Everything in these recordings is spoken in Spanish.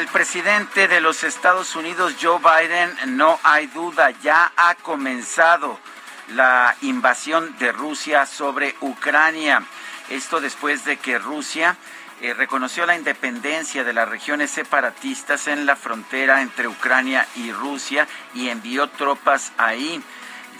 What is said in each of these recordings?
El presidente de los Estados Unidos, Joe Biden, no hay duda, ya ha comenzado la invasión de Rusia sobre Ucrania. Esto después de que Rusia eh, reconoció la independencia de las regiones separatistas en la frontera entre Ucrania y Rusia y envió tropas ahí.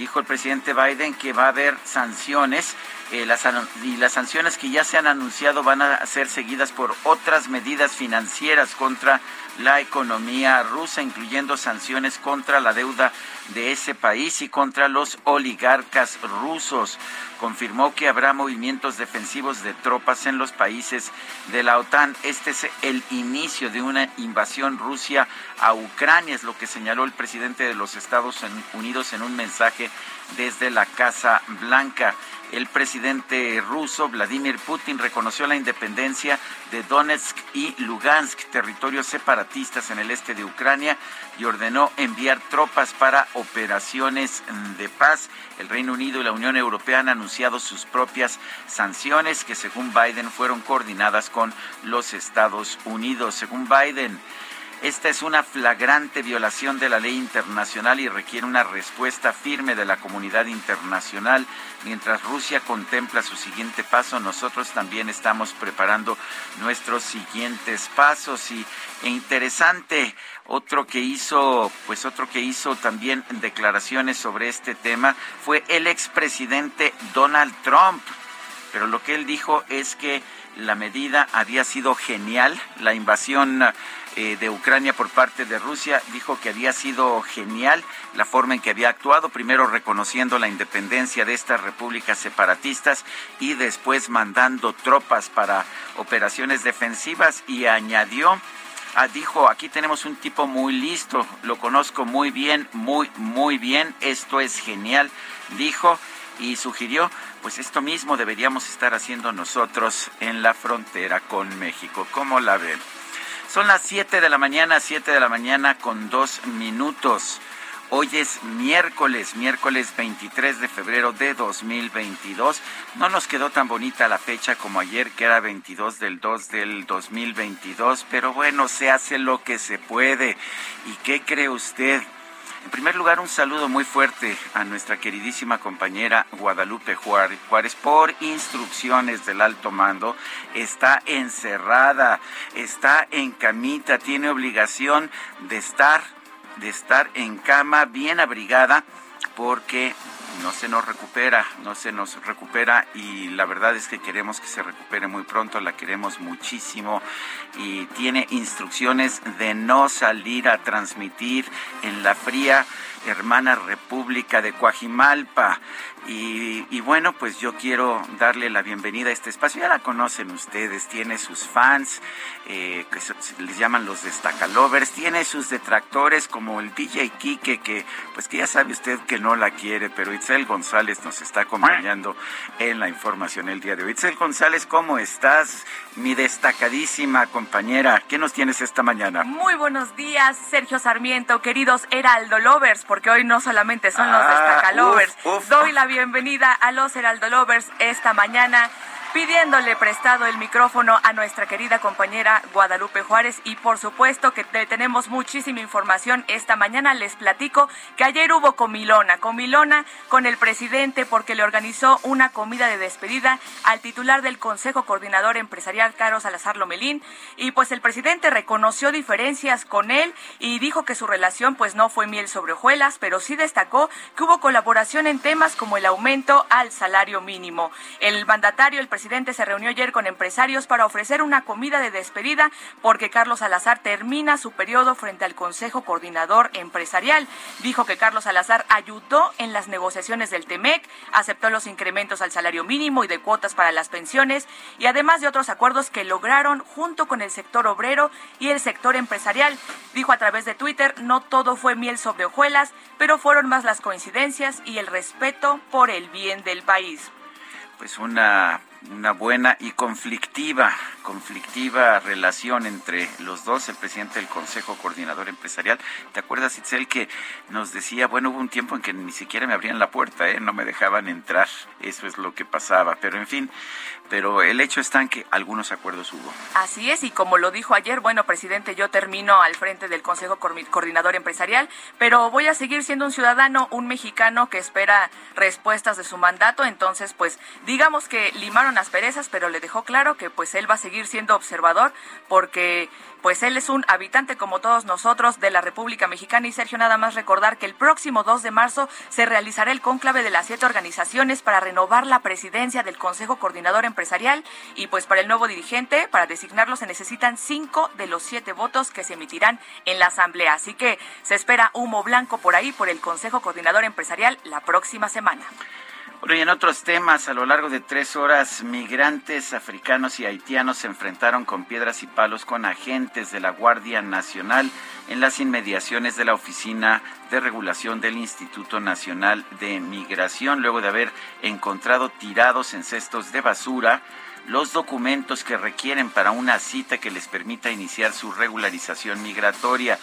Dijo el presidente Biden que va a haber sanciones eh, las, y las sanciones que ya se han anunciado van a ser seguidas por otras medidas financieras contra la economía rusa, incluyendo sanciones contra la deuda de ese país y contra los oligarcas rusos. Confirmó que habrá movimientos defensivos de tropas en los países de la OTAN. Este es el inicio de una invasión Rusia a Ucrania, es lo que señaló el presidente de los Estados Unidos en un mensaje desde la Casa Blanca. El presidente ruso Vladimir Putin reconoció la independencia de Donetsk y Lugansk, territorios separatistas en el este de Ucrania, y ordenó enviar tropas para operaciones de paz. El Reino Unido y la Unión Europea han anunciado sus propias sanciones que según Biden fueron coordinadas con los Estados Unidos. Según Biden, esta es una flagrante violación de la ley internacional y requiere una respuesta firme de la comunidad internacional. Mientras Rusia contempla su siguiente paso, nosotros también estamos preparando nuestros siguientes pasos. Y e interesante, otro que hizo, pues otro que hizo también declaraciones sobre este tema fue el expresidente Donald Trump. Pero lo que él dijo es que la medida había sido genial, la invasión eh, de Ucrania por parte de Rusia, dijo que había sido genial la forma en que había actuado, primero reconociendo la independencia de estas repúblicas separatistas y después mandando tropas para operaciones defensivas y añadió Ah, dijo, aquí tenemos un tipo muy listo, lo conozco muy bien, muy, muy bien, esto es genial, dijo y sugirió, pues esto mismo deberíamos estar haciendo nosotros en la frontera con México. ¿Cómo la ven? Son las 7 de la mañana, 7 de la mañana con dos minutos. Hoy es miércoles, miércoles 23 de febrero de 2022. No nos quedó tan bonita la fecha como ayer, que era 22 del 2 del 2022, pero bueno, se hace lo que se puede. ¿Y qué cree usted? En primer lugar, un saludo muy fuerte a nuestra queridísima compañera Guadalupe Juárez, por instrucciones del alto mando. Está encerrada, está en camita, tiene obligación de estar, de estar en cama bien abrigada porque no se nos recupera, no se nos recupera y la verdad es que queremos que se recupere muy pronto, la queremos muchísimo y tiene instrucciones de no salir a transmitir en la fría hermana República de Coajimalpa. Y, bueno, pues yo quiero darle la bienvenida a este espacio. Ya la conocen ustedes, tiene sus fans, eh, que se, les llaman los destacalovers, tiene sus detractores como el DJ Kike, que pues que ya sabe usted que no la quiere, pero Itzel González nos está acompañando en la información el día de hoy. Itzel González, ¿cómo estás? Mi destacadísima compañera, ¿qué nos tienes esta mañana? Muy buenos días, Sergio Sarmiento, queridos Heraldo Lovers, porque hoy no solamente son los Ah, destacalovers. uf, uf. Doy la bienvenida a los Heraldo Lovers esta mañana. Pidiéndole prestado el micrófono a nuestra querida compañera Guadalupe Juárez y por supuesto que tenemos muchísima información esta mañana. Les platico que ayer hubo comilona, comilona con el presidente porque le organizó una comida de despedida al titular del Consejo Coordinador Empresarial, Carlos Salazar Lomelín, y pues el presidente reconoció diferencias con él y dijo que su relación pues no fue miel sobre hojuelas, pero sí destacó que hubo colaboración en temas como el aumento al salario mínimo. El mandatario, el presidente se reunió ayer con empresarios para ofrecer una comida de despedida porque Carlos Salazar termina su periodo frente al Consejo Coordinador Empresarial. Dijo que Carlos Salazar ayudó en las negociaciones del TEMEC, aceptó los incrementos al salario mínimo y de cuotas para las pensiones y además de otros acuerdos que lograron junto con el sector obrero y el sector empresarial. Dijo a través de Twitter, no todo fue miel sobre hojuelas, pero fueron más las coincidencias y el respeto por el bien del país. Pues una una buena y conflictiva, conflictiva relación entre los dos, el presidente del Consejo Coordinador Empresarial. ¿Te acuerdas, Itzel, que nos decía, bueno, hubo un tiempo en que ni siquiera me abrían la puerta, ¿eh? no me dejaban entrar, eso es lo que pasaba, pero en fin, pero el hecho está en que algunos acuerdos hubo. Así es, y como lo dijo ayer, bueno, presidente, yo termino al frente del Consejo Coordinador Empresarial, pero voy a seguir siendo un ciudadano, un mexicano que espera respuestas de su mandato, entonces, pues, digamos que limaron asperezas, pero le dejó claro que pues él va a seguir siendo observador porque pues él es un habitante como todos nosotros de la República Mexicana y Sergio nada más recordar que el próximo 2 de marzo se realizará el cónclave de las siete organizaciones para renovar la presidencia del Consejo Coordinador Empresarial y pues para el nuevo dirigente, para designarlo se necesitan cinco de los siete votos que se emitirán en la Asamblea. Así que se espera humo blanco por ahí por el Consejo Coordinador Empresarial la próxima semana. Bueno, y en otros temas, a lo largo de tres horas, migrantes africanos y haitianos se enfrentaron con piedras y palos con agentes de la Guardia Nacional en las inmediaciones de la Oficina de Regulación del Instituto Nacional de Migración, luego de haber encontrado tirados en cestos de basura los documentos que requieren para una cita que les permita iniciar su regularización migratoria.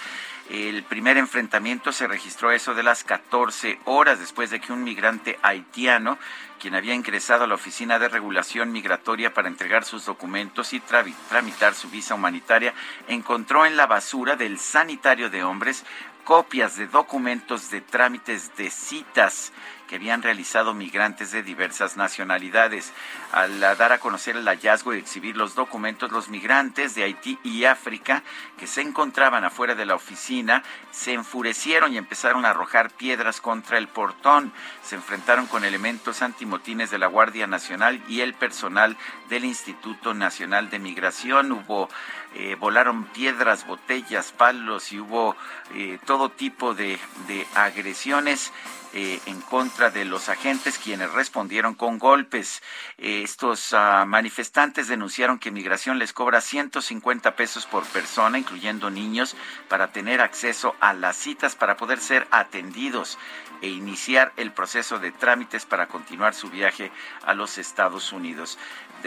El primer enfrentamiento se registró eso de las 14 horas después de que un migrante haitiano, quien había ingresado a la Oficina de Regulación Migratoria para entregar sus documentos y tramitar su visa humanitaria, encontró en la basura del sanitario de hombres copias de documentos de trámites de citas que habían realizado migrantes de diversas nacionalidades. Al dar a conocer el hallazgo y exhibir los documentos, los migrantes de Haití y África que se encontraban afuera de la oficina se enfurecieron y empezaron a arrojar piedras contra el portón. Se enfrentaron con elementos antimotines de la Guardia Nacional y el personal del Instituto Nacional de Migración. Hubo eh, volaron piedras, botellas, palos y hubo eh, todo tipo de, de agresiones eh, en contra de los agentes quienes respondieron con golpes. Eh, estos ah, manifestantes denunciaron que Migración les cobra 150 pesos por persona, incluyendo niños, para tener acceso a las citas para poder ser atendidos e iniciar el proceso de trámites para continuar su viaje a los Estados Unidos.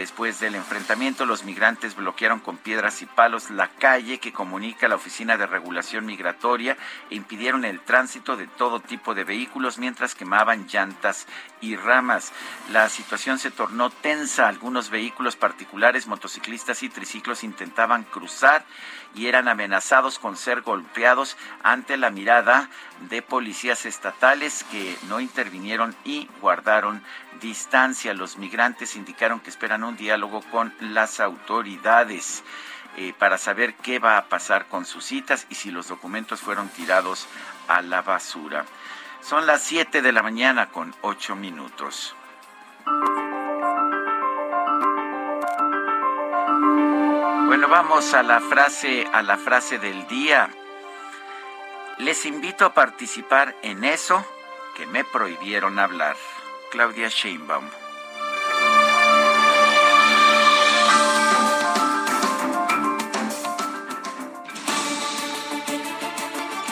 Después del enfrentamiento, los migrantes bloquearon con piedras y palos la calle que comunica la Oficina de Regulación Migratoria e impidieron el tránsito de todo tipo de vehículos mientras quemaban llantas y ramas. La situación se tornó tensa. Algunos vehículos particulares, motociclistas y triciclos intentaban cruzar y eran amenazados con ser golpeados ante la mirada de policías estatales que no intervinieron y guardaron distancia. Los migrantes indicaron que esperan un diálogo con las autoridades. Eh, para saber qué va a pasar con sus citas y si los documentos fueron tirados a la basura. Son las 7 de la mañana con 8 minutos. Bueno, vamos a la frase a la frase del día. Les invito a participar en eso que me prohibieron hablar. Claudia Sheinbaum.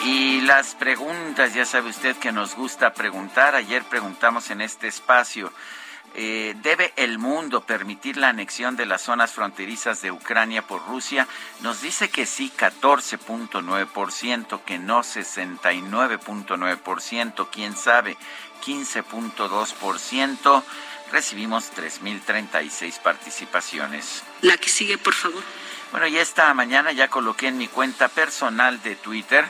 Y las preguntas, ya sabe usted que nos gusta preguntar. Ayer preguntamos en este espacio, eh, ¿debe el mundo permitir la anexión de las zonas fronterizas de Ucrania por Rusia? Nos dice que sí, 14.9%, que no 69.9%, quién sabe, 15.2%. recibimos 3.036 participaciones. La que sigue, por favor. Bueno, y esta mañana ya coloqué en mi cuenta personal de Twitter,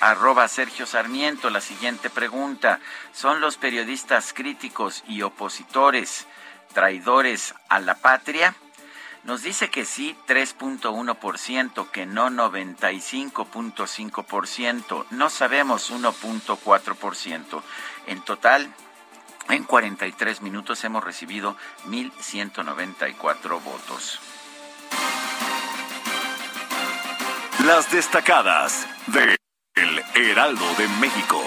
arroba Sergio Sarmiento, la siguiente pregunta. ¿Son los periodistas críticos y opositores traidores a la patria? Nos dice que sí 3.1%, que no 95.5%, no sabemos 1.4%. En total, en 43 minutos hemos recibido 1.194 votos. Las destacadas de Heraldo de México.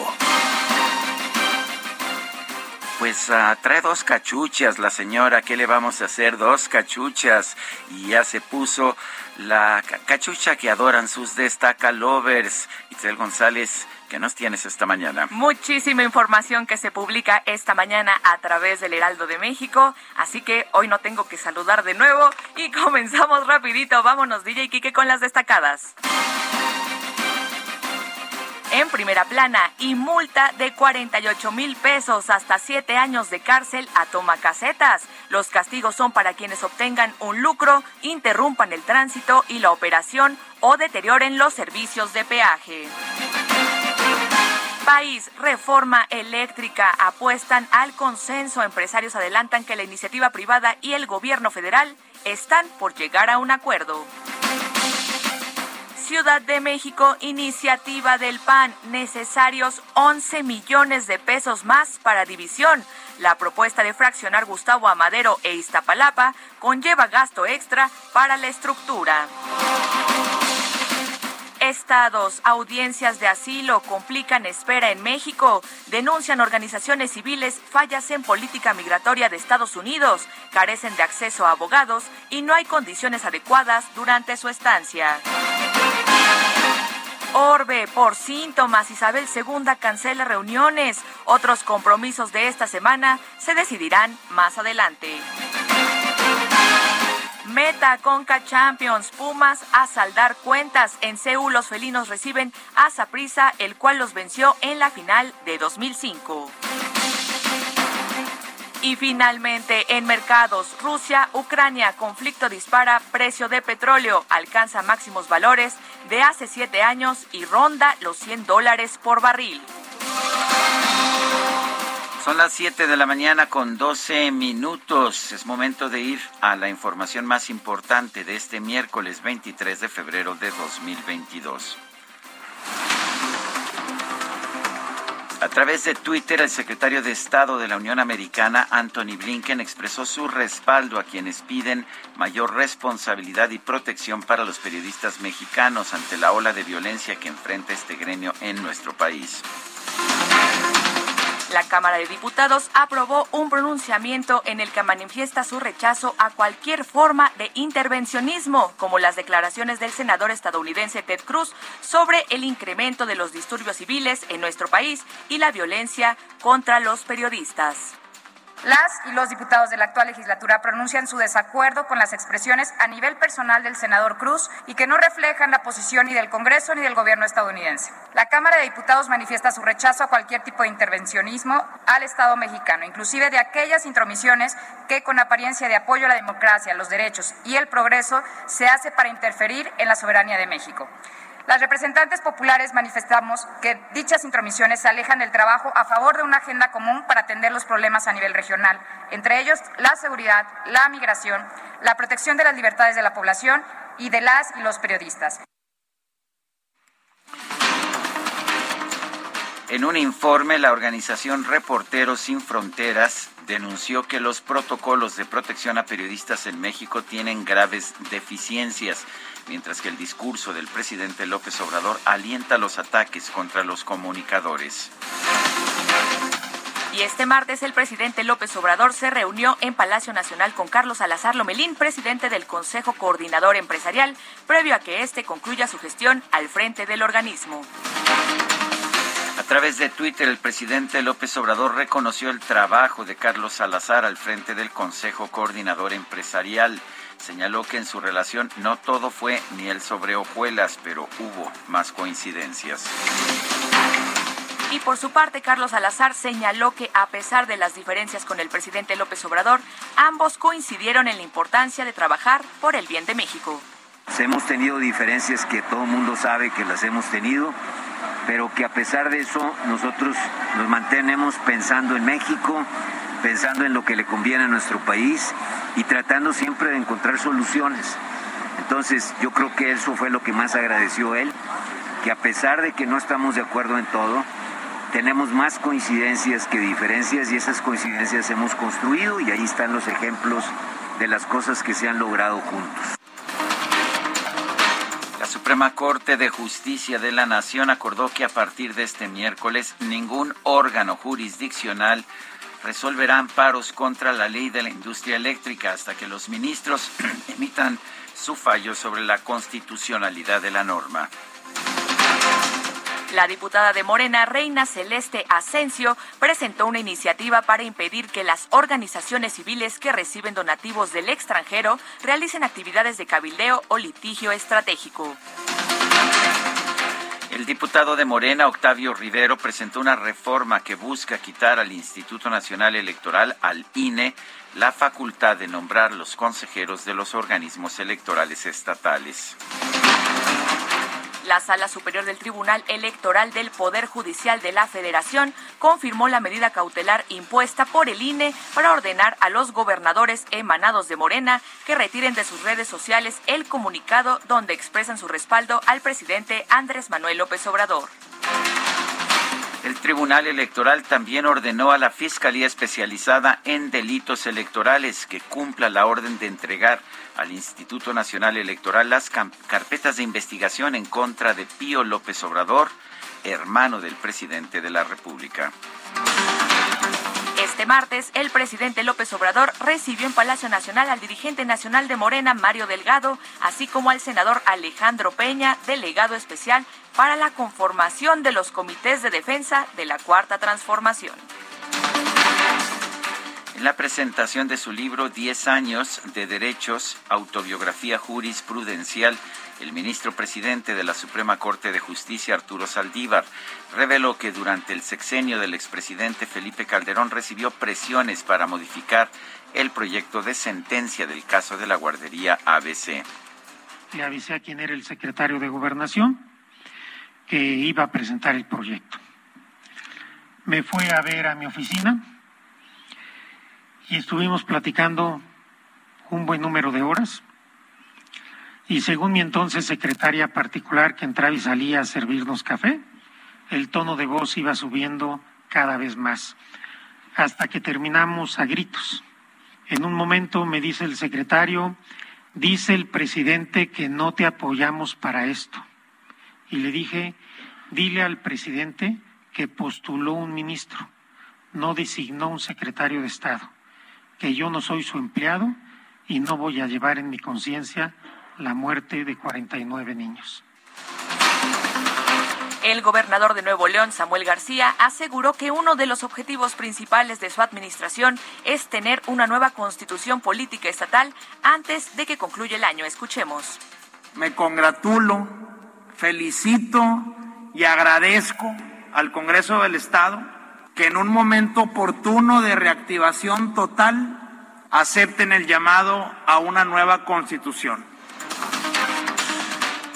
Pues uh, trae dos cachuchas la señora, ¿qué le vamos a hacer? Dos cachuchas y ya se puso la cachucha que adoran sus destaca lovers. Itzel González, ¿qué nos tienes esta mañana? Muchísima información que se publica esta mañana a través del Heraldo de México, así que hoy no tengo que saludar de nuevo y comenzamos rapidito. Vámonos DJ Kike con las destacadas en primera plana y multa de 48 mil pesos hasta siete años de cárcel a toma casetas. Los castigos son para quienes obtengan un lucro, interrumpan el tránsito y la operación o deterioren los servicios de peaje. País, reforma eléctrica, apuestan al consenso. Empresarios adelantan que la iniciativa privada y el gobierno federal están por llegar a un acuerdo. Ciudad de México, iniciativa del PAN, necesarios 11 millones de pesos más para división. La propuesta de fraccionar Gustavo Amadero e Iztapalapa conlleva gasto extra para la estructura. Estados, audiencias de asilo complican espera en México. Denuncian organizaciones civiles fallas en política migratoria de Estados Unidos. Carecen de acceso a abogados y no hay condiciones adecuadas durante su estancia. Orbe, por síntomas, Isabel II cancela reuniones. Otros compromisos de esta semana se decidirán más adelante. Meta Conca Champions, Pumas a saldar cuentas. En Seúl los felinos reciben a Saprissa, el cual los venció en la final de 2005. Y finalmente, en mercados, Rusia, Ucrania, conflicto dispara, precio de petróleo alcanza máximos valores de hace siete años y ronda los 100 dólares por barril. Son las 7 de la mañana con 12 minutos. Es momento de ir a la información más importante de este miércoles 23 de febrero de 2022. A través de Twitter, el secretario de Estado de la Unión Americana, Anthony Blinken, expresó su respaldo a quienes piden mayor responsabilidad y protección para los periodistas mexicanos ante la ola de violencia que enfrenta este gremio en nuestro país. La Cámara de Diputados aprobó un pronunciamiento en el que manifiesta su rechazo a cualquier forma de intervencionismo, como las declaraciones del senador estadounidense Ted Cruz sobre el incremento de los disturbios civiles en nuestro país y la violencia contra los periodistas. Las y los diputados de la actual legislatura pronuncian su desacuerdo con las expresiones a nivel personal del senador Cruz y que no reflejan la posición ni del Congreso ni del gobierno estadounidense. La Cámara de Diputados manifiesta su rechazo a cualquier tipo de intervencionismo al Estado mexicano, inclusive de aquellas intromisiones que con apariencia de apoyo a la democracia, los derechos y el progreso se hace para interferir en la soberanía de México. Las representantes populares manifestamos que dichas intromisiones se alejan del trabajo a favor de una agenda común para atender los problemas a nivel regional, entre ellos la seguridad, la migración, la protección de las libertades de la población y de las y los periodistas. En un informe, la organización Reporteros Sin Fronteras denunció que los protocolos de protección a periodistas en México tienen graves deficiencias mientras que el discurso del presidente López Obrador alienta los ataques contra los comunicadores. Y este martes el presidente López Obrador se reunió en Palacio Nacional con Carlos Salazar Lomelín, presidente del Consejo Coordinador Empresarial, previo a que éste concluya su gestión al frente del organismo. A través de Twitter, el presidente López Obrador reconoció el trabajo de Carlos Salazar al frente del Consejo Coordinador Empresarial señaló que en su relación no todo fue ni el sobre hojuelas, pero hubo más coincidencias. Y por su parte, Carlos Salazar señaló que a pesar de las diferencias con el presidente López Obrador, ambos coincidieron en la importancia de trabajar por el bien de México. Hemos tenido diferencias que todo el mundo sabe que las hemos tenido, pero que a pesar de eso nosotros nos mantenemos pensando en México, pensando en lo que le conviene a nuestro país y tratando siempre de encontrar soluciones. Entonces yo creo que eso fue lo que más agradeció él, que a pesar de que no estamos de acuerdo en todo, tenemos más coincidencias que diferencias y esas coincidencias hemos construido y ahí están los ejemplos de las cosas que se han logrado juntos. La Suprema Corte de Justicia de la Nación acordó que a partir de este miércoles ningún órgano jurisdiccional resolverá amparos contra la ley de la industria eléctrica hasta que los ministros emitan su fallo sobre la constitucionalidad de la norma. La diputada de Morena, Reina Celeste Asensio, presentó una iniciativa para impedir que las organizaciones civiles que reciben donativos del extranjero realicen actividades de cabildeo o litigio estratégico. El diputado de Morena, Octavio Rivero, presentó una reforma que busca quitar al Instituto Nacional Electoral, al INE, la facultad de nombrar los consejeros de los organismos electorales estatales. La Sala Superior del Tribunal Electoral del Poder Judicial de la Federación confirmó la medida cautelar impuesta por el INE para ordenar a los gobernadores emanados de Morena que retiren de sus redes sociales el comunicado donde expresan su respaldo al presidente Andrés Manuel López Obrador. El Tribunal Electoral también ordenó a la Fiscalía Especializada en Delitos Electorales que cumpla la orden de entregar al Instituto Nacional Electoral las carpetas de investigación en contra de Pío López Obrador, hermano del presidente de la República. Este martes, el presidente López Obrador recibió en Palacio Nacional al dirigente nacional de Morena, Mario Delgado, así como al senador Alejandro Peña, delegado especial para la conformación de los comités de defensa de la Cuarta Transformación. En la presentación de su libro Diez años de derechos, autobiografía jurisprudencial, el ministro presidente de la Suprema Corte de Justicia, Arturo Saldívar, reveló que durante el sexenio del expresidente Felipe Calderón recibió presiones para modificar el proyecto de sentencia del caso de la guardería ABC. Le avisé a quien era el secretario de Gobernación que iba a presentar el proyecto. Me fue a ver a mi oficina y estuvimos platicando un buen número de horas y según mi entonces secretaria particular que entraba y salía a servirnos café, el tono de voz iba subiendo cada vez más, hasta que terminamos a gritos. En un momento me dice el secretario, dice el presidente que no te apoyamos para esto. Y le dije, dile al presidente que postuló un ministro, no designó un secretario de Estado, que yo no soy su empleado y no voy a llevar en mi conciencia la muerte de 49 niños. El gobernador de Nuevo León, Samuel García, aseguró que uno de los objetivos principales de su administración es tener una nueva constitución política estatal antes de que concluya el año. Escuchemos. Me congratulo, felicito y agradezco al Congreso del Estado que en un momento oportuno de reactivación total acepten el llamado a una nueva constitución.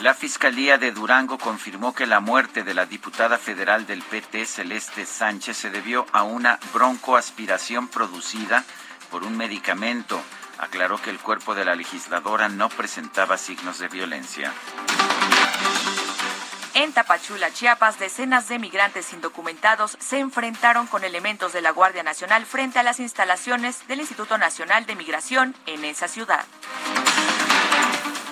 La Fiscalía de Durango confirmó que la muerte de la diputada federal del PT, Celeste Sánchez, se debió a una broncoaspiración producida por un medicamento. Aclaró que el cuerpo de la legisladora no presentaba signos de violencia. En Tapachula, Chiapas, decenas de migrantes indocumentados se enfrentaron con elementos de la Guardia Nacional frente a las instalaciones del Instituto Nacional de Migración en esa ciudad.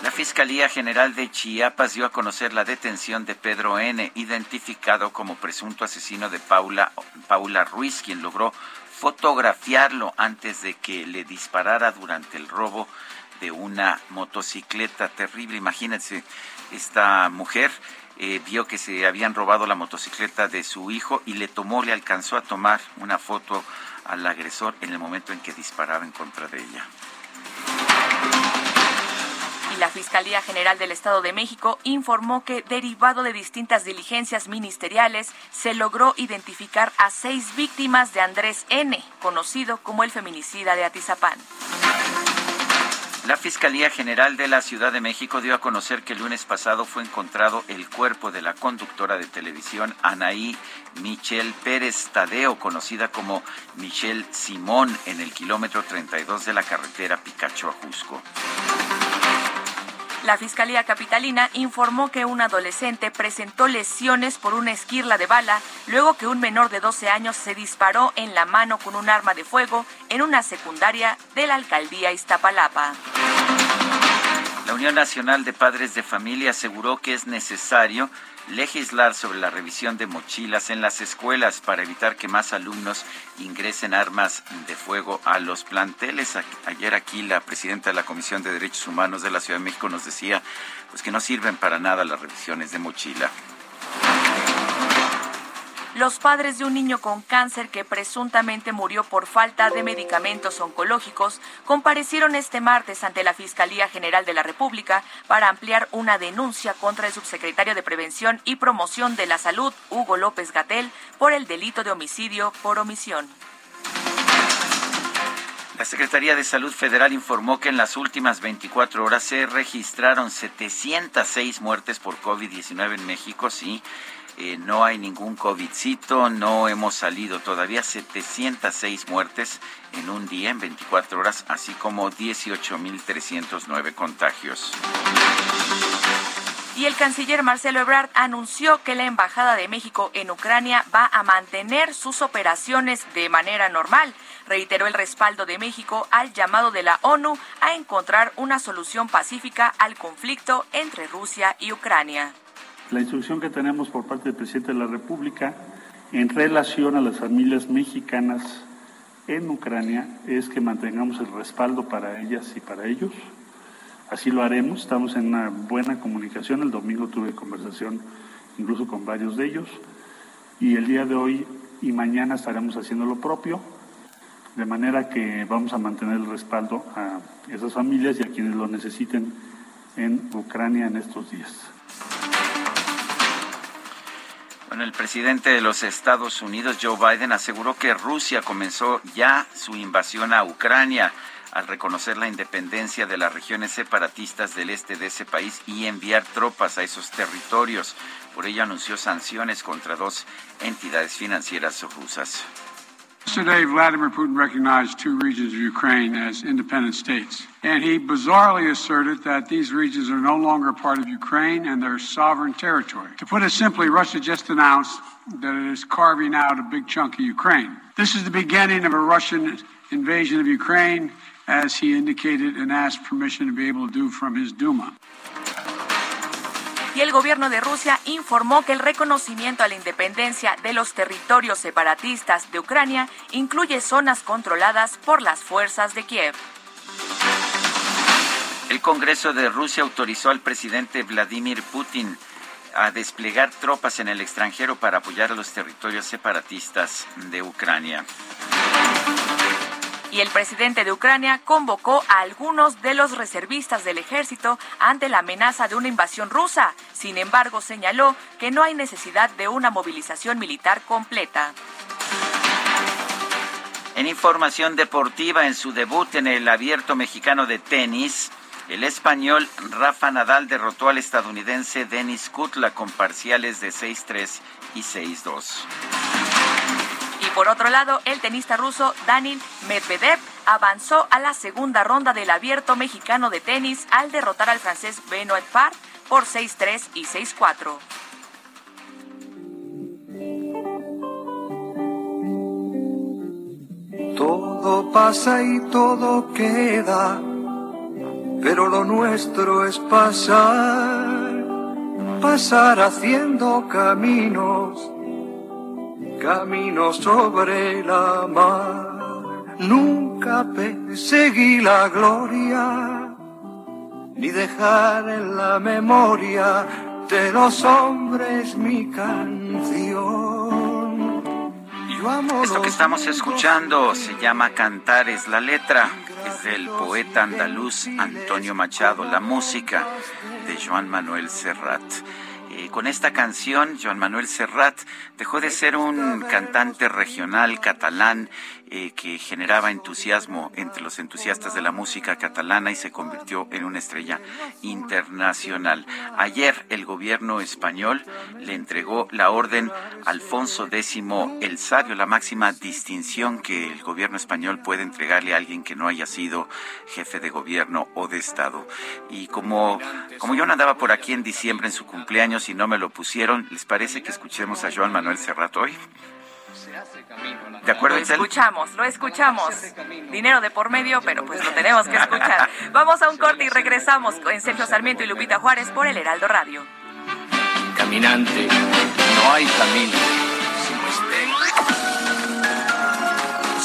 La Fiscalía General de Chiapas dio a conocer la detención de Pedro N., identificado como presunto asesino de Paula, Paula Ruiz, quien logró fotografiarlo antes de que le disparara durante el robo de una motocicleta terrible. Imagínense, esta mujer eh, vio que se habían robado la motocicleta de su hijo y le tomó, le alcanzó a tomar una foto al agresor en el momento en que disparaba en contra de ella. Y la Fiscalía General del Estado de México informó que, derivado de distintas diligencias ministeriales, se logró identificar a seis víctimas de Andrés N., conocido como el feminicida de Atizapán. La Fiscalía General de la Ciudad de México dio a conocer que el lunes pasado fue encontrado el cuerpo de la conductora de televisión Anaí Michelle Pérez Tadeo, conocida como Michelle Simón, en el kilómetro 32 de la carretera Picacho-Ajusco. La Fiscalía Capitalina informó que un adolescente presentó lesiones por una esquirla de bala luego que un menor de 12 años se disparó en la mano con un arma de fuego en una secundaria de la alcaldía Iztapalapa. La Unión Nacional de Padres de Familia aseguró que es necesario legislar sobre la revisión de mochilas en las escuelas para evitar que más alumnos ingresen armas de fuego a los planteles. Ayer aquí la presidenta de la Comisión de Derechos Humanos de la Ciudad de México nos decía pues que no sirven para nada las revisiones de mochila. Los padres de un niño con cáncer que presuntamente murió por falta de medicamentos oncológicos comparecieron este martes ante la Fiscalía General de la República para ampliar una denuncia contra el subsecretario de Prevención y Promoción de la Salud, Hugo López Gatel, por el delito de homicidio por omisión. La Secretaría de Salud Federal informó que en las últimas 24 horas se registraron 706 muertes por COVID-19 en México, sí, eh, no hay ningún COVIDcito, no hemos salido todavía 706 muertes en un día, en 24 horas, así como 18.309 contagios. Y el canciller Marcelo Ebrard anunció que la Embajada de México en Ucrania va a mantener sus operaciones de manera normal. Reiteró el respaldo de México al llamado de la ONU a encontrar una solución pacífica al conflicto entre Rusia y Ucrania. La instrucción que tenemos por parte del presidente de la República en relación a las familias mexicanas en Ucrania es que mantengamos el respaldo para ellas y para ellos. Así lo haremos, estamos en una buena comunicación. El domingo tuve conversación incluso con varios de ellos y el día de hoy y mañana estaremos haciendo lo propio, de manera que vamos a mantener el respaldo a esas familias y a quienes lo necesiten en Ucrania en estos días. Bueno, el presidente de los Estados Unidos, Joe Biden, aseguró que Rusia comenzó ya su invasión a Ucrania al reconocer la independencia de las regiones separatistas del este de ese país y enviar tropas a esos territorios. Por ello anunció sanciones contra dos entidades financieras rusas. Yesterday, Vladimir Putin recognized two regions of Ukraine as independent states. And he bizarrely asserted that these regions are no longer part of Ukraine and their sovereign territory. To put it simply, Russia just announced that it is carving out a big chunk of Ukraine. This is the beginning of a Russian invasion of Ukraine, as he indicated and asked permission to be able to do from his Duma. Y el gobierno de Rusia informó que el reconocimiento a la independencia de los territorios separatistas de Ucrania incluye zonas controladas por las fuerzas de Kiev. El Congreso de Rusia autorizó al presidente Vladimir Putin a desplegar tropas en el extranjero para apoyar a los territorios separatistas de Ucrania y el presidente de Ucrania convocó a algunos de los reservistas del ejército ante la amenaza de una invasión rusa. Sin embargo, señaló que no hay necesidad de una movilización militar completa. En información deportiva, en su debut en el abierto mexicano de tenis, el español Rafa Nadal derrotó al estadounidense Denis Kutla con parciales de 6-3 y 6-2. Por otro lado, el tenista ruso Daniel Medvedev avanzó a la segunda ronda del abierto mexicano de tenis al derrotar al francés Benoit Paire por 6-3 y 6-4. Todo pasa y todo queda, pero lo nuestro es pasar, pasar haciendo caminos camino sobre la mar. Nunca perseguí la gloria, ni dejar en la memoria de los hombres mi canción. Y Esto que estamos escuchando se llama Cantares. La letra es del poeta andaluz Antonio Machado. La música de Joan Manuel Serrat. Eh, con esta canción, Joan Manuel Serrat dejó de ser un cantante regional catalán eh, que generaba entusiasmo entre los entusiastas de la música catalana y se convirtió en una estrella internacional. Ayer el gobierno español le entregó la orden Alfonso X el Sabio, la máxima distinción que el gobierno español puede entregarle a alguien que no haya sido jefe de gobierno o de Estado. Y como, como yo andaba por aquí en diciembre en su cumpleaños y no me lo pusieron, ¿les parece que escuchemos a Joan Manuel Serrat hoy? ¿De acuerdo, Lo escuchamos, lo escuchamos. Dinero de por medio, pero pues lo tenemos que escuchar. Vamos a un corte y regresamos con Sergio Sarmiento y Lupita Juárez por el Heraldo Radio. Caminante, no hay camino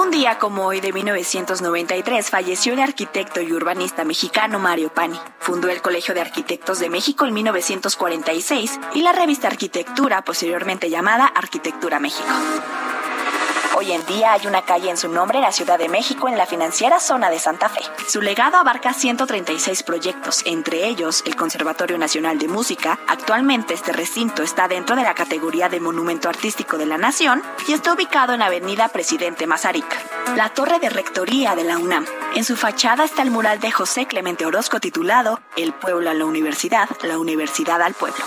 Un día como hoy de 1993 falleció el arquitecto y urbanista mexicano Mario Pani. Fundó el Colegio de Arquitectos de México en 1946 y la revista Arquitectura, posteriormente llamada Arquitectura México. Hoy en día hay una calle en su nombre en la Ciudad de México, en la financiera zona de Santa Fe. Su legado abarca 136 proyectos, entre ellos el Conservatorio Nacional de Música. Actualmente este recinto está dentro de la categoría de Monumento Artístico de la Nación y está ubicado en Avenida Presidente Mazarik. La torre de rectoría de la UNAM. En su fachada está el mural de José Clemente Orozco titulado El pueblo a la universidad, la universidad al pueblo.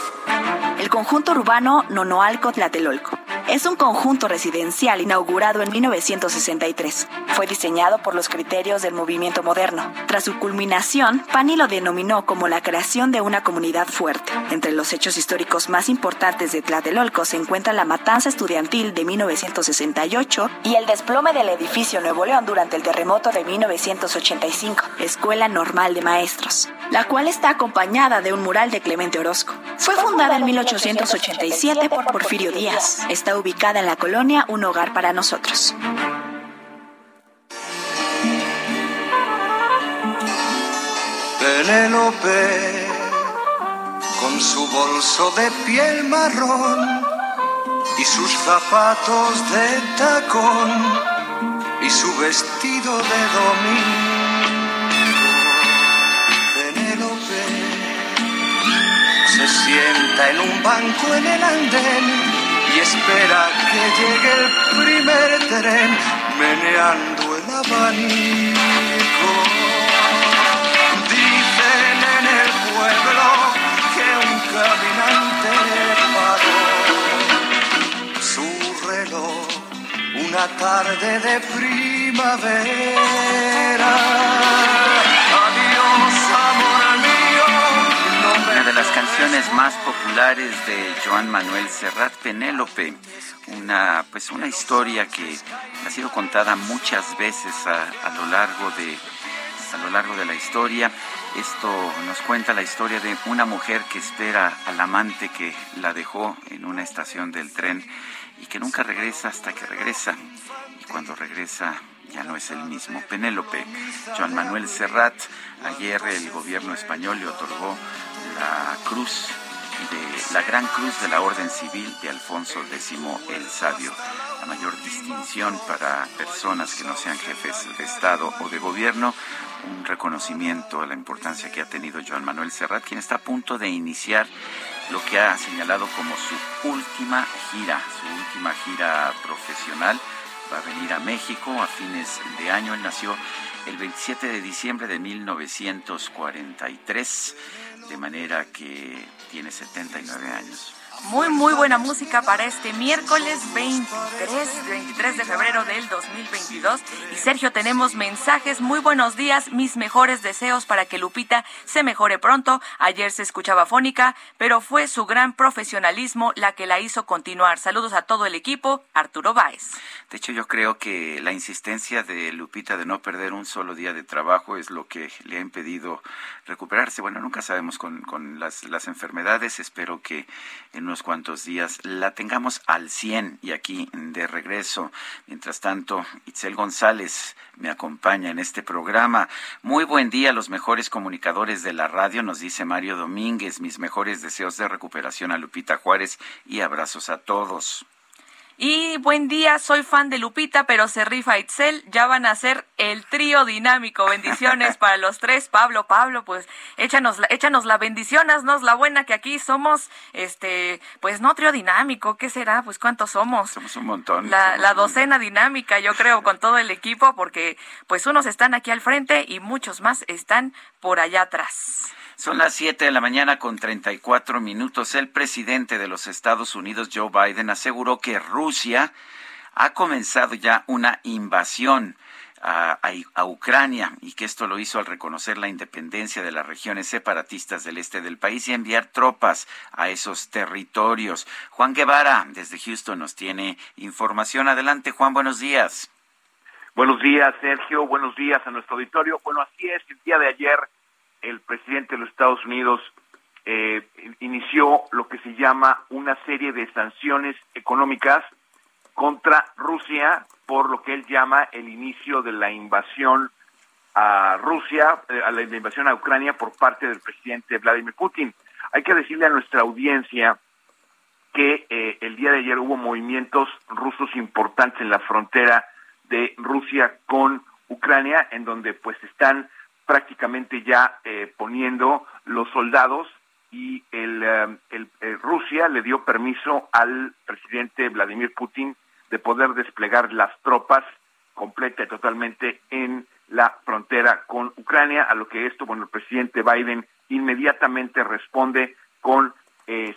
El conjunto urbano Nonoalco Tlatelolco. Es un conjunto residencial inaugurado en 1963. Fue diseñado por los criterios del movimiento moderno. Tras su culminación, Pani lo denominó como la creación de una comunidad fuerte. Entre los hechos históricos más importantes de Tlatelolco se encuentra la matanza estudiantil de 1968 y el desplome del edificio Nuevo León durante el terremoto de 1985, Escuela Normal de Maestros, la cual está acompañada de un mural de Clemente Orozco. Fue fundada en 1887 por Porfirio Díaz. Está ubicada en la colonia Un Hogar para Nosotros. Penélope, con su bolso de piel marrón y sus zapatos de tacón y su vestido de domingo. Se sienta en un banco en el andén y espera que llegue el primer tren meneando el abanico. Dicen en el pueblo que un caminante paró su reloj una tarde de primavera. Las canciones más populares de Joan Manuel Serrat, Penélope, una pues una historia que ha sido contada muchas veces a, a lo largo de a lo largo de la historia. Esto nos cuenta la historia de una mujer que espera al amante que la dejó en una estación del tren y que nunca regresa hasta que regresa. Y cuando regresa ya no es el mismo. Penélope, Joan Manuel Serrat, ayer el gobierno español le otorgó la cruz de la Gran Cruz de la Orden Civil de Alfonso X el Sabio, la mayor distinción para personas que no sean jefes de Estado o de gobierno, un reconocimiento a la importancia que ha tenido Joan Manuel Serrat, quien está a punto de iniciar lo que ha señalado como su última gira, su última gira profesional. Va a venir a México a fines de año. Él nació el 27 de diciembre de 1943, de manera que tiene 79 años. Muy, muy buena música para este miércoles 23, 23 de febrero del 2022. Y Sergio, tenemos mensajes. Muy buenos días, mis mejores deseos para que Lupita se mejore pronto. Ayer se escuchaba fónica, pero fue su gran profesionalismo la que la hizo continuar. Saludos a todo el equipo. Arturo Báez. De hecho, yo creo que la insistencia de Lupita de no perder un solo día de trabajo es lo que le ha impedido recuperarse. Bueno, nunca sabemos con, con las, las enfermedades. Espero que unos cuantos días la tengamos al 100 y aquí de regreso. Mientras tanto, Itzel González me acompaña en este programa. Muy buen día los mejores comunicadores de la radio, nos dice Mario Domínguez. Mis mejores deseos de recuperación a Lupita Juárez y abrazos a todos. Y buen día, soy fan de Lupita, pero se rifa Itzel. Ya van a ser el trío dinámico. Bendiciones para los tres. Pablo, Pablo, pues échanos, échanos la bendición, haznos la buena que aquí somos, este, pues no trío dinámico. ¿Qué será? Pues cuántos somos. Somos un montón. La, la docena dinámica, yo creo, con todo el equipo, porque pues unos están aquí al frente y muchos más están por allá atrás. Son las 7 de la mañana con 34 minutos. El presidente de los Estados Unidos, Joe Biden, aseguró que Rusia ha comenzado ya una invasión a, a, Ucrania y que esto lo hizo al reconocer la independencia de las regiones separatistas del este del país y enviar tropas a esos territorios. Juan Guevara, desde Houston, nos tiene información. Adelante, Juan, buenos días. Buenos días, Sergio. Buenos días a nuestro auditorio. Bueno, así es, el día de ayer el presidente de los Estados Unidos eh, inició lo que se llama una serie de sanciones económicas contra Rusia por lo que él llama el inicio de la invasión a Rusia, eh, a la invasión a Ucrania por parte del presidente Vladimir Putin. Hay que decirle a nuestra audiencia que eh, el día de ayer hubo movimientos rusos importantes en la frontera de Rusia con Ucrania, en donde pues están prácticamente ya eh, poniendo los soldados y el, eh, eh, Rusia le dio permiso al presidente Vladimir Putin de poder desplegar las tropas completa y totalmente en la frontera con Ucrania, a lo que esto, bueno, el presidente Biden inmediatamente responde con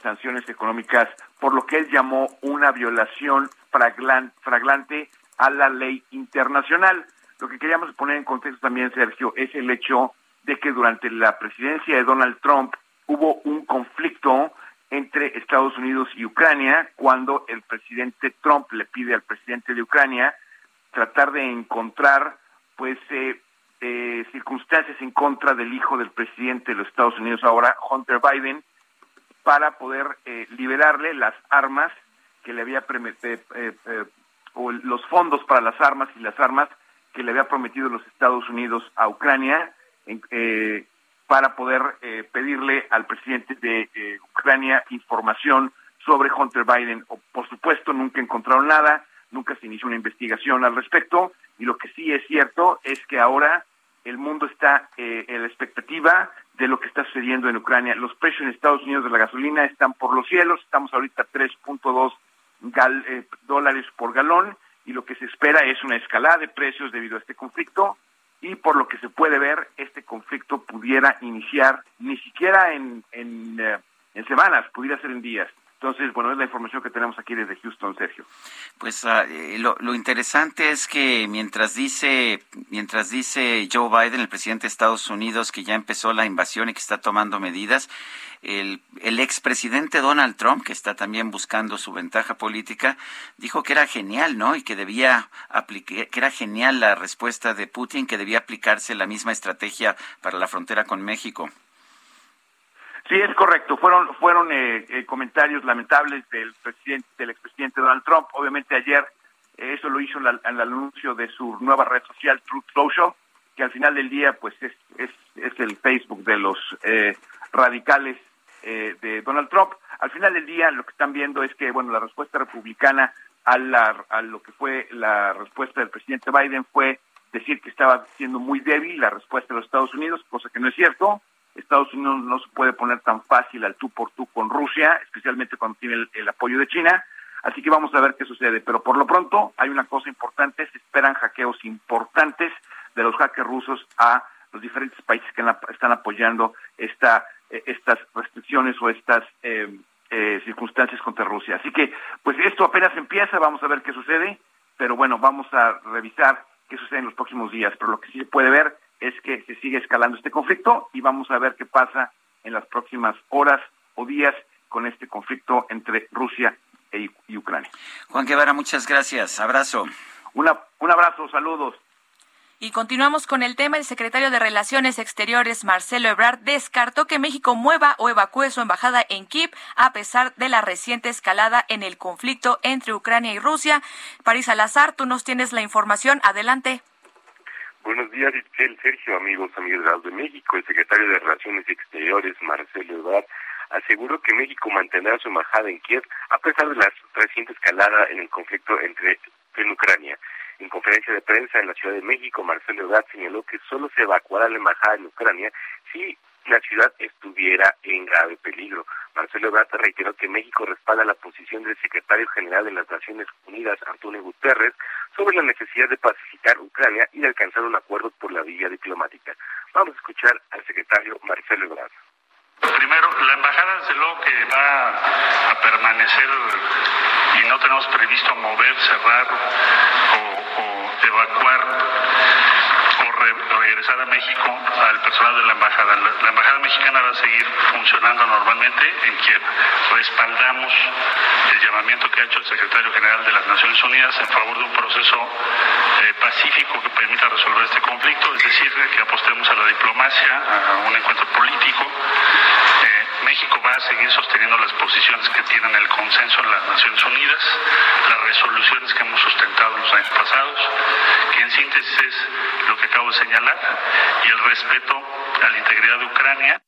sanciones económicas por lo que él llamó una violación fraglante a la ley internacional. Lo que queríamos poner en contexto también, Sergio, es el hecho de que durante la presidencia de Donald Trump hubo un conflicto entre Estados Unidos y Ucrania cuando el presidente Trump le pide al presidente de Ucrania tratar de encontrar pues eh, eh, circunstancias en contra del hijo del presidente de los Estados Unidos ahora, Hunter Biden, para poder eh, liberarle las armas que le había o los fondos para las armas y las armas que le había prometido los Estados Unidos a Ucrania eh, para poder eh, pedirle al presidente de eh, Ucrania información sobre Hunter Biden. O, por supuesto, nunca encontraron nada, nunca se inició una investigación al respecto, y lo que sí es cierto es que ahora el mundo está en la expectativa de lo que está sucediendo en Ucrania. Los precios en Estados Unidos de la gasolina están por los cielos, estamos ahorita 3.2 dólares por galón, y lo que se espera es una escalada de precios debido a este conflicto y por lo que se puede ver, este conflicto pudiera iniciar ni siquiera en, en, eh, en semanas, pudiera ser en días. Entonces, bueno, es la información que tenemos aquí desde Houston, Sergio. Pues uh, lo, lo, interesante es que mientras dice, mientras dice Joe Biden, el presidente de Estados Unidos, que ya empezó la invasión y que está tomando medidas, el, el expresidente Donald Trump, que está también buscando su ventaja política, dijo que era genial, ¿no? Y que debía aplicar, que era genial la respuesta de Putin, que debía aplicarse la misma estrategia para la frontera con México. Sí, es correcto. Fueron fueron eh, eh, comentarios lamentables del presidente del expresidente Donald Trump. Obviamente ayer eh, eso lo hizo en, la, en, el anuncio de su nueva red social Truth Social, que al final del día pues es es, es el Facebook de los eh, radicales de Donald Trump. Al final del día lo que están viendo es que bueno la respuesta republicana a, la, a lo que fue la respuesta del presidente Biden fue decir que estaba siendo muy débil la respuesta de los Estados Unidos, cosa que no es cierto Estados Unidos no se puede poner tan fácil al tú por tú con Rusia, especialmente cuando tiene el, apoyo de China. Así que vamos a ver qué sucede. Pero por lo pronto hay una cosa importante, se esperan hackeos importantes de los hackers rusos a los diferentes países que están apoyando esta, eh, estas restricciones o estas eh, eh, circunstancias contra Rusia. Así que, pues esto apenas empieza, vamos a ver qué sucede, pero bueno, vamos a revisar qué sucede en los próximos días. Pero lo que sí se puede ver es que se sigue escalando este conflicto y vamos a ver qué pasa en las próximas horas o días con este conflicto entre Rusia e, y Ucrania. Juan Guevara, muchas gracias. Abrazo. Una, un abrazo, saludos. Y continuamos con el tema. El secretario de Relaciones Exteriores, Marcelo Ebrard, descartó que México mueva o evacúe su embajada en Kiev a pesar de la reciente escalada en el conflicto entre Ucrania y Rusia. París Salazar, tú nos tienes la información. Adelante. Buenos días, Itzel, Sergio, amigos, amigos de México. El secretario de Relaciones Exteriores, Marcelo Ebrard, aseguró que México mantendrá su embajada en Kiev a pesar de la reciente escalada en el conflicto entre en Ucrania. En conferencia de prensa en la Ciudad de México, Marcelo Ebrard señaló que solo se evacuará la embajada en Ucrania si la ciudad estuviera en grave peligro. Marcelo Ebrard reiteró que México respalda la posición del secretario general de las Naciones Unidas, Antonio Guterres, sobre la necesidad de pacificar Ucrania y alcanzar un acuerdo por la vía diplomática. Vamos a escuchar al secretario Marcelo Ebrard. Primero, la embajada desde luego que va a permanecer y no tenemos previsto mover, cerrar o evacuar regresar a México al personal de la embajada. La, embajada mexicana va a seguir funcionando normalmente en Kiev. Respaldamos el llamamiento que ha hecho el secretario general de las Naciones Unidas en favor de un proceso eh, pacífico que permita resolver este conflicto, es decir, que apostemos a la diplomacia, a un encuentro político. Eh, México va a seguir sosteniendo las posiciones que tienen el consenso en las Naciones Unidas, las resoluciones que hemos sustentado en los años pasados, que en síntesis es lo que acabo de señalar, y el respeto a la integridad de Ucrania.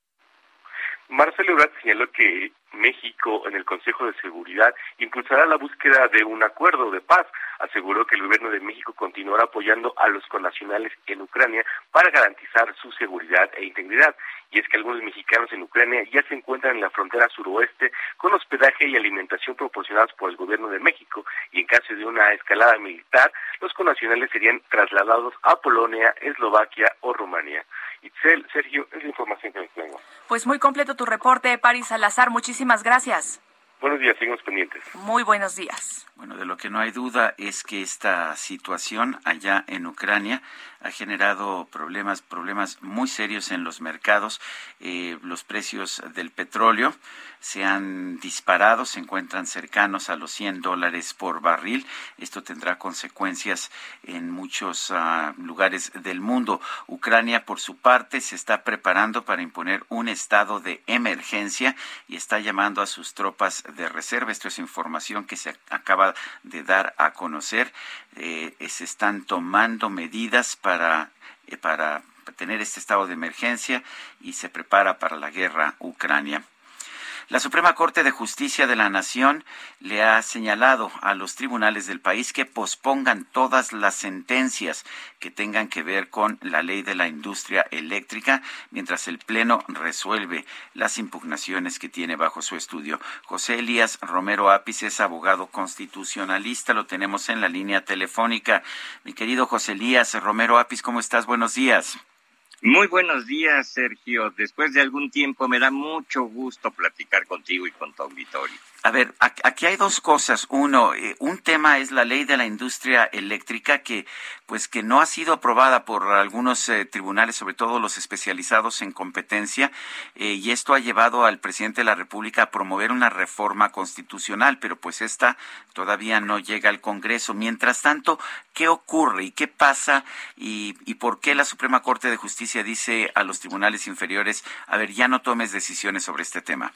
Marcelo Ebrard señaló que México en el Consejo de Seguridad impulsará la búsqueda de un acuerdo de paz. Aseguró que el gobierno de México continuará apoyando a los connacionales en Ucrania para garantizar su seguridad e integridad. Y es que algunos mexicanos en Ucrania ya se encuentran en la frontera suroeste con hospedaje y alimentación proporcionados por el gobierno de México y en caso de una escalada militar, los connacionales serían trasladados a Polonia, Eslovaquia o Rumania. Itzel, Sergio, es la información que les tengo. Pues muy completo tu reporte, Paris Salazar. Muchísimas gracias. Buenos días, seguimos pendientes. Muy buenos días. Bueno, de lo que no hay duda es que esta situación allá en Ucrania ha generado problemas, problemas muy serios en los mercados. Eh, los precios del petróleo se han disparado, se encuentran cercanos a los 100 dólares por barril. Esto tendrá consecuencias en muchos ah, lugares del mundo. Ucrania, por su parte, se está preparando para imponer un estado de emergencia y está llamando a sus tropas de reserva. Esto es información que se acaba de dar a conocer. Eh, se están tomando medidas para, eh, para tener este estado de emergencia y se prepara para la guerra Ucrania. La Suprema Corte de Justicia de la Nación le ha señalado a los tribunales del país que pospongan todas las sentencias que tengan que ver con la ley de la industria eléctrica mientras el Pleno resuelve las impugnaciones que tiene bajo su estudio. José Elías Romero Apis es abogado constitucionalista, lo tenemos en la línea telefónica. Mi querido José Elías Romero Apis, ¿cómo estás? Buenos días. Muy buenos días, Sergio. Después de algún tiempo me da mucho gusto platicar contigo y con tu auditorio. A ver, aquí hay dos cosas. Uno, eh, un tema es la ley de la industria eléctrica que, pues, que no ha sido aprobada por algunos eh, tribunales, sobre todo los especializados en competencia, eh, y esto ha llevado al presidente de la República a promover una reforma constitucional, pero pues esta todavía no llega al Congreso. Mientras tanto, ¿qué ocurre y qué pasa y, y por qué la Suprema Corte de Justicia dice a los tribunales inferiores, a ver, ya no tomes decisiones sobre este tema?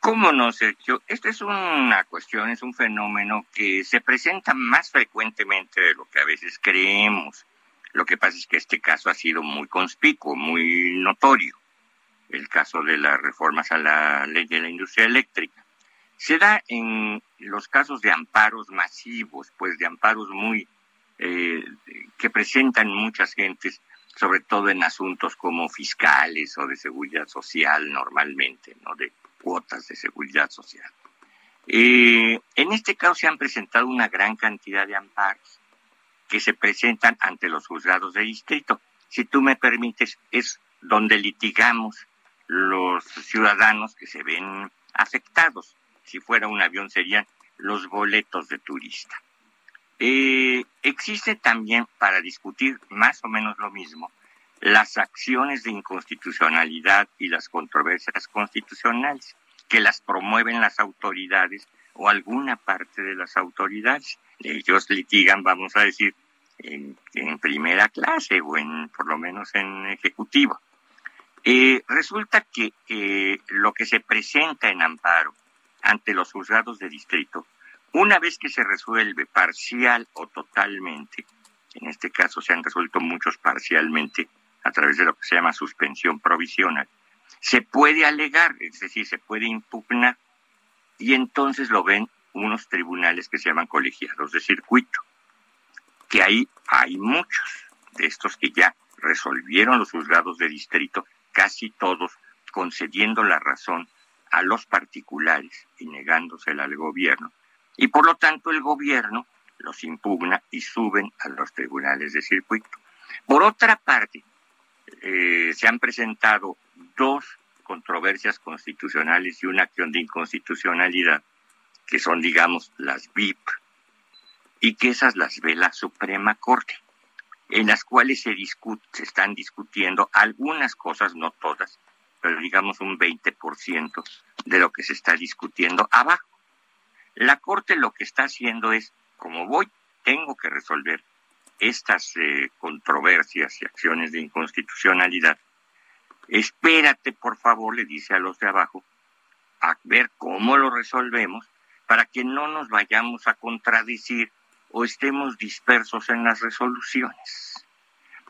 ¿Cómo no, Sergio? Esta es una cuestión, es un fenómeno que se presenta más frecuentemente de lo que a veces creemos. Lo que pasa es que este caso ha sido muy conspicuo, muy notorio, el caso de las reformas a la ley de la industria eléctrica. Se da en los casos de amparos masivos, pues de amparos muy eh, que presentan muchas gentes, sobre todo en asuntos como fiscales o de seguridad social normalmente, ¿no? De cuotas de seguridad social. Eh, en este caso se han presentado una gran cantidad de amparos que se presentan ante los juzgados de distrito. Si tú me permites, es donde litigamos los ciudadanos que se ven afectados. Si fuera un avión serían los boletos de turista. Eh, existe también, para discutir más o menos lo mismo, las acciones de inconstitucionalidad y las controversias constitucionales, que las promueven las autoridades o alguna parte de las autoridades. Ellos litigan, vamos a decir, en, primera clase o en por lo menos en ejecutivo. Eh, resulta que eh, lo que se presenta en amparo ante los juzgados de distrito, una vez que se resuelve parcial o totalmente, en este caso se han resuelto muchos parcialmente a través de lo que se llama suspensión provisional, se puede alegar, es decir, se puede impugnar, y entonces lo ven unos tribunales que se llaman colegiados de circuito, que ahí hay muchos de estos que ya resolvieron los juzgados de distrito, casi todos concediendo la razón a los particulares y negándosela al gobierno. Y por lo tanto el gobierno los impugna y suben a los tribunales de circuito. Por otra parte, eh, se han presentado dos controversias constitucionales y una acción de inconstitucionalidad, que son, digamos, las VIP, y que esas las ve la Suprema Corte, en las cuales se, se están discutiendo algunas cosas, no todas, pero digamos un 20% de lo que se está discutiendo abajo. La Corte lo que está haciendo es, como voy, tengo que resolver estas eh, controversias y acciones de inconstitucionalidad, espérate, por favor, le dice a los de abajo, a ver cómo lo resolvemos para que no nos vayamos a contradecir o estemos dispersos en las resoluciones.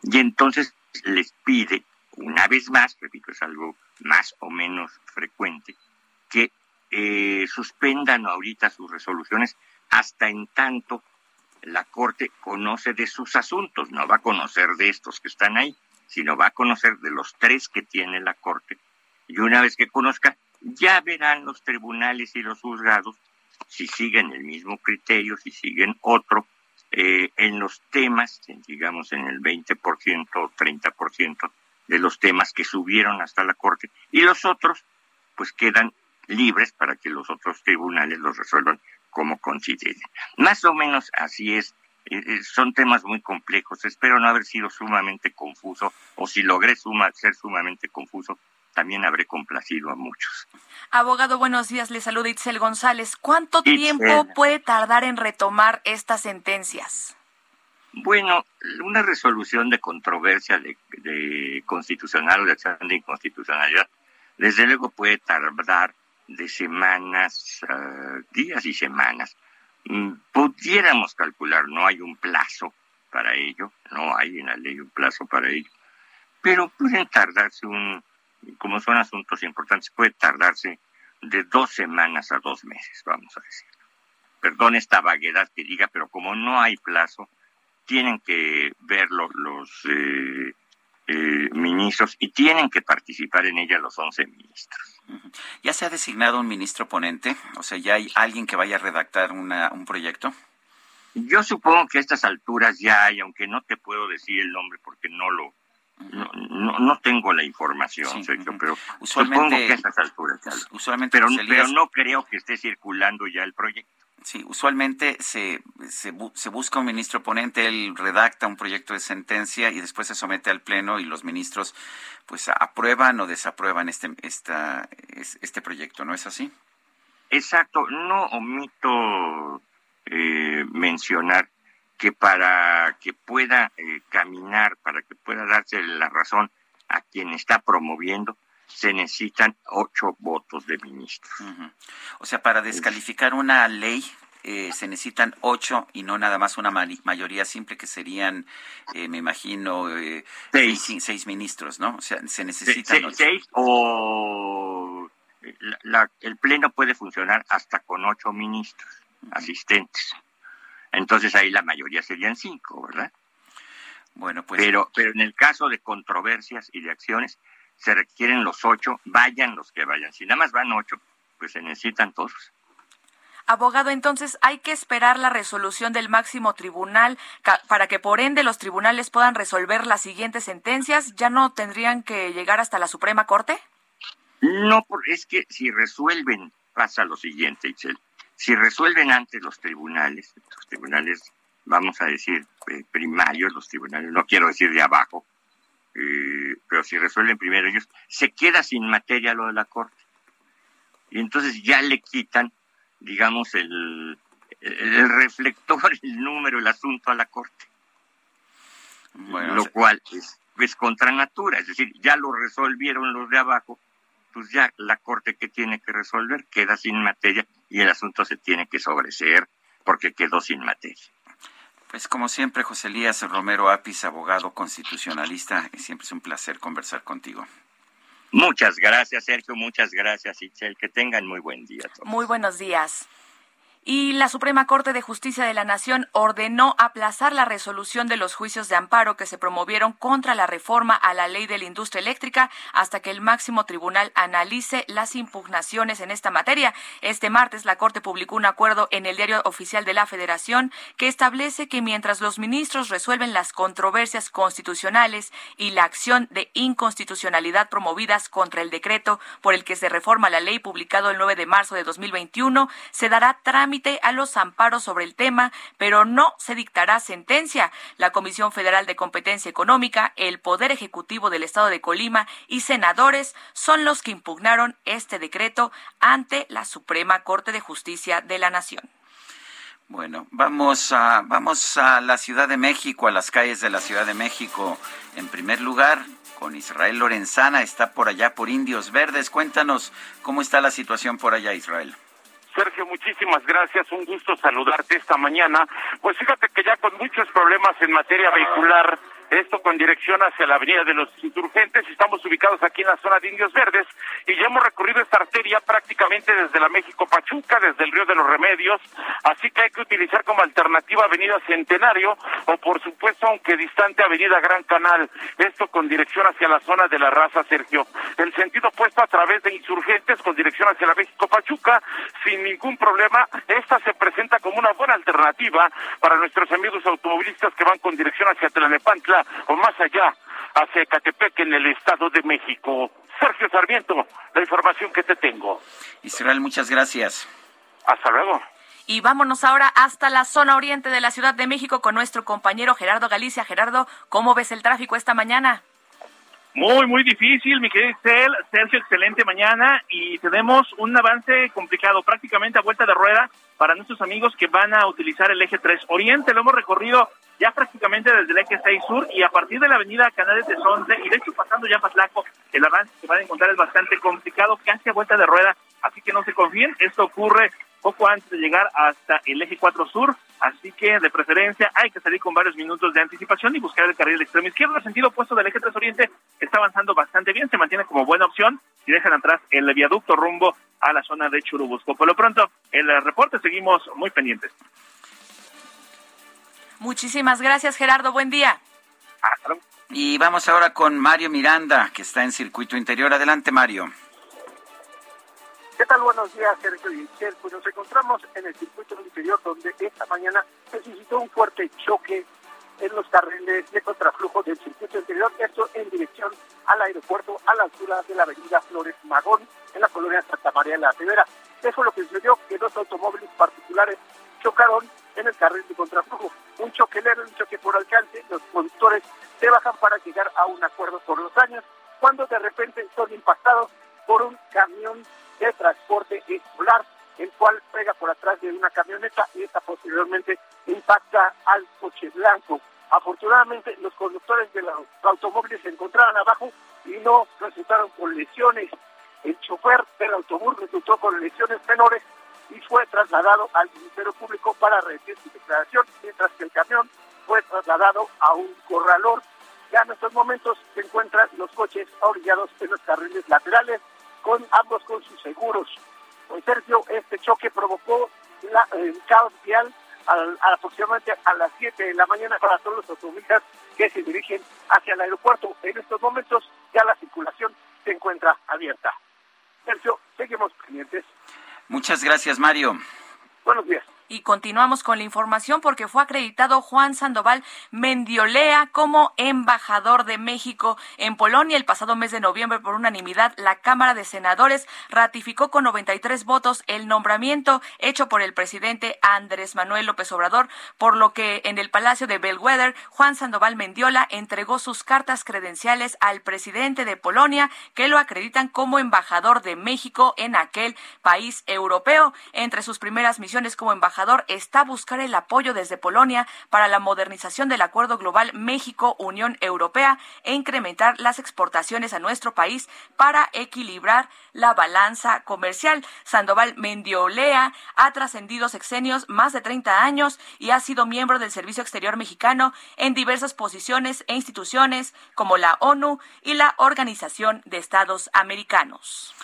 Y entonces les pide, una vez más, repito, es algo más o menos frecuente, que eh, suspendan ahorita sus resoluciones hasta en tanto la Corte conoce de sus asuntos, no va a conocer de estos que están ahí, sino va a conocer de los tres que tiene la Corte. Y una vez que conozca, ya verán los tribunales y los juzgados si siguen el mismo criterio, si siguen otro, eh, en los temas, digamos en el 20% o 30% de los temas que subieron hasta la Corte, y los otros, pues quedan libres para que los otros tribunales los resuelvan como consideren. Más o menos así es. Eh, eh, son temas muy complejos. Espero no haber sido sumamente confuso o si logré ser sumamente confuso, también habré complacido a muchos. Abogado, buenos días. Le saluda Itzel González. ¿Cuánto tiempo puede tardar en retomar estas sentencias? Bueno, una resolución de controversia de, constitucional o de acción de inconstitucionalidad, desde luego puede tardar de semanas, días y semanas. Mm, pudiéramos calcular, no hay un plazo para ello, no hay en la ley un plazo para ello, pero pueden tardarse un, como son asuntos importantes, puede tardarse de dos semanas a dos meses, vamos a decir. Perdón esta vaguedad que diga, pero como no hay plazo, tienen que verlo los eh, eh, ministros y tienen que participar en ella los once ministros. ¿Ya se ha designado un ministro ponente? O sea, ¿ya hay alguien que vaya a redactar un proyecto? Yo supongo que a estas alturas ya hay, aunque no te puedo decir el nombre porque no lo, no, no, tengo la información, pero supongo que a estas alturas. Usualmente pero, pero no creo que esté circulando ya el proyecto. Sí, usualmente se, se, se, busca un ministro ponente, él redacta un proyecto de sentencia y después se somete al Pleno y los ministros pues aprueban o desaprueban este, esta, este proyecto, ¿no es así? Exacto, no omito eh, mencionar que para que pueda eh, caminar, para que pueda darse la razón a quien está promoviendo, se necesitan ocho votos de ministros. O sea, para descalificar una ley eh, se necesitan ocho y no nada más una mayoría simple que serían, eh, me imagino, eh, seis. ministros, ¿no? O sea, se necesitan seis, o el pleno puede funcionar hasta con ocho ministros asistentes. Entonces ahí la mayoría serían cinco, ¿verdad? Bueno, pues. Pero, pero en el caso de controversias y de acciones, se requieren los ocho, vayan los que vayan. Si nada más van ocho, pues se necesitan todos. Abogado, entonces hay que esperar la resolución del máximo tribunal para que por ende los tribunales puedan resolver las siguientes sentencias. ¿Ya no tendrían que llegar hasta la Suprema Corte? No, es que si resuelven, pasa lo siguiente, Itzel. Si resuelven antes los tribunales, los tribunales, vamos a decir, eh, primarios, los tribunales, no quiero decir de abajo, eh, pero si resuelven primero ellos, se queda sin materia lo de la Corte. Y entonces ya le quitan, digamos, el, el reflector, el número, el asunto a la Corte. lo cual es, es contra natura, es decir, ya lo resolvieron los de abajo, pues ya la Corte que tiene que resolver queda sin materia y el asunto se tiene que sobreseer porque quedó sin materia. Pues como siempre, José Elías Romero Apis, abogado constitucionalista, siempre es un placer conversar contigo. Muchas gracias, Sergio. Muchas gracias, Itzel. Que tengan muy buen día. Muy buenos días. Y la Suprema Corte de Justicia de la Nación ordenó aplazar la resolución de los juicios de amparo que se promovieron contra la reforma a la ley de la industria eléctrica hasta que el máximo tribunal analice las impugnaciones en esta materia. Este martes la Corte publicó un acuerdo en el Diario Oficial de la Federación que establece que mientras los ministros resuelven las controversias constitucionales y la acción de inconstitucionalidad promovidas contra el decreto por el que se reforma la ley publicado el 9 de marzo de 2021, se dará trámite a los amparos sobre el tema, pero no se dictará sentencia. La Comisión Federal de Competencia Económica, el Poder Ejecutivo del Estado de Colima y senadores son los que impugnaron este decreto ante la Suprema Corte de Justicia de la Nación. Bueno, vamos a, vamos a la Ciudad de México, a las calles de la Ciudad de México. En primer lugar, con Israel Lorenzana, está por allá por Indios Verdes. Cuéntanos cómo está la situación por allá, Israel. Sergio, muchísimas gracias. Un gusto saludarte esta mañana. Pues fíjate que ya con muchos problemas en materia vehicular esto con dirección hacia la Avenida de los Insurgentes. Estamos ubicados aquí en la zona de Indios Verdes y ya hemos recorrido esta arteria prácticamente desde la México Pachuca, desde el Río de los Remedios, así que hay que utilizar como alternativa Avenida Centenario o por supuesto, aunque distante, Avenida Gran Canal. Esto con dirección hacia la zona de la raza, Sergio. El sentido opuesto a través de Insurgentes con dirección hacia la México Pachuca, sin ningún problema. Esta se presenta como una buena alternativa para nuestros amigos automovilistas que van con dirección hacia Tlanepantla o más allá, hacia Ecatepec en el Estado de México. Sergio Sarmiento, la información que te tengo. Israel, muchas gracias. Hasta luego. Y vámonos ahora hasta la zona oriente de la Ciudad de México con nuestro compañero Gerardo Galicia. Gerardo, ¿cómo ves el tráfico esta mañana? Muy, muy difícil, mi querido Sergio, excelente mañana y tenemos un avance complicado, prácticamente a vuelta de rueda para nuestros amigos que van a utilizar el eje 3 Oriente. Lo hemos recorrido ya prácticamente desde el eje 6 Sur y a partir de la avenida Canales de Sonce y de hecho pasando ya Patlaco, el avance que van a encontrar es bastante complicado, casi a vuelta de rueda, así que no se confíen, esto ocurre poco antes de llegar hasta el eje 4 sur, así que de preferencia hay que salir con varios minutos de anticipación y buscar el carril extremo izquierdo. El sentido opuesto del eje 3 oriente está avanzando bastante bien, se mantiene como buena opción y dejan atrás el viaducto rumbo a la zona de Churubusco. Por lo pronto, el reporte seguimos muy pendientes. Muchísimas gracias, Gerardo. Buen día. Y vamos ahora con Mario Miranda, que está en circuito interior. Adelante, Mario. ¿Qué tal? Buenos días, Sergio y Pues nos encontramos en el circuito interior donde esta mañana se suscitó un fuerte choque en los carriles de contraflujo del circuito interior, esto en dirección al aeropuerto a la altura de la avenida Flores Magón, en la colonia Santa María de la Rivera. Eso fue lo que sucedió, que dos automóviles particulares chocaron en el carril de contraflujo. Un choque leve, un choque por alcance, los conductores se bajan para llegar a un acuerdo por los años, cuando de repente son impactados por un camión de transporte escolar, el cual pega por atrás de una camioneta y esta posteriormente impacta al coche blanco. Afortunadamente, los conductores de los automóviles se encontraban abajo y no resultaron con lesiones. El chofer del autobús resultó con lesiones menores y fue trasladado al Ministerio Público para recibir su declaración, mientras que el camión fue trasladado a un corralor. Ya en estos momentos se encuentran los coches orillados en los carriles laterales con ambos con sus seguros. Pues Sergio, este choque provocó la, el caos vial aproximadamente a las 7 de la mañana para todos los automovilistas que se dirigen hacia el aeropuerto. En estos momentos ya la circulación se encuentra abierta. Sergio, seguimos pendientes. Muchas gracias, Mario. Buenos días. Y continuamos con la información porque fue acreditado Juan Sandoval Mendiolea como embajador de México en Polonia el pasado mes de noviembre por unanimidad. La Cámara de Senadores ratificó con 93 votos el nombramiento hecho por el presidente Andrés Manuel López Obrador, por lo que en el Palacio de Belweder, Juan Sandoval Mendiola entregó sus cartas credenciales al presidente de Polonia, que lo acreditan como embajador de México en aquel país europeo. Entre sus primeras misiones como embajador está buscar el apoyo desde Polonia para la modernización del Acuerdo Global México-Unión Europea e incrementar las exportaciones a nuestro país para equilibrar la balanza comercial. Sandoval Mendiolea ha trascendido sexenios más de 30 años y ha sido miembro del Servicio Exterior Mexicano en diversas posiciones e instituciones como la ONU y la Organización de Estados Americanos.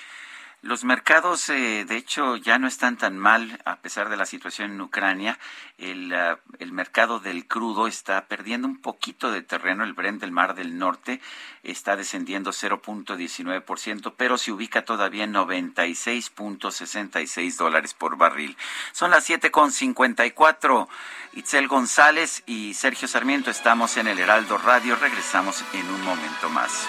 Los mercados, eh, de hecho, ya no están tan mal a pesar de la situación en Ucrania. El, ah, el, mercado del crudo está perdiendo un poquito de terreno. El Brent del Mar del Norte está descendiendo 0.19%, pero se ubica todavía en 96.66 dólares por barril. Son las 7.54. Itzel González y Sergio Sarmiento estamos en el Heraldo Radio. Regresamos en un momento más.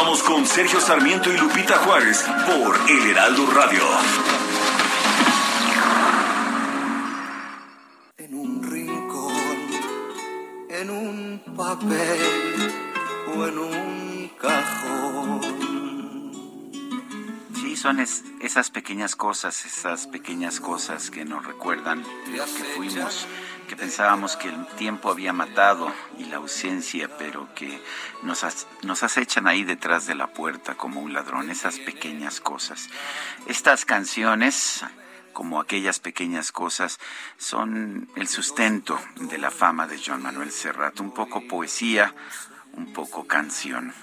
Continuamos con Sergio Sarmiento y Lupita Juárez por El Heraldo Radio. En un rincón, en un papel o en un cajón. Sí, son es- esas pequeñas cosas, esas pequeñas cosas que nos recuerdan lo que fuimos, que pensábamos que el tiempo había matado y la ausencia, pero que nos acechan ahí detrás de la puerta como un ladrón, esas pequeñas cosas. Estas canciones, como aquellas pequeñas cosas, son el sustento de la fama de Joan Manuel Serrat, un poco poesía, un poco canción.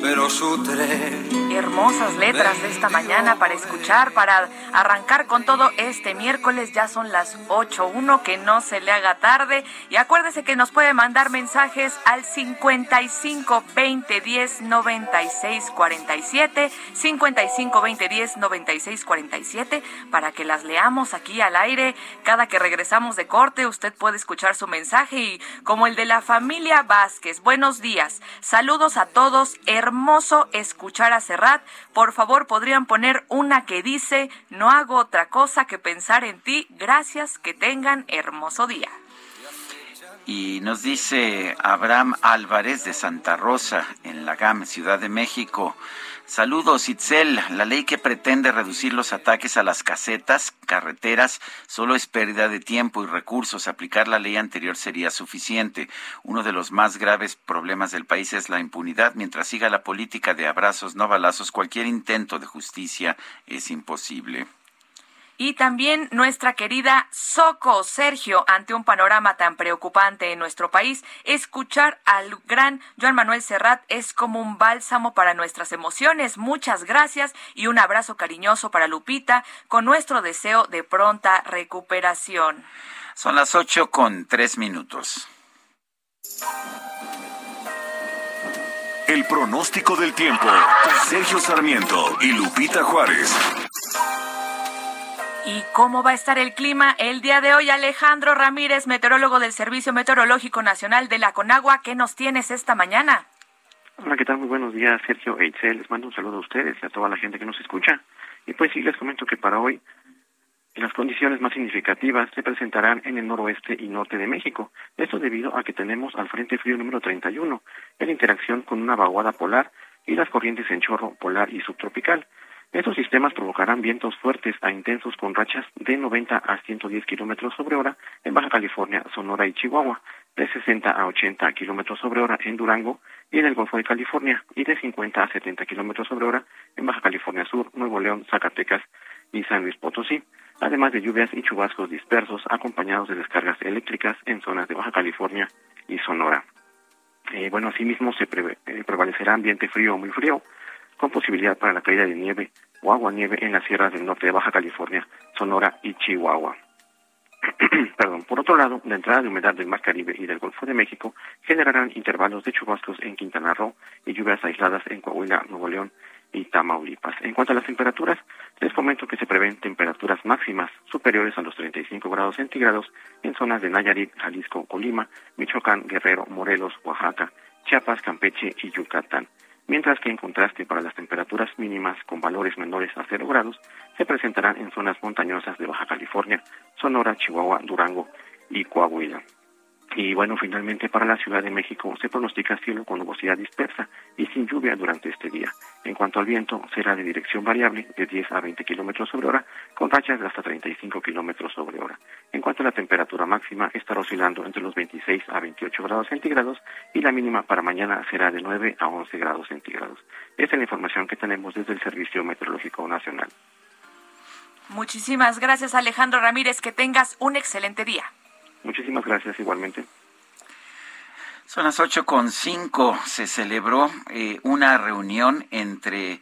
Pero su tren Hermosas letras de esta mañana para escuchar, para arrancar con todo este miércoles. Ya son las 8.1, que no se le haga tarde. Y acuérdese que nos puede mandar mensajes al 55 20 10 96 47, 55 20 10 96 47, para que las leamos aquí al aire. Cada que regresamos de corte, usted puede escuchar su mensaje y como el de la familia Vázquez. Buenos días. Saludos a todos. Hermoso escuchar a Serrat. Por favor, podrían poner una que dice, no hago otra cosa que pensar en ti. Gracias, que tengan hermoso día. Y nos dice Abraham Álvarez de Santa Rosa, en la Ciudad de México. Saludos, Itzel. La ley que pretende reducir los ataques a las casetas, carreteras, solo es pérdida de tiempo y recursos. Aplicar la ley anterior sería suficiente. Uno de los más graves problemas del país es la impunidad. Mientras siga la política de abrazos, no balazos, cualquier intento de justicia es imposible. Y también nuestra querida Soco Sergio, ante un panorama tan preocupante en nuestro país, escuchar al gran Joan Manuel Serrat es como un bálsamo para nuestras emociones. Muchas gracias y un abrazo cariñoso para Lupita con nuestro deseo de pronta recuperación. Son las ocho con tres minutos. El pronóstico del tiempo. Sergio Sarmiento y Lupita Juárez. ¿Y cómo va a estar el clima el día de hoy? Alejandro Ramírez, meteorólogo del Servicio Meteorológico Nacional de la Conagua, ¿qué nos tienes esta mañana? Hola, ¿qué tal? Muy buenos días, Sergio Eitzel. Les mando un saludo a ustedes y a toda la gente que nos escucha. Y pues sí, les comento que para hoy las condiciones más significativas se presentarán en el noroeste y norte de México. Esto debido a que tenemos al Frente Frío número 31 en interacción con una vaguada polar y las corrientes en chorro polar y subtropical. Estos sistemas provocarán vientos fuertes a intensos con rachas de 90 a 110 kilómetros sobre hora en Baja California, Sonora y Chihuahua, de 60 a 80 kilómetros sobre hora en Durango y en el Golfo de California, y de 50 a 70 kilómetros sobre hora en Baja California Sur, Nuevo León, Zacatecas y San Luis Potosí, además de lluvias y chubascos dispersos acompañados de descargas eléctricas en zonas de Baja California y Sonora. Eh, bueno, asimismo se eh, prevalecerá ambiente frío o muy frío, con posibilidad para la caída de nieve o agua nieve en las sierras del norte de Baja California, Sonora y Chihuahua. Perdón. Por otro lado, la entrada de humedad del Mar Caribe y del Golfo de México generarán intervalos de chubascos en Quintana Roo y lluvias aisladas en Coahuila, Nuevo León y Tamaulipas. En cuanto a las temperaturas, les comento que se prevén temperaturas máximas superiores a los 35 grados centígrados en zonas de Nayarit, Jalisco, Colima, Michoacán, Guerrero, Morelos, Oaxaca, Chiapas, Campeche y Yucatán mientras que en contraste para las temperaturas mínimas con valores menores a 0 grados se presentarán en zonas montañosas de Baja California, Sonora, Chihuahua, Durango y Coahuila. Y bueno, finalmente para la Ciudad de México se pronostica cielo con nubosidad dispersa y sin lluvia durante este día. En cuanto al viento, será de dirección variable de 10 a 20 kilómetros sobre hora, con rachas de hasta 35 kilómetros sobre hora. En cuanto a la temperatura máxima, estará oscilando entre los 26 a 28 grados centígrados y la mínima para mañana será de 9 a 11 grados centígrados. Esta es la información que tenemos desde el Servicio Meteorológico Nacional. Muchísimas gracias, Alejandro Ramírez. Que tengas un excelente día. Muchísimas gracias igualmente. Son las ocho con cinco. Se celebró eh, una reunión entre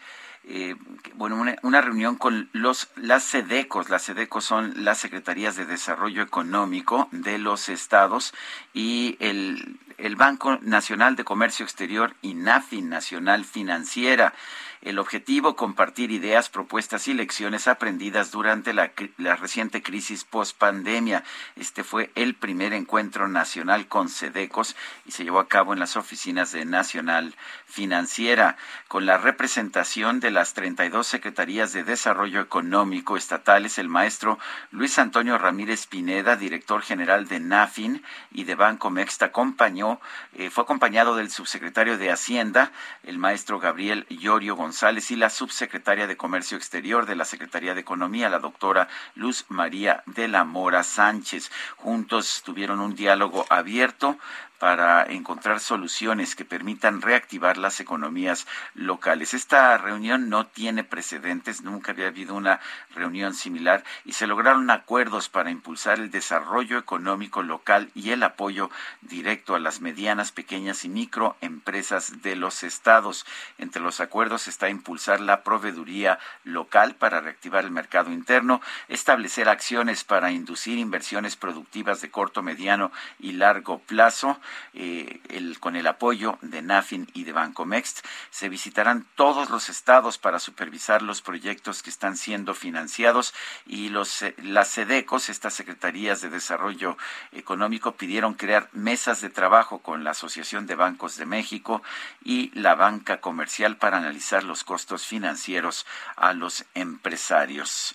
eh, bueno, una, reunión con los las SEDECOS. Las SEDECOS son las Secretarías de Desarrollo Económico de los estados y el, el Banco Nacional de Comercio Exterior y NAFI Nacional Financiera. El objetivo, compartir ideas, propuestas y lecciones aprendidas durante la, reciente crisis post-pandemia. Este fue el primer encuentro nacional con SEDECOS y se llevó a cabo en las oficinas de Nacional Financiera, con la representación de las 32 Secretarías de Desarrollo Económico estatales, el maestro Luis Antonio Ramírez Pineda, director general de NAFIN y de Banco Mexta, acompañó, eh, fue acompañado del subsecretario de Hacienda, el maestro Gabriel Llorio González González y la subsecretaria de Comercio Exterior de la Secretaría de Economía, la doctora Luz María de la Mora Sánchez. Juntos tuvieron un diálogo abierto para encontrar soluciones que permitan reactivar las economías locales. Esta reunión no tiene precedentes, nunca había habido una reunión similar y se lograron acuerdos para impulsar el desarrollo económico local y el apoyo directo a las medianas, pequeñas y microempresas de los estados. Entre los acuerdos está impulsar la proveeduría local para reactivar el mercado interno, establecer acciones para inducir inversiones productivas de corto, mediano y largo plazo, eh, con el apoyo de NAFIN y de Bancomext. Se visitarán todos los estados para supervisar los proyectos que están siendo financiados y los, eh, las SEDECOS, estas Secretarías de Desarrollo Económico, pidieron crear mesas de trabajo con la Asociación de Bancos de México y la banca comercial para analizar los costos financieros a los empresarios.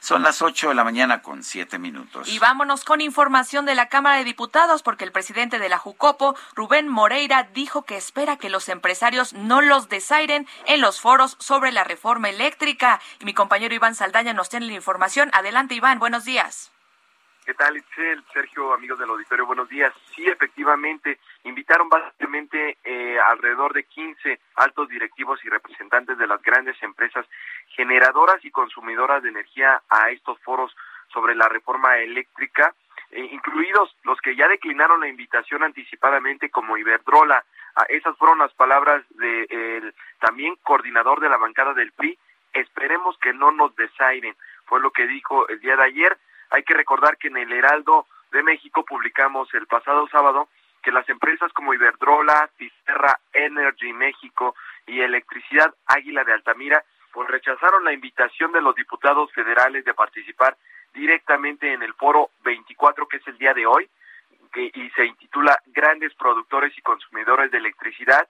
Son las 8 de la mañana con 7 minutos. Y vámonos con información de la Cámara de Diputados, porque el presidente de la Jucopo, Rubén Moreira, dijo que espera que los empresarios no los desairen en los foros sobre la reforma eléctrica. Y mi compañero Iván Saldaña nos tiene la información. Adelante, Iván, buenos días. ¿Qué tal, Itzel? Sergio, amigos del auditorio, buenos días. Sí, efectivamente, invitaron básicamente eh, alrededor de 15 altos directivos y representantes de las grandes empresas generadoras y consumidoras de energía a estos foros sobre la reforma eléctrica, eh, incluidos los que ya declinaron la invitación anticipadamente como Iberdrola. Ah, esas fueron las palabras del también coordinador de la bancada del PRI. Esperemos que no nos desairen, fue lo que dijo el día de ayer hay que recordar que en el Heraldo de México publicamos el pasado sábado que las empresas como Iberdrola, Fisterra Energy México y Electricidad Águila de Altamira pues rechazaron la invitación de los diputados federales de participar directamente en el foro 24 que es el día de hoy que, y se intitula Grandes productores y consumidores de electricidad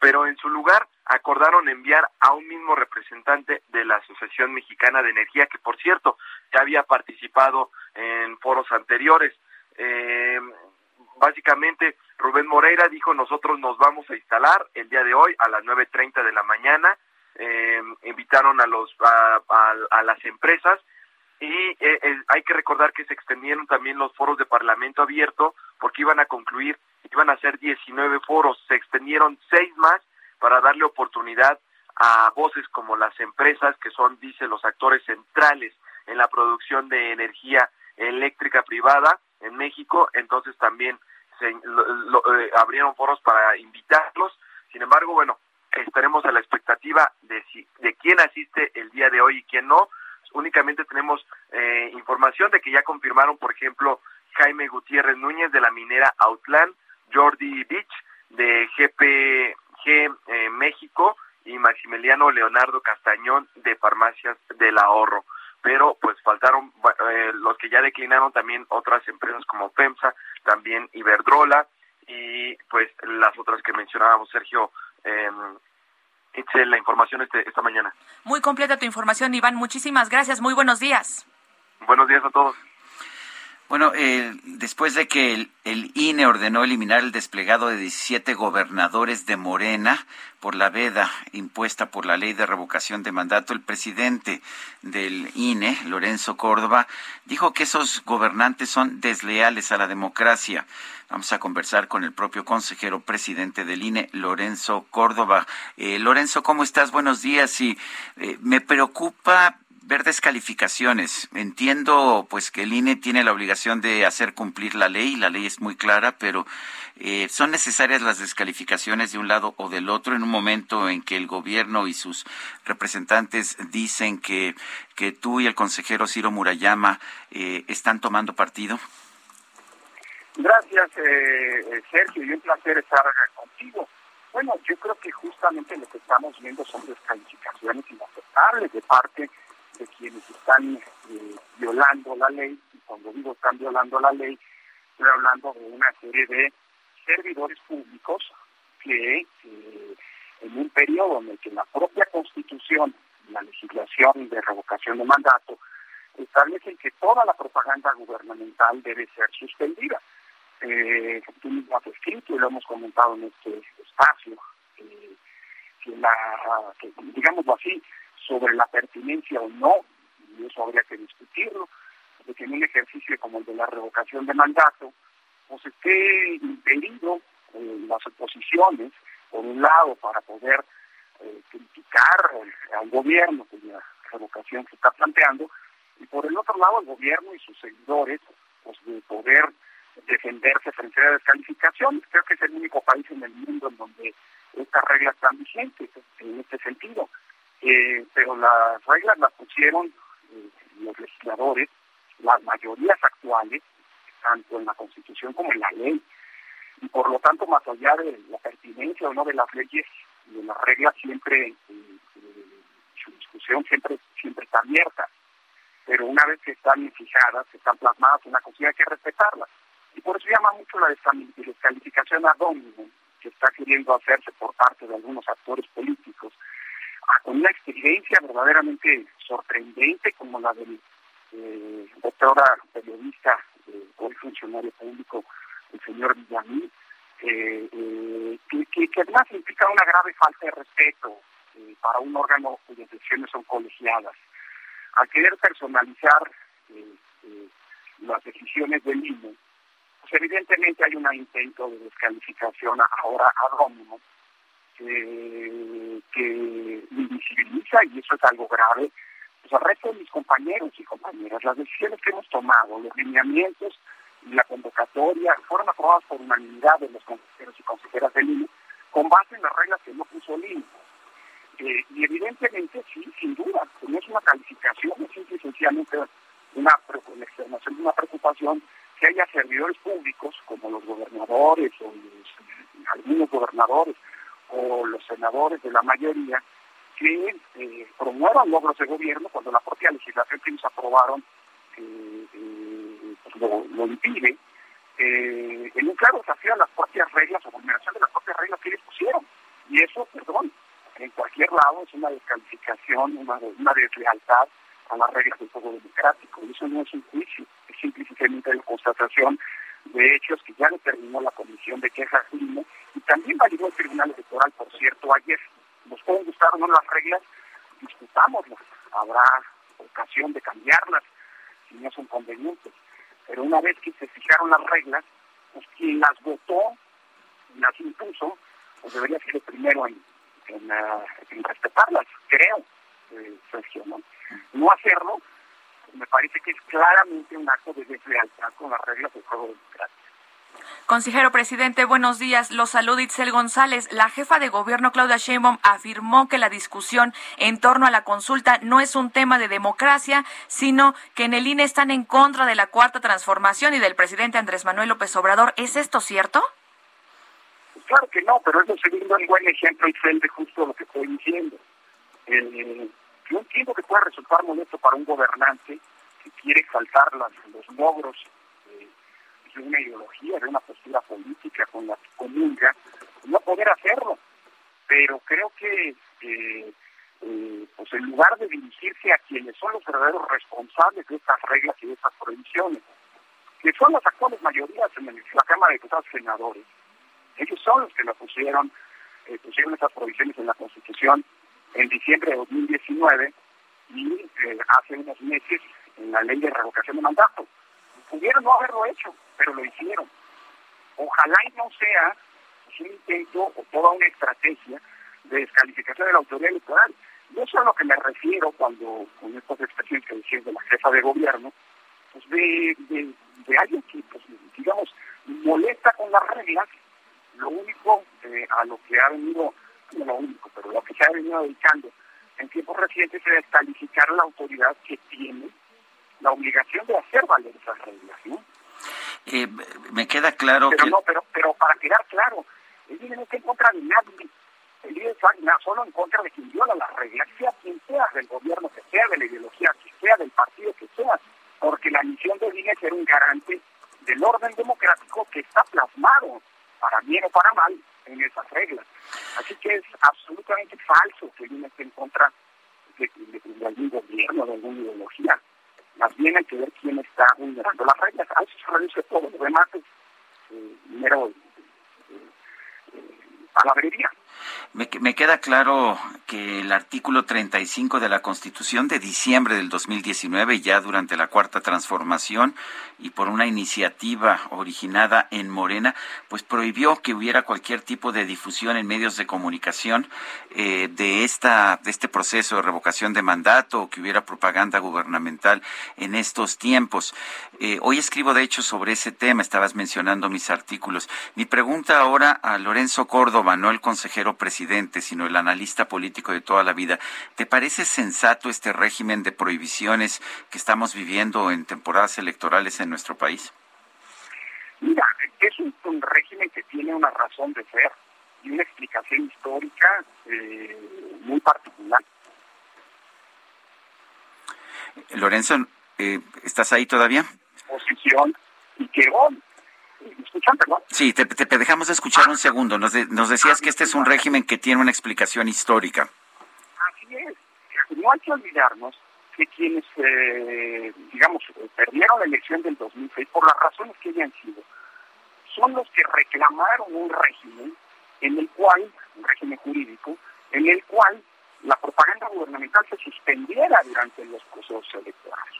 pero en su lugar acordaron enviar a un mismo representante de la Asociación Mexicana de Energía, que por cierto ya había participado en foros anteriores. Eh, básicamente, Rubén Moreira dijo, nosotros nos vamos a instalar el día de hoy a las 9.30 de la mañana eh, invitaron a los a, las empresas y eh, hay que recordar que se extendieron también los foros de Parlamento abierto porque iban a concluir, iban a ser 19 foros, se extendieron seis más para darle oportunidad a voces como las empresas que son, dice, los actores centrales en la producción de energía eléctrica privada en México, entonces también se eh, abrieron foros para invitarlos. Sin embargo, bueno, estaremos a la expectativa de si, de quién asiste el día de hoy y quién no. Únicamente tenemos eh, información de que ya confirmaron, por ejemplo, Jaime Gutiérrez Núñez de la minera Outland, Jordi Beach de GPG eh, México y Maximiliano Leonardo Castañón de Farmacias del Ahorro pero pues faltaron eh, los que ya declinaron también otras empresas como FEMSA, también Iberdrola y pues las otras que mencionábamos, Sergio. Eh, la información este, esta mañana. Muy completa tu información, Iván. Muchísimas gracias. Muy buenos días. Buenos días a todos. Bueno, eh, después de que el, el, INE ordenó eliminar el desplegado de 17 gobernadores de Morena por la veda impuesta por la ley de revocación de mandato, el presidente del INE, Lorenzo Córdoba, dijo que esos gobernantes son desleales a la democracia. Vamos a conversar con el propio consejero presidente del INE, Lorenzo Córdoba. Eh, Lorenzo, ¿cómo estás? Buenos días. Y eh, me preocupa ver descalificaciones. Entiendo pues que el INE tiene la obligación de hacer cumplir la ley, la ley es muy clara, pero eh, son necesarias las descalificaciones de un lado o del otro en un momento en que el gobierno y sus representantes dicen que, que tú y el consejero Ciro Murayama eh, están tomando partido. Gracias, eh, Sergio, y un placer estar contigo. Bueno, yo creo que justamente lo que estamos viendo son descalificaciones inaceptables de parte de quienes están eh, violando la ley, y cuando digo están violando la ley, estoy hablando de una serie de servidores públicos que eh, en un periodo en el que la propia Constitución, la legislación de revocación de mandato, establecen que toda la propaganda gubernamental debe ser suspendida. Eh, tú mismo has escrito y lo hemos comentado en este espacio, eh, que la, que, digámoslo así, sobre la pertinencia o no, y eso habría que discutirlo, de que en un ejercicio como el de la revocación de mandato, pues esté impedido eh, las oposiciones, por un lado, para poder eh, criticar al gobierno la revocación que está planteando, y por el otro lado, el gobierno y sus seguidores, pues de poder defenderse frente a la descalificación. Creo que es el único país en el mundo en donde estas reglas están vigentes en este sentido. Eh, pero las reglas las pusieron eh, los legisladores, las mayorías actuales, tanto en la Constitución como en la ley. Y por lo tanto, más allá de la pertinencia o no de las leyes de las reglas, siempre eh, su discusión siempre, siempre está abierta. Pero una vez que están fijadas, que están plasmadas, una cosa hay que respetarlas. Y por eso llama mucho la descalificación a domino que está queriendo hacerse por parte de algunos actores políticos con una experiencia verdaderamente sorprendente como la del eh, doctora periodista, eh, hoy funcionario público, el señor Villamil, eh, eh, que, además implica una grave falta de respeto para un órgano cuyas decisiones son colegiadas. Al querer personalizar las decisiones del INE, pues evidentemente hay un intento de descalificación ahora que invisibiliza, y eso es algo grave, pues al resto de mis compañeros y compañeras, las decisiones que hemos tomado, los lineamientos y la convocatoria fueron aprobadas por unanimidad de los consejeros y consejeras del INE con base en las reglas que no puso el INE. Eh, y evidentemente, sí, sin duda, no es una calificación, es sencillamente una, una preocupación que haya servidores públicos como los gobernadores o algunos gobernadores o los senadores de la mayoría que eh, promuevan logros de gobierno cuando la propia legislación que ellos aprobaron eh, eh, pues lo, impide, en un claro desafío a las propias reglas o vulneración de las propias reglas que ellos pusieron. Y eso, perdón, en cualquier lado es una descalificación, una, una deslealtad a las reglas del juego democrático. Y eso no es un juicio, es simplemente la constatación de hechos que ya determinó la Comisión de Quejas INE y también validó el Tribunal Electoral, por cierto, ayer. Nos pueden gustar o no las reglas, discutámoslas. Habrá ocasión de cambiarlas si no son convenientes. Pero una vez que se fijaron las reglas, pues quien las votó, las impuso, pues debería ser el primero en, ah, respetarlas, creo, eh, Sergio. ¿no? no hacerlo, me parece que es claramente un acto de deslealtad con las reglas del juego democrático. Consejero presidente, buenos días. Los saluda Itzel González. La jefa de gobierno, Claudia Sheinbaum, afirmó que la discusión en torno a la consulta no es un tema de democracia, sino que en el INE están en contra de la cuarta transformación y del presidente Andrés Manuel López Obrador. ¿Es esto cierto? Pues claro que no, pero eso sería un buen ejemplo, Itzel, de justo lo que estoy diciendo. Eh, yo entiendo que puede resultar molesto para un gobernante que quiere exaltar las, los logros de una ideología, de una postura política con la que comulga, no poder hacerlo. Pero creo que eh, eh, pues en lugar de dirigirse a quienes son los verdaderos responsables de estas reglas y de estas prohibiciones, que son las actuales mayorías en la Cámara de Diputados y Senadores, ellos son los que lo pusieron, eh, pusieron estas prohibiciones en la Constitución en diciembre de 2019 y eh, hace unos meses en la ley de revocación de mandato. Pudieron no haberlo hecho, pero lo hicieron. Ojalá y no sea un intento o toda una estrategia de descalificación de la autoridad electoral. No sé a lo que me refiero cuando, con estas expresiones que decía de la jefa de gobierno, pues de, de, de alguien que, pues, digamos, molesta con las reglas, lo único eh, a lo que ha venido, lo único, pero lo que se ha venido dedicando en tiempos recientes es descalificar a la autoridad que tiene la obligación de hacer valer esas reglas, ¿no? Eh, me queda claro pero que... No, pero, pero para quedar claro, el INE no está en contra de nadie. El INE está solo en contra de quien viola las reglas, sea quien sea, del gobierno que sea, de la ideología que sea, del partido que sea, porque la misión del INE es ser un garante del orden democrático que está plasmado, para bien o para mal, en esas reglas. Así que es absolutamente falso que INE esté en contra de, de, de algún gobierno, de alguna ideología más bien hay que ver quién está vulnerando las reglas. A eso se reduce todo, lo demás es eh, mero eh, eh, palabrería. Me, queda claro que el artículo 35 de la Constitución de diciembre del 2019, ya durante la cuarta transformación y por una iniciativa originada en Morena, pues prohibió que hubiera cualquier tipo de difusión en medios de comunicación eh, de esta de este proceso de revocación de mandato o que hubiera propaganda gubernamental en estos tiempos. Eh, hoy escribo de hecho sobre ese tema, estabas mencionando mis artículos. Mi pregunta ahora a Lorenzo Córdoba, no el consejero presidente, sino el analista político de toda la vida. ¿Te parece sensato este régimen de prohibiciones que estamos viviendo en temporadas electorales en nuestro país? Mira, es un, un régimen que tiene una razón de ser y una explicación histórica eh, muy particular. Lorenzo, eh, ¿estás ahí todavía? Posición y que hoy ¿Me escuchan, perdón? Sí, te, te, dejamos de escuchar un segundo. Nos, de, nos decías que este es un régimen que tiene una explicación histórica. Así es. No hay que olvidarnos que quienes, eh, digamos, perdieron la elección del 2006, por las razones que hayan sido, son los que reclamaron un régimen en el cual, un régimen jurídico, en el cual la propaganda gubernamental se suspendiera durante los procesos electorales.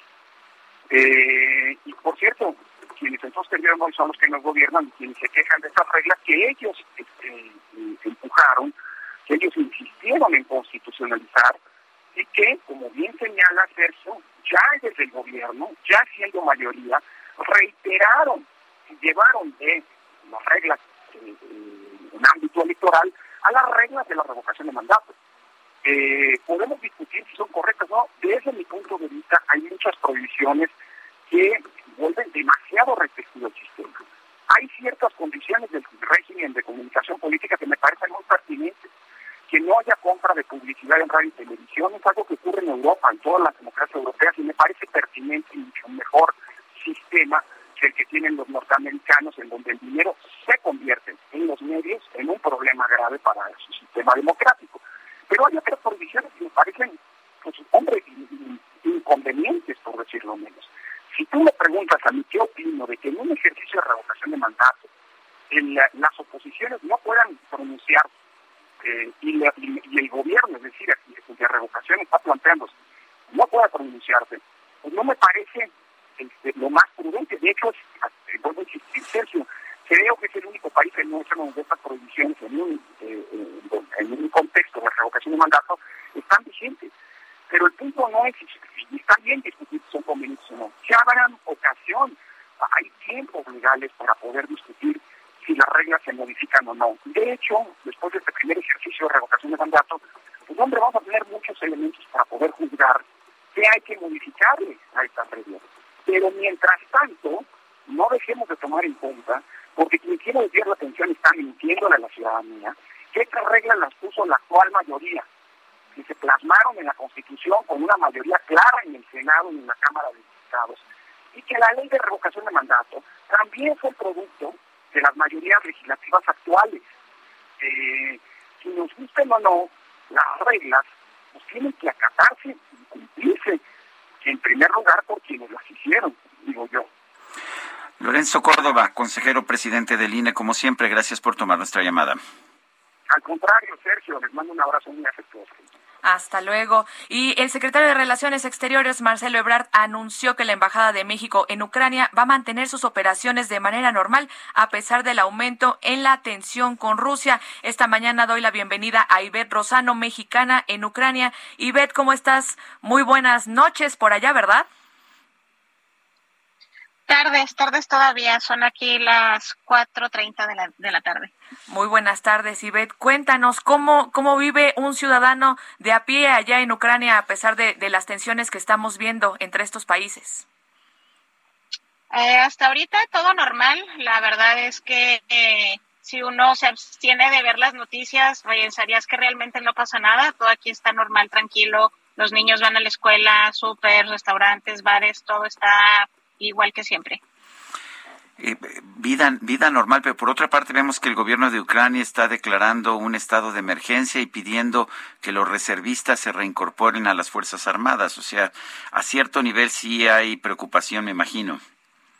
Eh, y por cierto, quienes entonces perdieron hoy son los que nos gobiernan y quienes se quejan de estas reglas que ellos este, empujaron, que ellos insistieron en constitucionalizar y que, como bien señala Sergio, ya desde el gobierno, ya siendo mayoría, reiteraron y llevaron de las reglas eh, en ámbito electoral a las reglas de la revocación de mandato. Eh, podemos discutir si son correctas o no. Desde mi punto de vista, hay muchas prohibiciones que vuelven demasiado restrictivo el sistema. Hay ciertas condiciones del régimen de comunicación política que me parecen muy pertinentes. Que no haya compra de publicidad en radio y televisión es algo que ocurre en Europa, en todas las democracias europeas, y me parece pertinente y mucho mejor sistema que el que tienen los norteamericanos, en donde el dinero se convierte en los medios en un problema grave para su sistema democrático. Pero hay otras prohibiciones que me parecen, pues, hombre, inconvenientes, por decirlo menos. Si tú me preguntas a mí qué opino de que en un ejercicio de revocación de mandato las oposiciones no puedan pronunciar eh, y, el gobierno, es decir, de revocación está planteándose, no pueda pronunciarse, pues no me parece este, lo más prudente. De hecho, vuelvo a insistir, Sergio, creo que es el único país que no hecho de estas prohibiciones en un, eh, en un contexto de revocación de mandato están vigentes. Pero el punto no es si están bien discutir si son convenientes o no. Ya habrán ocasión, hay tiempos legales para poder discutir si las reglas se modifican o no. De hecho, después de este primer ejercicio de revocación de mandato, pues hombre, vamos a tener muchos elementos para poder juzgar qué hay que modificarle a estas reglas. Pero mientras tanto, no dejemos de tomar en cuenta, porque quien quiere desviar la atención está mintiéndole a la ciudadanía, que estas reglas las puso la actual mayoría, que se plasmaron en la Constitución con una mayoría clara en el Senado y en la Cámara de Diputados, y que la ley de revocación de mandato también fue producto de las mayorías legislativas actuales. Eh, si nos gusten o no, las reglas pues, tienen que acatarse y cumplirse, en primer lugar por quienes las hicieron, digo yo. Lorenzo Córdoba, consejero presidente del INE, como siempre, gracias por tomar nuestra llamada. Al contrario, Sergio, les mando un abrazo muy afectuoso. Hasta luego. Y el secretario de Relaciones Exteriores, Marcelo Ebrard, anunció que la Embajada de México en Ucrania va a mantener sus operaciones de manera normal a pesar del aumento en la tensión con Rusia. Esta mañana doy la bienvenida a Ivette Rosano, mexicana en Ucrania. Ivette, ¿cómo estás? Muy buenas noches por allá, ¿verdad? Tardes, tardes todavía, son aquí las 4.30 de la, de la tarde. Muy buenas tardes, Ivette. Cuéntanos cómo, cómo vive un ciudadano de a pie allá en Ucrania a pesar de, las tensiones que estamos viendo entre estos países. Eh, hasta ahorita todo normal. La verdad es que eh, si uno se abstiene de ver las noticias, pensarías que realmente no pasa nada. Todo aquí está normal, tranquilo. Los niños van a la escuela, súper, restaurantes, bares, todo está igual que siempre. Eh, vida, vida normal, pero por otra parte vemos que el gobierno de Ucrania está declarando un estado de emergencia y pidiendo que los reservistas se reincorporen a las Fuerzas Armadas. O sea, a cierto nivel sí hay preocupación, me imagino.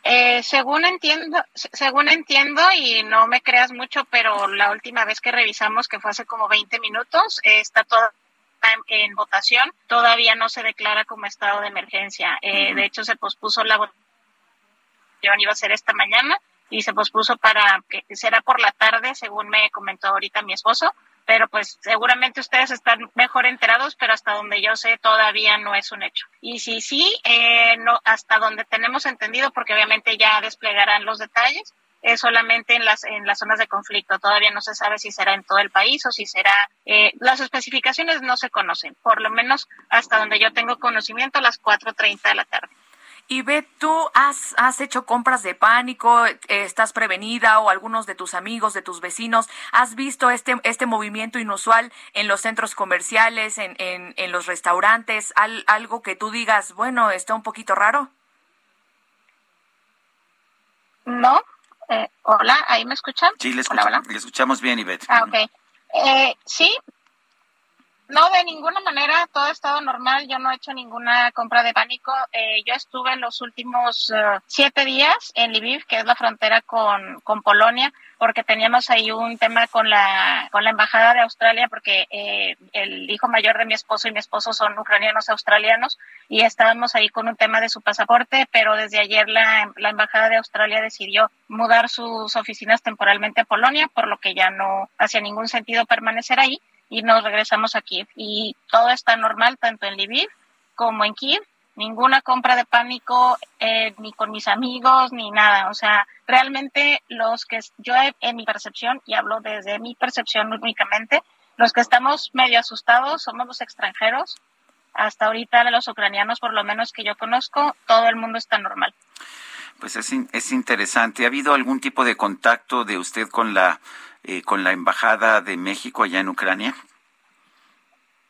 Eh, según entiendo, según entiendo y no me creas mucho, pero la última vez que revisamos, que fue hace como 20 minutos, está todo en, votación. Todavía no se declara como estado de emergencia. Eh, de hecho, se pospuso la votación iba a ser esta mañana y se pospuso para que será por la tarde, según me comentó ahorita mi esposo. Pero pues seguramente ustedes están mejor enterados, pero hasta donde yo sé todavía no es un hecho. Y si sí, eh, no, hasta donde tenemos entendido, porque obviamente ya desplegarán los detalles, es solamente en las en las zonas de conflicto. Todavía no se sabe si será en todo el país o si será. Eh, las especificaciones no se conocen, por lo menos hasta donde yo tengo conocimiento, a las 4:30 de la tarde. Y ve, tú has, has hecho compras de pánico, eh, estás prevenida o algunos de tus amigos, de tus vecinos, has visto este, este movimiento inusual en los centros comerciales, en, en, en los restaurantes, algo que tú digas, bueno, está un poquito raro. No, eh, hola, ¿ahí me escuchan? Sí, le, escuchamos bien, Ivette. Ah, ok. Eh, sí, no, de ninguna manera, todo ha estado normal. Yo no he hecho ninguna compra de pánico. Eh, yo estuve en los últimos eh, siete días en Lviv, que es la frontera con, con Polonia, porque teníamos ahí un tema con la, con la embajada de Australia, porque eh, el hijo mayor de mi esposo y mi esposo son ucranianos australianos y estábamos ahí con un tema de su pasaporte, pero desde ayer la, la embajada de Australia decidió mudar sus oficinas temporalmente a Polonia, por lo que ya no hacía ningún sentido permanecer ahí y nos regresamos a Kiev. Y todo está normal tanto en Lviv como en Kiev. Ninguna compra de pánico eh, ni con mis amigos ni nada. O sea, realmente los que yo en mi percepción, y hablo desde mi percepción únicamente, los que estamos medio asustados somos los extranjeros. Hasta ahorita de los ucranianos, por lo menos que yo conozco, todo el mundo está normal. Pues es, es interesante. ¿Ha habido algún tipo de contacto de usted con la eh, con la Embajada de México allá en Ucrania?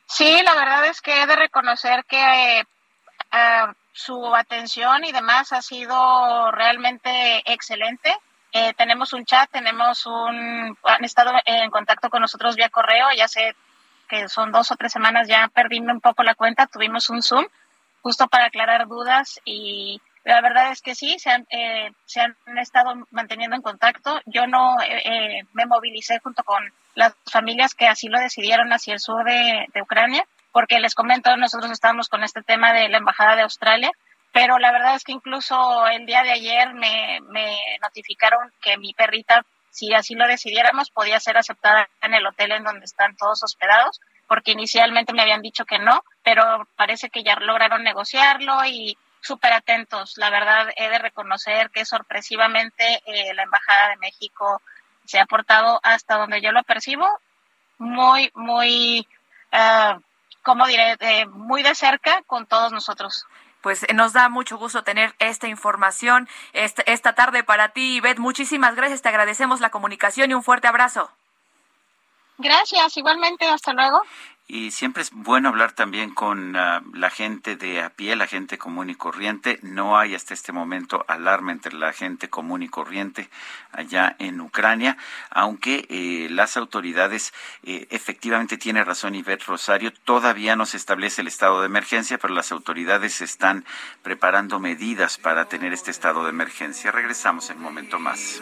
Sí, la verdad es que he de reconocer que eh, su atención y demás ha sido realmente excelente. Eh, tenemos un chat, tenemos un, han estado en contacto con nosotros vía correo, ya sé que son dos o tres semanas ya perdiendo un poco la cuenta, tuvimos un Zoom justo para aclarar dudas y la verdad es que sí, se han, eh, se han estado manteniendo en contacto. Yo no eh, eh, me movilicé junto con las familias que así lo decidieron hacia el sur de, Ucrania, porque les comento, nosotros estábamos con este tema de la Embajada de Australia pero la verdad es que incluso el día de ayer me, me notificaron que mi perrita, si así lo decidiéramos, podía ser aceptada en el hotel en donde están todos hospedados, porque inicialmente me habían dicho que no, pero parece que ya lograron negociarlo y súper atentos. La verdad, he de reconocer que sorpresivamente eh, la Embajada de México se ha portado hasta donde yo lo percibo muy, muy, uh, ¿cómo diré?, muy de cerca con todos nosotros. Pues eh, nos da mucho gusto tener esta información esta, esta tarde para ti, Beth. Muchísimas gracias, te agradecemos la comunicación y un fuerte abrazo. Gracias, igualmente, hasta luego. Y siempre es bueno hablar también con uh, la gente de a pie, la gente común y corriente. No hay hasta este momento alarma entre la gente común y corriente allá en Ucrania, aunque eh, las autoridades eh, efectivamente tiene razón Ivette Rosario, todavía no se establece el estado de emergencia, pero las autoridades están preparando medidas para tener este estado de emergencia. Regresamos en un momento más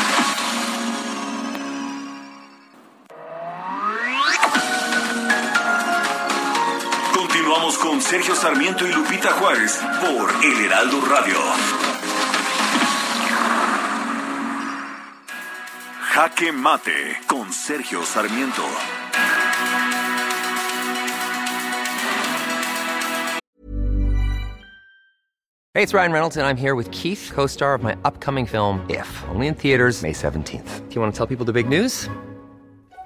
Continuamos con Sergio Sarmiento y Lupita Juárez por El Heraldo Radio. Jaque Mate con Sergio Sarmiento. Hey, it's Ryan Reynolds, and I'm here with Keith, co star of my upcoming film, If, only in theaters, May 17th. Do you want to tell people the big news?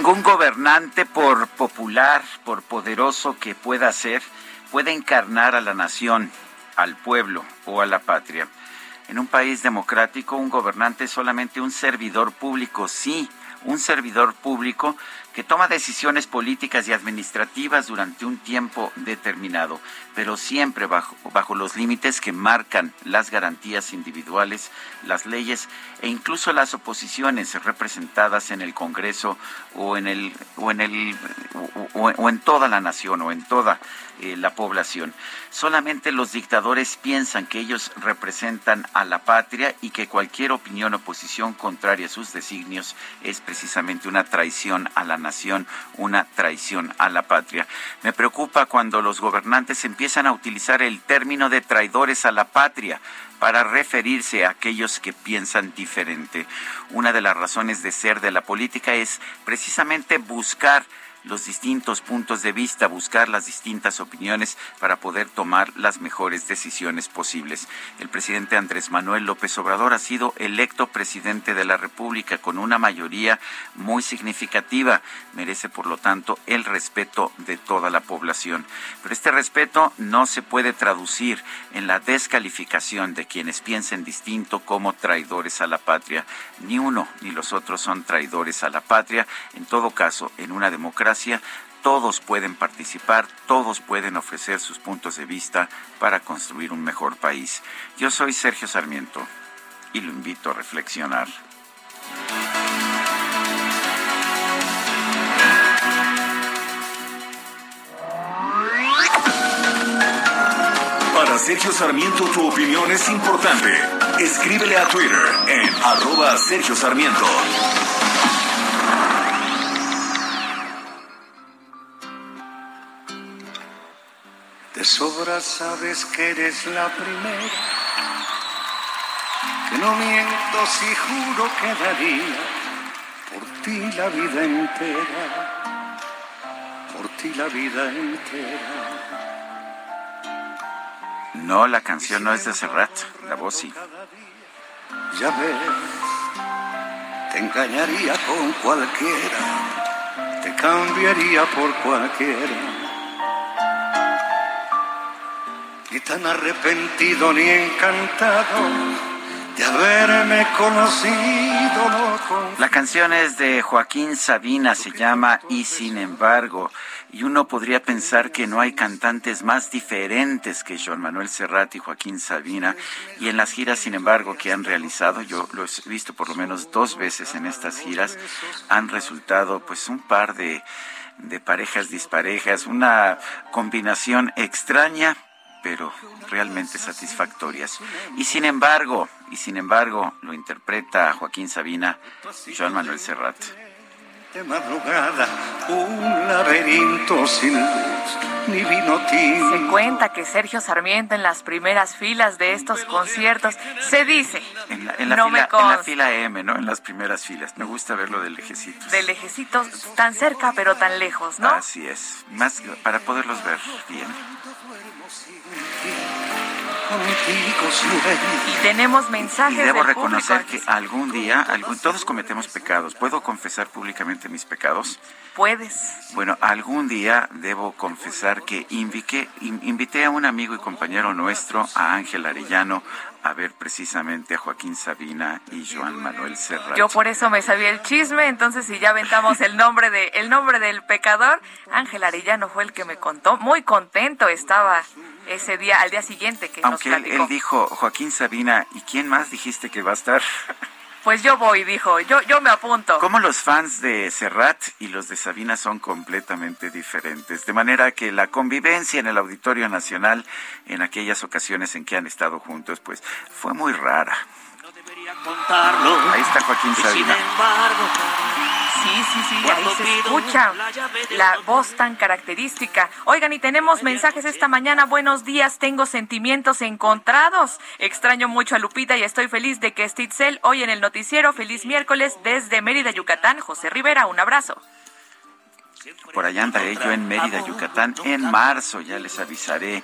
Ningún gobernante, por popular, por poderoso que pueda ser, puede encarnar a la nación, al pueblo o a la patria. En un país democrático, un gobernante es solamente un servidor público, sí, un servidor público que toma decisiones políticas y administrativas durante un tiempo determinado, pero siempre bajo, bajo los límites que marcan las garantías individuales, las leyes e incluso las oposiciones representadas en el Congreso o en el o en el o, o en toda la nación o en toda eh, la población. Solamente los dictadores piensan que ellos representan a la patria y que cualquier opinión o posición contraria a sus designios es precisamente una traición a la nación, una traición a la patria. Me preocupa cuando los gobernantes empiezan a utilizar el término de traidores a la patria para referirse a aquellos que piensan diferente. Una de las razones de ser de la política es precisamente buscar los distintos puntos de vista, buscar las distintas opiniones para poder tomar las mejores decisiones posibles. El presidente Andrés Manuel López Obrador ha sido electo presidente de la República con una mayoría muy significativa. Merece, por lo tanto, el respeto de toda la población. Pero este respeto no se puede traducir en la descalificación de quienes piensen distinto como traidores a la patria. Ni uno ni los otros son traidores a la patria. En todo caso, en una democracia, todos pueden participar, todos pueden ofrecer sus puntos de vista para construir un mejor país. Yo soy Sergio Sarmiento y lo invito a reflexionar. Para Sergio Sarmiento tu opinión es importante. Escríbele a Twitter en arroba Sergio Sarmiento. De sobra sabes que eres la primera, que no miento si juro que daría por ti la vida entera, por ti la vida entera. No, la canción no es de Serrat, la voz sí. Ya ves, te engañaría con cualquiera te cambiaría por cualquiera. Ni tan arrepentido ni encantado de haberme conocido. No La canción es de Joaquín Sabina, se llama Y sin embargo y uno podría pensar que no hay cantantes más diferentes que Joan Manuel Serrat y Joaquín Sabina y en las giras sin embargo que han realizado yo lo he visto por lo menos dos veces en estas giras han resultado pues un par de de parejas disparejas una combinación extraña pero realmente satisfactorias. Y sin embargo, y sin embargo, lo interpreta Joaquín Sabina, Joan Manuel Serrat de madrugada, un laberinto sin luz, ni vino tinto. Se cuenta que Sergio Sarmiento en las primeras filas de estos conciertos se dice. En la, en la, no fila, me en la fila M, ¿no? En las primeras filas. Me gusta verlo del lejecitos. De lejecitos, tan cerca pero tan lejos, ¿no? Así es. Más para poderlos ver bien. Y tenemos mensajes. Y debo del reconocer público. que algún día, algún, todos cometemos pecados. ¿Puedo confesar públicamente mis pecados? Puedes. Bueno, algún día debo confesar que invité, in- invité a un amigo y compañero nuestro, a Ángel Arellano, a ver precisamente a Joaquín Sabina y Joan Manuel Serrat. Yo por eso me sabía el chisme, entonces si ya aventamos el nombre de el nombre del pecador, Ángel Arellano fue el que me contó. Muy contento estaba ese día, al día siguiente que nos Aunque él, platicó. él dijo, Joaquín Sabina, ¿y quién más dijiste que va a estar? Pues yo voy, dijo, yo yo me apunto. Como los fans de Serrat y los de Sabina son completamente diferentes, de manera que la convivencia en el Auditorio Nacional en aquellas ocasiones en que han estado juntos, pues fue muy rara. contarlo. Ahí está Joaquín Y sin Sabina. embargo, Sí, sí, sí, ahí se escucha la voz tan característica. Oigan, y tenemos mensajes esta mañana. Buenos días, tengo sentimientos encontrados. Extraño mucho a Lupita y estoy feliz de que esté Itzel hoy en el noticiero. Feliz miércoles desde Mérida, Yucatán. José Rivera, un abrazo. Por allá andaré yo en Mérida, Yucatán, en marzo, ya les avisaré.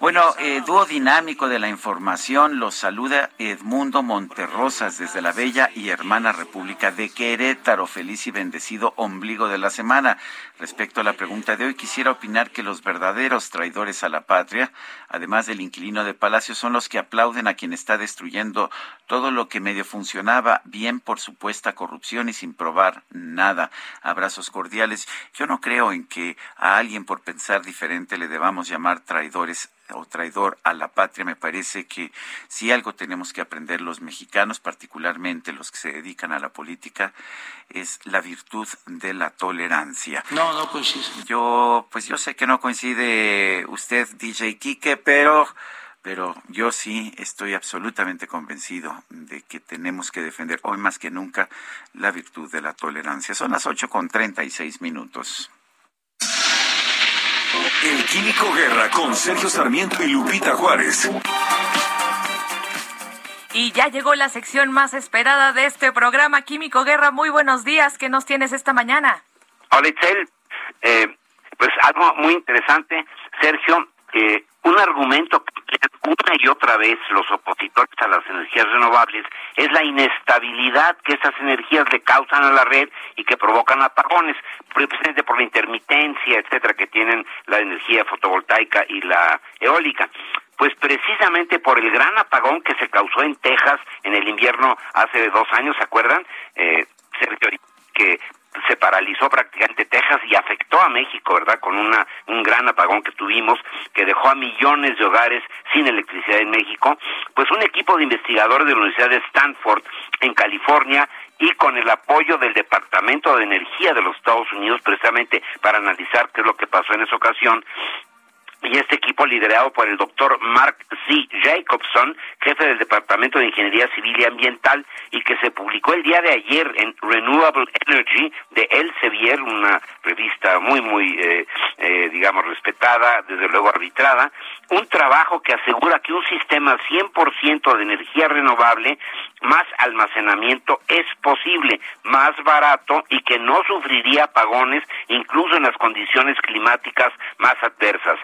Bueno, eh, dúo dinámico de la información, los saluda Edmundo Monterrosas desde la bella y hermana República de Querétaro. Feliz y bendecido ombligo de la semana. Respecto a la pregunta de hoy, quisiera opinar que los verdaderos traidores a la patria, además del inquilino de Palacio, son los que aplauden a quien está destruyendo todo lo que medio funcionaba bien por supuesta corrupción y sin probar nada. Abrazos cordiales. Yo no creo en que a alguien por pensar diferente le debamos llamar traidores o traidor a la patria. Me parece que si algo tenemos que aprender los mexicanos, particularmente los que se dedican a la política, es la virtud de la tolerancia. No coincide. Yo, pues yo sé que no coincide usted, DJ Quique, pero, pero yo sí estoy absolutamente convencido de que tenemos que defender hoy más que nunca la virtud de la tolerancia. Son las ocho con treinta y seis minutos. El Químico Guerra con Sergio Sarmiento y Lupita Juárez. Y ya llegó la sección más esperada de este programa, Químico Guerra. Muy buenos días. ¿Qué nos tienes esta mañana? Hola Itzel, Eh, pues algo muy interesante, Sergio, eh, un argumento que una y otra vez los opositores a las energías renovables es la inestabilidad que esas energías le causan a la red y que provocan apagones, precisamente por la intermitencia, etcétera, que tienen la energía fotovoltaica y la eólica. Pues precisamente por el gran apagón que se causó en Texas en el invierno hace dos años, ¿se acuerdan? Eh, Sergio, que se paralizó prácticamente Texas y afectó a México, ¿verdad? Con una un gran apagón que tuvimos que dejó a millones de hogares sin electricidad en México, pues un equipo de investigadores de la Universidad de Stanford en California y con el apoyo del Departamento de Energía de los Estados Unidos precisamente para analizar qué es lo que pasó en esa ocasión, y este equipo liderado por el doctor Mark Z. Jacobson, jefe del Departamento de Ingeniería Civil y Ambiental, y que se publicó el día de ayer en Renewable Energy de Elsevier, una revista muy, muy, eh, eh, digamos, respetada, desde luego arbitrada, un trabajo que asegura que un sistema 100% de energía renovable más almacenamiento es posible, más barato y que no sufriría apagones incluso en las condiciones climáticas más adversas.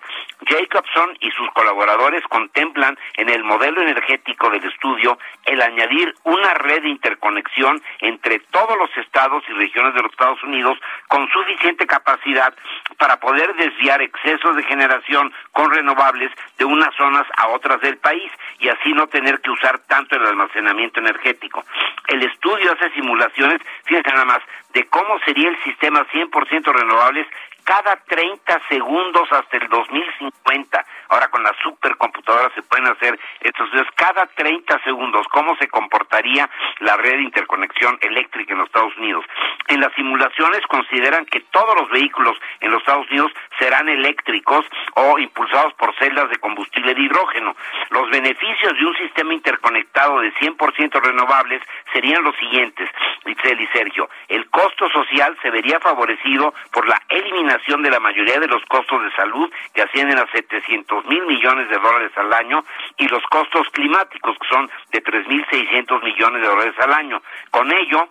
Jacobson y sus colaboradores contemplan en el modelo energético del estudio el añadir una red de interconexión entre todos los estados y regiones de los Estados Unidos con suficiente capacidad para poder desviar excesos de generación con renovables de unas zonas a otras del país y así no tener que usar tanto el almacenamiento energético. El estudio hace simulaciones, fíjense nada más, de cómo sería el sistema 100% renovables cada 30 segundos hasta el 2050. Ahora con las supercomputadoras se pueden hacer estos estudios cada 30 segundos. ¿Cómo se comportaría la red de interconexión eléctrica en los Estados Unidos? En las simulaciones consideran que todos los vehículos en los Estados Unidos serán eléctricos o impulsados por celdas de combustible de hidrógeno. Los beneficios de un sistema interconectado de 100% renovables serían los siguientes, Itzel y Sergio. El costo social se vería favorecido por la eliminación de la mayoría de los costos de salud que ascienden a 700 mil millones de dólares al año y los costos climáticos que son de 3.600 millones de dólares al año. Con ello,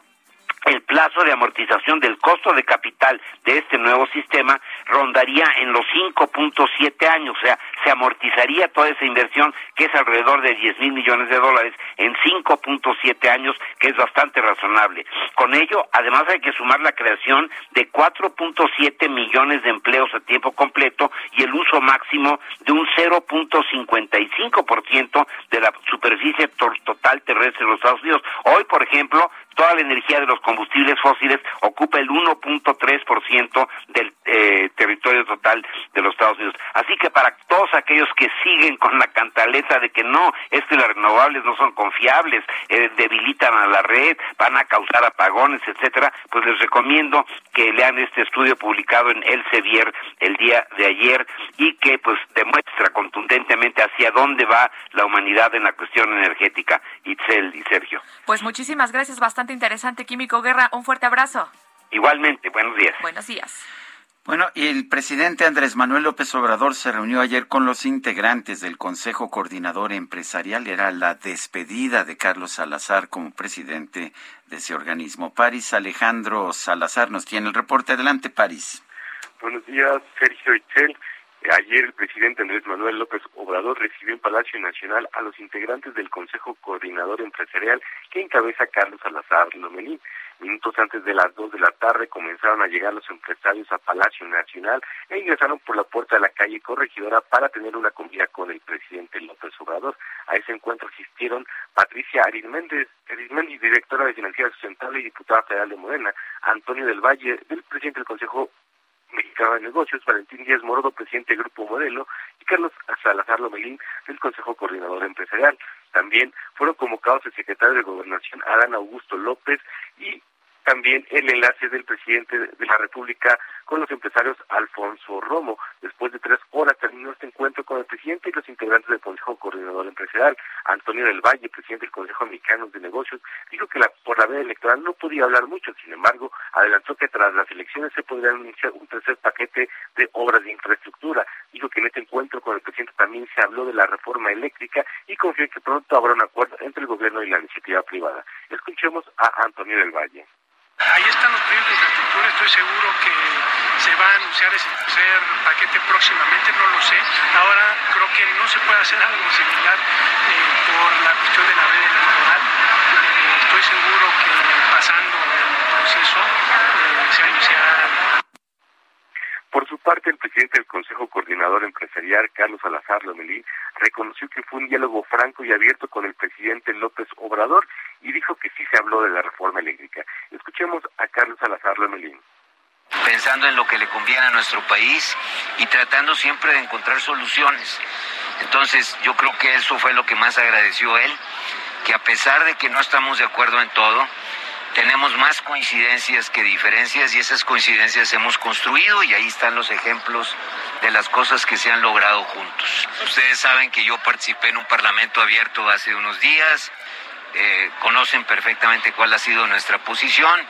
el plazo de amortización del costo de capital de este nuevo sistema rondaría en los 5.7 años, o sea, se amortizaría toda esa inversión, que es alrededor de 10 mil millones de dólares, en 5.7 años, que es bastante razonable. Con ello, además hay que sumar la creación de 4.7 millones de empleos a tiempo completo y el uso máximo de un 0.55% de la superficie total terrestre de los Estados Unidos. Hoy, por ejemplo, toda la energía de los combustibles fósiles ocupa el 1.3% del eh, territorio total de los Estados Unidos. Así que para todos aquellos que siguen con la cantaleta de que no, es que las renovables no son confiables, eh, debilitan a la red, van a causar apagones, etcétera, pues les recomiendo que lean este estudio publicado en El Sevier el día de ayer y que pues demuestra contundentemente hacia dónde va la humanidad en la cuestión energética. Itzel y Sergio. Pues muchísimas gracias, interesante, Químico Guerra. Un fuerte abrazo. Igualmente, buenos días. Buenos días. Bueno, y el presidente Andrés Manuel López Obrador se reunió ayer con los integrantes del Consejo Coordinador Empresarial. Era la despedida de Carlos Salazar como presidente de ese organismo. París Alejandro Salazar nos tiene el reporte. Adelante, París. Buenos días, Sergio Itzel. Ayer el presidente Andrés Manuel López Obrador recibió en Palacio Nacional a los integrantes del Consejo Coordinador Empresarial que encabeza Carlos Salazar Lomelí. Minutos antes de las dos de la tarde comenzaron a llegar los empresarios a Palacio Nacional e ingresaron por la puerta de la calle Corregidora para tener una comida con el presidente López Obrador. A ese encuentro asistieron Patricia Arismendi, directora de Financiera Sustentable y diputada federal de Morena, Antonio del Valle, del presidente del Consejo Mexicano de Negocios, Valentín Díaz Morodo, presidente del Grupo Modelo, y Carlos Salazar Lomelín, del Consejo Coordinador Empresarial. También fueron convocados el secretario de Gobernación, Adán Augusto López, y también el enlace del presidente de la República con los empresarios Alfonso Romo. Después de tres horas terminó este encuentro con el presidente y los integrantes del Consejo Coordinador Empresarial. Antonio del Valle, presidente del Consejo Mexicano de Negocios, dijo que la, por la vía electoral no podía hablar mucho, sin embargo, adelantó que tras las elecciones se podría iniciar un tercer paquete de obras de infraestructura. Dijo que en este encuentro con el presidente también se habló de la reforma eléctrica y confió en que pronto habrá un acuerdo entre el gobierno y la iniciativa privada. Escuchemos a Antonio del Valle. Ahí están los proyectos de infraestructura, estoy seguro que se va a anunciar ese tercer paquete próximamente, no lo sé. Ahora creo que no se puede hacer algo similar eh, por la cuestión de la red electoral. Eh, estoy seguro que pasando el proceso eh, se va a iniciar por su parte, el presidente del Consejo Coordinador Empresarial, Carlos Salazar Lomelín, reconoció que fue un diálogo franco y abierto con el presidente López Obrador y dijo que sí se habló de la reforma eléctrica. Escuchemos a Carlos Salazar Lomelín pensando en lo que le conviene a nuestro país y tratando siempre de encontrar soluciones. Entonces, yo creo que eso fue lo que más agradeció él, que a pesar de que no estamos de acuerdo en todo, tenemos más coincidencias que diferencias y esas coincidencias hemos construido y ahí están los ejemplos de las cosas que se han logrado juntos. Ustedes saben que yo participé en un parlamento abierto hace unos días, eh, conocen perfectamente cuál ha sido nuestra posición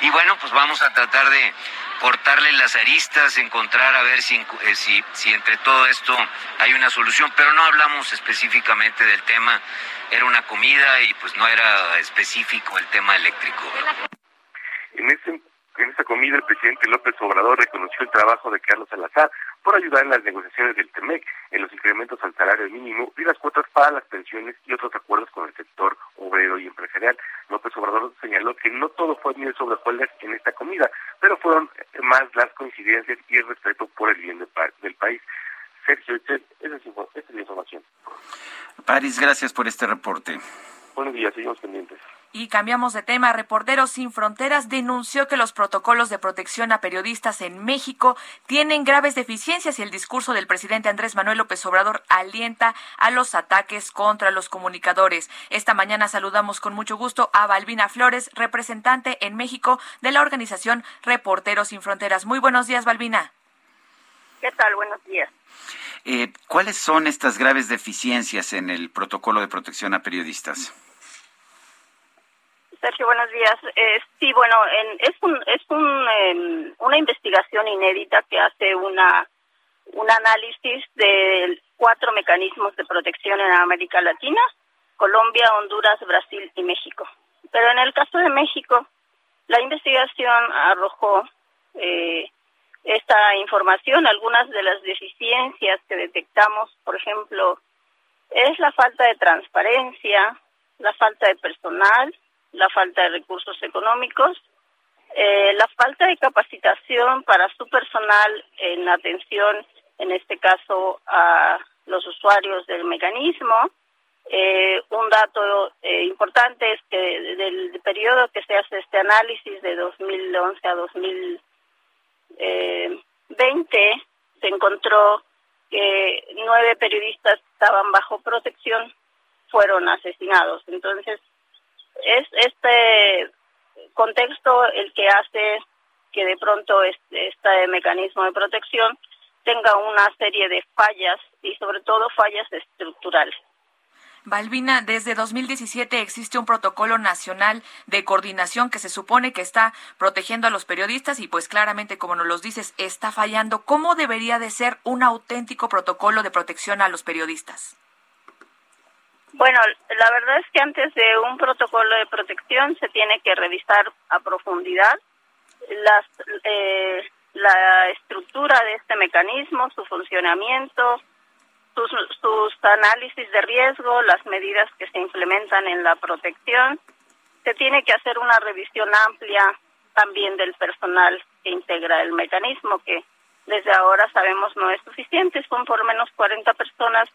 y bueno, pues vamos a tratar de cortarle las aristas, encontrar a ver si, eh, si, si entre todo esto hay una solución, pero no hablamos específicamente del tema era una comida y pues no era específico el tema eléctrico. En ese en esta comida el presidente López Obrador reconoció el trabajo de Carlos Salazar por ayudar en las negociaciones del TEMEC, en los incrementos al salario mínimo y las cuotas para las pensiones y otros acuerdos con el sector obrero y empresarial. López Obrador señaló que no todo fue miel sobre hojuelas en esta comida, pero fueron más las coincidencias y el respeto por el bien del país. Sergio, esa es la información. París, gracias por este reporte. Buenos días, seguimos pendientes. Y cambiamos de tema. Reporteros Sin Fronteras denunció que los protocolos de protección a periodistas en México tienen graves deficiencias y el discurso del presidente Andrés Manuel López Obrador alienta a los ataques contra los comunicadores. Esta mañana saludamos con mucho gusto a Balbina Flores, representante en México de la organización Reporteros Sin Fronteras. Muy buenos días, Balbina. ¿Qué tal? Buenos días. Eh, ¿Cuáles son estas graves deficiencias en el protocolo de protección a periodistas? Sergio, buenos días. Eh, sí, bueno, es un, es un, em, una investigación inédita que hace una un análisis de cuatro mecanismos de protección en América Latina, Colombia, Honduras, Brasil y México. Pero en el caso de México, la investigación arrojó eh, esta información, algunas de las deficiencias que detectamos, por ejemplo, es la falta de transparencia, la falta de personal, la falta de recursos económicos, eh, la falta de capacitación para su personal en atención, en este caso, a los usuarios del mecanismo. Eh, un dato eh, importante es que del periodo que se hace este análisis de 2011 a 2020 se encontró que nueve periodistas estaban bajo protección fueron asesinados. Entonces, es este contexto el que hace que de pronto este, este mecanismo de protección tenga una serie de fallas y sobre todo fallas estructurales. Balbina, desde 2017 existe un protocolo nacional de coordinación que se supone que está protegiendo a los periodistas y pues claramente, como nos lo dices, está fallando. ¿Cómo debería de ser un auténtico protocolo de protección a los periodistas? Bueno, la verdad es que antes de un protocolo de protección se tiene que revisar a profundidad las, eh, la estructura de este mecanismo, su funcionamiento, sus, sus análisis de riesgo, las medidas que se implementan en la protección. Se tiene que hacer una revisión amplia también del personal que integra el mecanismo, que desde ahora sabemos no es suficiente, son por menos 40 personas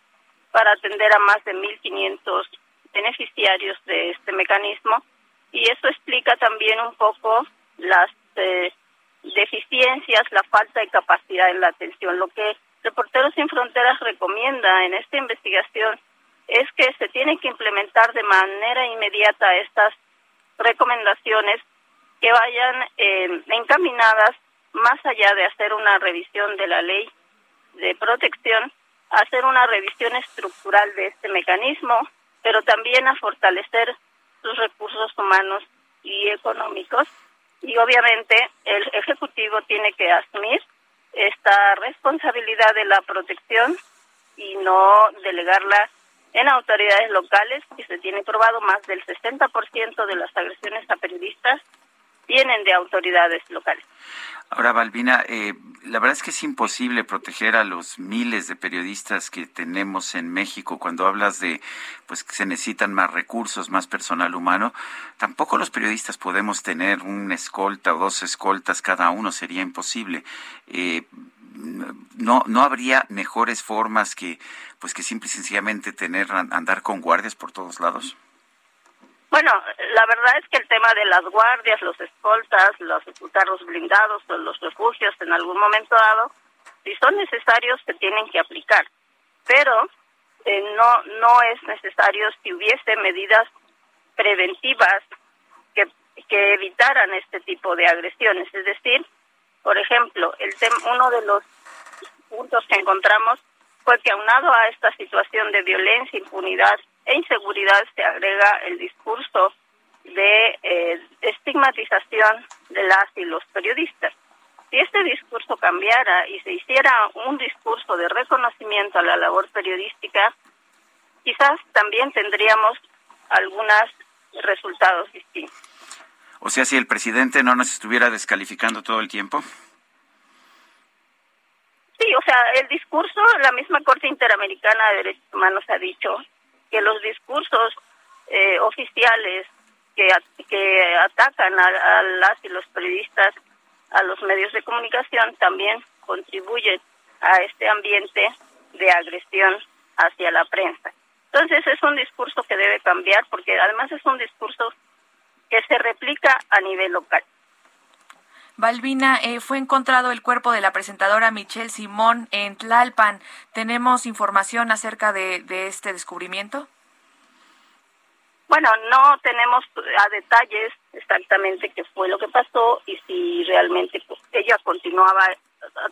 para atender a más de 1.500 beneficiarios de este mecanismo y eso explica también un poco las eh, deficiencias, la falta de capacidad en la atención. Lo que Reporteros Sin Fronteras recomienda en esta investigación es que se tienen que implementar de manera inmediata estas recomendaciones que vayan eh, encaminadas más allá de hacer una revisión de la ley de protección hacer una revisión estructural de este mecanismo, pero también a fortalecer sus recursos humanos y económicos. Y obviamente el Ejecutivo tiene que asumir esta responsabilidad de la protección y no delegarla en autoridades locales, que se tiene probado más del 60% de las agresiones a periodistas vienen de autoridades locales. Ahora, Balbina, eh, la verdad es que es imposible proteger a los miles de periodistas que tenemos en México. Cuando hablas de, pues, que se necesitan más recursos, más personal humano, tampoco los periodistas podemos tener un escolta o dos escoltas cada uno, sería imposible. Eh, no, no habría mejores formas que, pues, que simple y sencillamente tener, andar con guardias por todos lados. Bueno, la verdad es que el tema de las guardias, los escoltas, los carros blindados los refugios en algún momento dado, si son necesarios, se tienen que aplicar. Pero eh, no, no es necesario si hubiese medidas preventivas que, que evitaran este tipo de agresiones. Es decir, por ejemplo, el uno de los puntos que encontramos fue que aunado a esta situación de violencia, impunidad e inseguridad se agrega el discurso de eh, estigmatización de las y los periodistas. Si este discurso cambiara y se hiciera un discurso de reconocimiento a la labor periodística, quizás también tendríamos algunos resultados distintos. O sea, si el presidente no nos estuviera descalificando todo el tiempo. Sí, o sea, el discurso, la misma Corte Interamericana de Derechos Humanos ha dicho que los discursos eh, oficiales que, que atacan a, las y los periodistas, a los medios de comunicación, también contribuyen a este ambiente de agresión hacia la prensa. Entonces es un discurso que debe cambiar porque además es un discurso que se replica a nivel local. Balbina, eh, fue encontrado el cuerpo de la presentadora Michelle Simón en Tlalpan. ¿Tenemos información acerca de, este descubrimiento? Bueno, no tenemos a detalles exactamente qué fue lo que pasó y si realmente pues, ella continuaba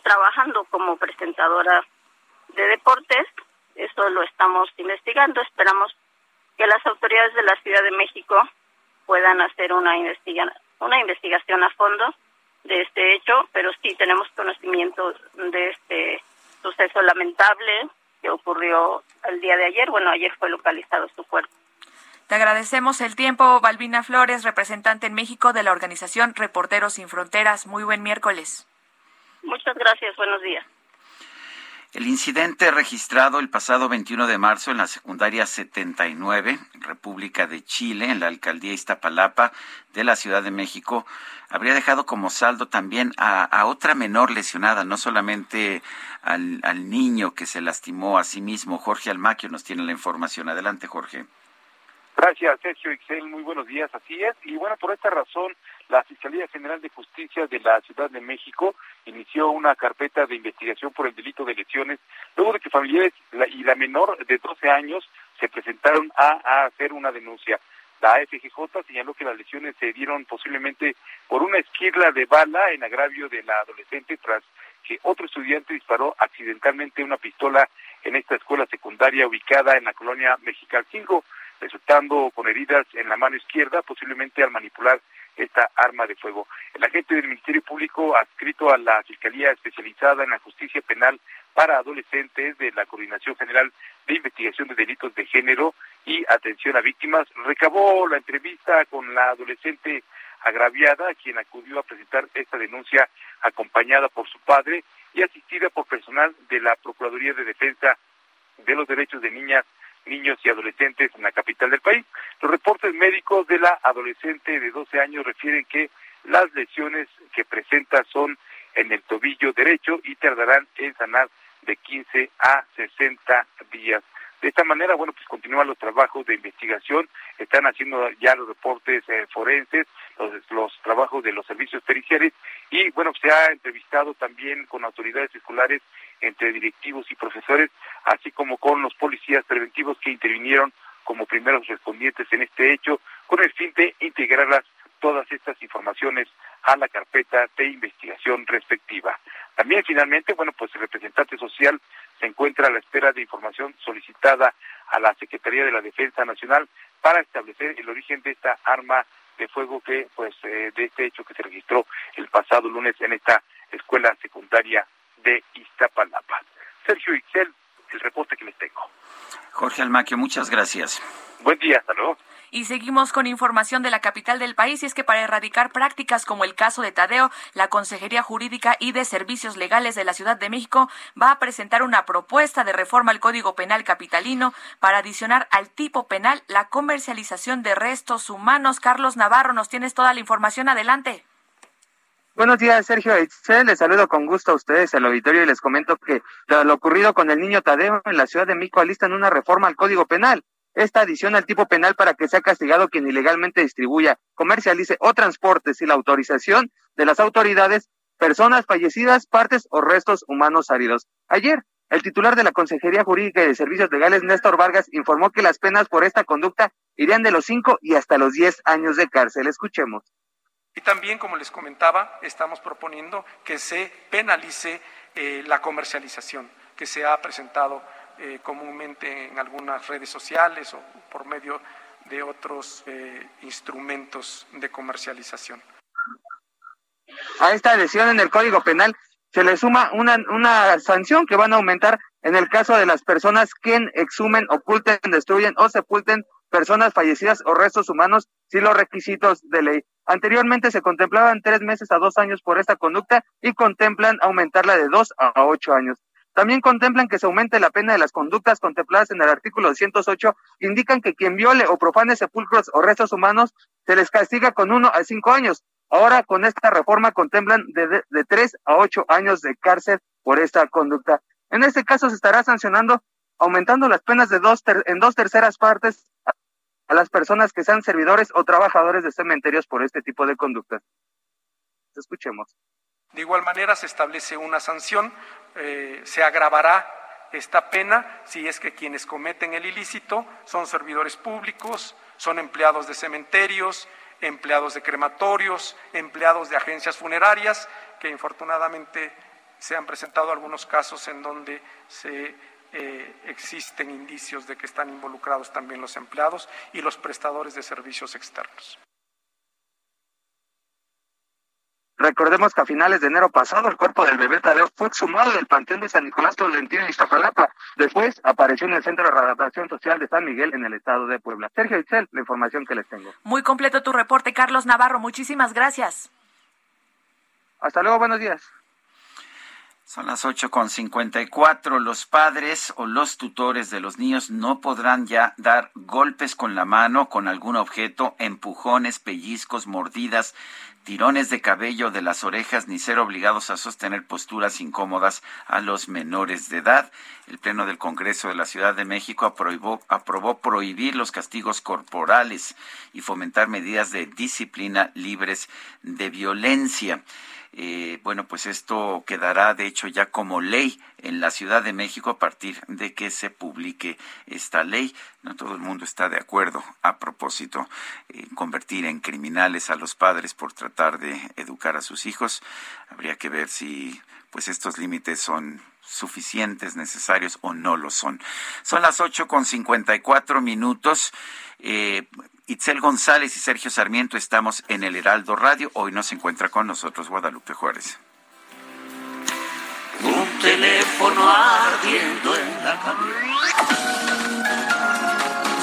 trabajando como presentadora de deportes. Eso lo estamos investigando. Esperamos que las autoridades de la Ciudad de México puedan hacer una, investiga una investigación a fondo de este hecho, pero sí tenemos conocimiento de este suceso lamentable que ocurrió el día de ayer. Bueno, ayer fue localizado su cuerpo. Te agradecemos el tiempo, Balbina Flores, representante en México de la organización Reporteros Sin Fronteras. Muy buen miércoles. Muchas gracias, buenos días. El incidente registrado el pasado 21 de marzo en la secundaria 79, República de Chile, en la alcaldía Iztapalapa de la Ciudad de México, habría dejado como saldo también a, otra menor lesionada, no solamente al, al, niño que se lastimó a sí mismo. Jorge Almaquio nos tiene la información. Adelante, Jorge. Gracias, Sergio Ixel. Muy buenos días. Así es. Y bueno, por esta razón, la Fiscalía General de Justicia de la Ciudad de México inició una carpeta de investigación por el delito de lesiones, luego de que familiares y la menor de 12 años se presentaron a, hacer una denuncia. La FGJ señaló que las lesiones se dieron posiblemente por una esquirla de bala en agravio de la adolescente tras que otro estudiante disparó accidentalmente una pistola en esta escuela secundaria ubicada en la colonia Mexical 5 resultando con heridas en la mano izquierda, posiblemente al manipular esta arma de fuego. El agente del Ministerio Público adscrito a la Fiscalía Especializada en la Justicia Penal para Adolescentes de la Coordinación General de Investigación de Delitos de Género y Atención a Víctimas recabó la entrevista con la adolescente agraviada, quien acudió a presentar esta denuncia acompañada por su padre y asistida por personal de la Procuraduría de Defensa de los Derechos de Niñas niños y adolescentes en la capital del país. Los reportes médicos de la adolescente de 12 años refieren que las lesiones que presenta son en el tobillo derecho y tardarán en sanar de 15 a 60 días. De esta manera, bueno, pues continúan los trabajos de investigación, están haciendo ya los reportes eh, forenses, los, los, trabajos de los servicios periciales y, bueno, se ha entrevistado también con autoridades escolares entre directivos y profesores, así como con los policías preventivos que intervinieron como primeros respondientes en este hecho, con el fin de integrarlas todas estas informaciones a la carpeta de investigación respectiva. También finalmente, bueno, pues el representante social se encuentra a la espera de información solicitada a la Secretaría de la Defensa Nacional para establecer el origen de esta arma de fuego que, pues, eh, de este hecho que se registró el pasado lunes en esta escuela secundaria de Iztapalapa. Sergio Ixel, el reporte que les tengo. Jorge Almaquio, muchas gracias. Buen día, hasta luego. Y seguimos con información de la capital del país y es que para erradicar prácticas como el caso de Tadeo, la Consejería Jurídica y de Servicios Legales de la Ciudad de México va a presentar una propuesta de reforma al Código Penal capitalino para adicionar al tipo penal la comercialización de restos humanos. Carlos Navarro, nos tienes toda la información adelante. Buenos días, Sergio. Les saludo con gusto a ustedes, al auditorio, y les comento que lo ocurrido con el niño Tadeo en la Ciudad de México alistan una reforma al Código Penal. Esta adición al tipo penal para que sea castigado quien ilegalmente distribuya, comercialice o transporte sin la autorización de las autoridades personas fallecidas, partes o restos humanos áridos. Ayer, el titular de la Consejería Jurídica y de Servicios Legales, Néstor Vargas, informó que las penas por esta conducta irían de los cinco y hasta los diez años de cárcel. Escuchemos. Y también, como les comentaba, estamos proponiendo que se penalice eh, la comercialización que se ha presentado eh, comúnmente en algunas redes sociales o por medio de otros eh, instrumentos de comercialización. A esta adhesión en el Código Penal se le suma una, una sanción que van a aumentar en el caso de las personas que exhumen, oculten, destruyen o sepulten personas fallecidas o restos humanos sin los requisitos de ley. Anteriormente se contemplaban tres meses a dos años por esta conducta y contemplan aumentarla de dos a ocho años. También contemplan que se aumente la pena de las conductas contempladas en el artículo 208. Indican que quien viole o profane sepulcros o restos humanos se les castiga con uno a cinco años. Ahora con esta reforma contemplan de, de, tres a ocho años de cárcel por esta conducta. En este caso se estará sancionando aumentando las penas de dos en dos terceras partes a las personas que sean servidores o trabajadores de cementerios por este tipo de conductas. Escuchemos. De igual manera se establece una sanción, eh, se agravará esta pena si es que quienes cometen el ilícito son servidores públicos, son empleados de cementerios, empleados de crematorios, empleados de agencias funerarias, que infortunadamente se han presentado algunos casos en donde se eh, existen indicios de que están involucrados también los empleados y los prestadores de servicios externos. Recordemos que a finales de enero pasado el cuerpo del bebé Tadeo fue exhumado del Panteón de San Nicolás Tolentino y Iztapalapa. Después apareció en el Centro de Readaptación Social de San Miguel en el estado de Puebla. Sergio Itzel, la información que les tengo. Muy completo tu reporte, Carlos Navarro. Muchísimas gracias. Hasta luego, buenos días. Son las ocho con cincuenta y cuatro. Los padres o los tutores de los niños no podrán ya dar golpes con la mano, con algún objeto, empujones, pellizcos, mordidas, tirones de cabello de las orejas, ni ser obligados a sostener posturas incómodas a los menores de edad. El Pleno del Congreso de la Ciudad de México aprobó, aprobó prohibir los castigos corporales y fomentar medidas de disciplina libres de violencia. Eh, bueno, pues esto quedará de hecho ya como ley en la Ciudad de México a partir de que se publique esta ley. No todo el mundo está de acuerdo a propósito convertir en criminales a los padres por tratar de educar a sus hijos. Habría que ver si pues estos límites son suficientes, necesarios o no lo son. Son las ocho con cincuenta y cuatro minutos. Eh, Itzel González y Sergio Sarmiento estamos en el Heraldo Radio. Hoy nos encuentra con nosotros Guadalupe Juárez. Un teléfono ardiendo en la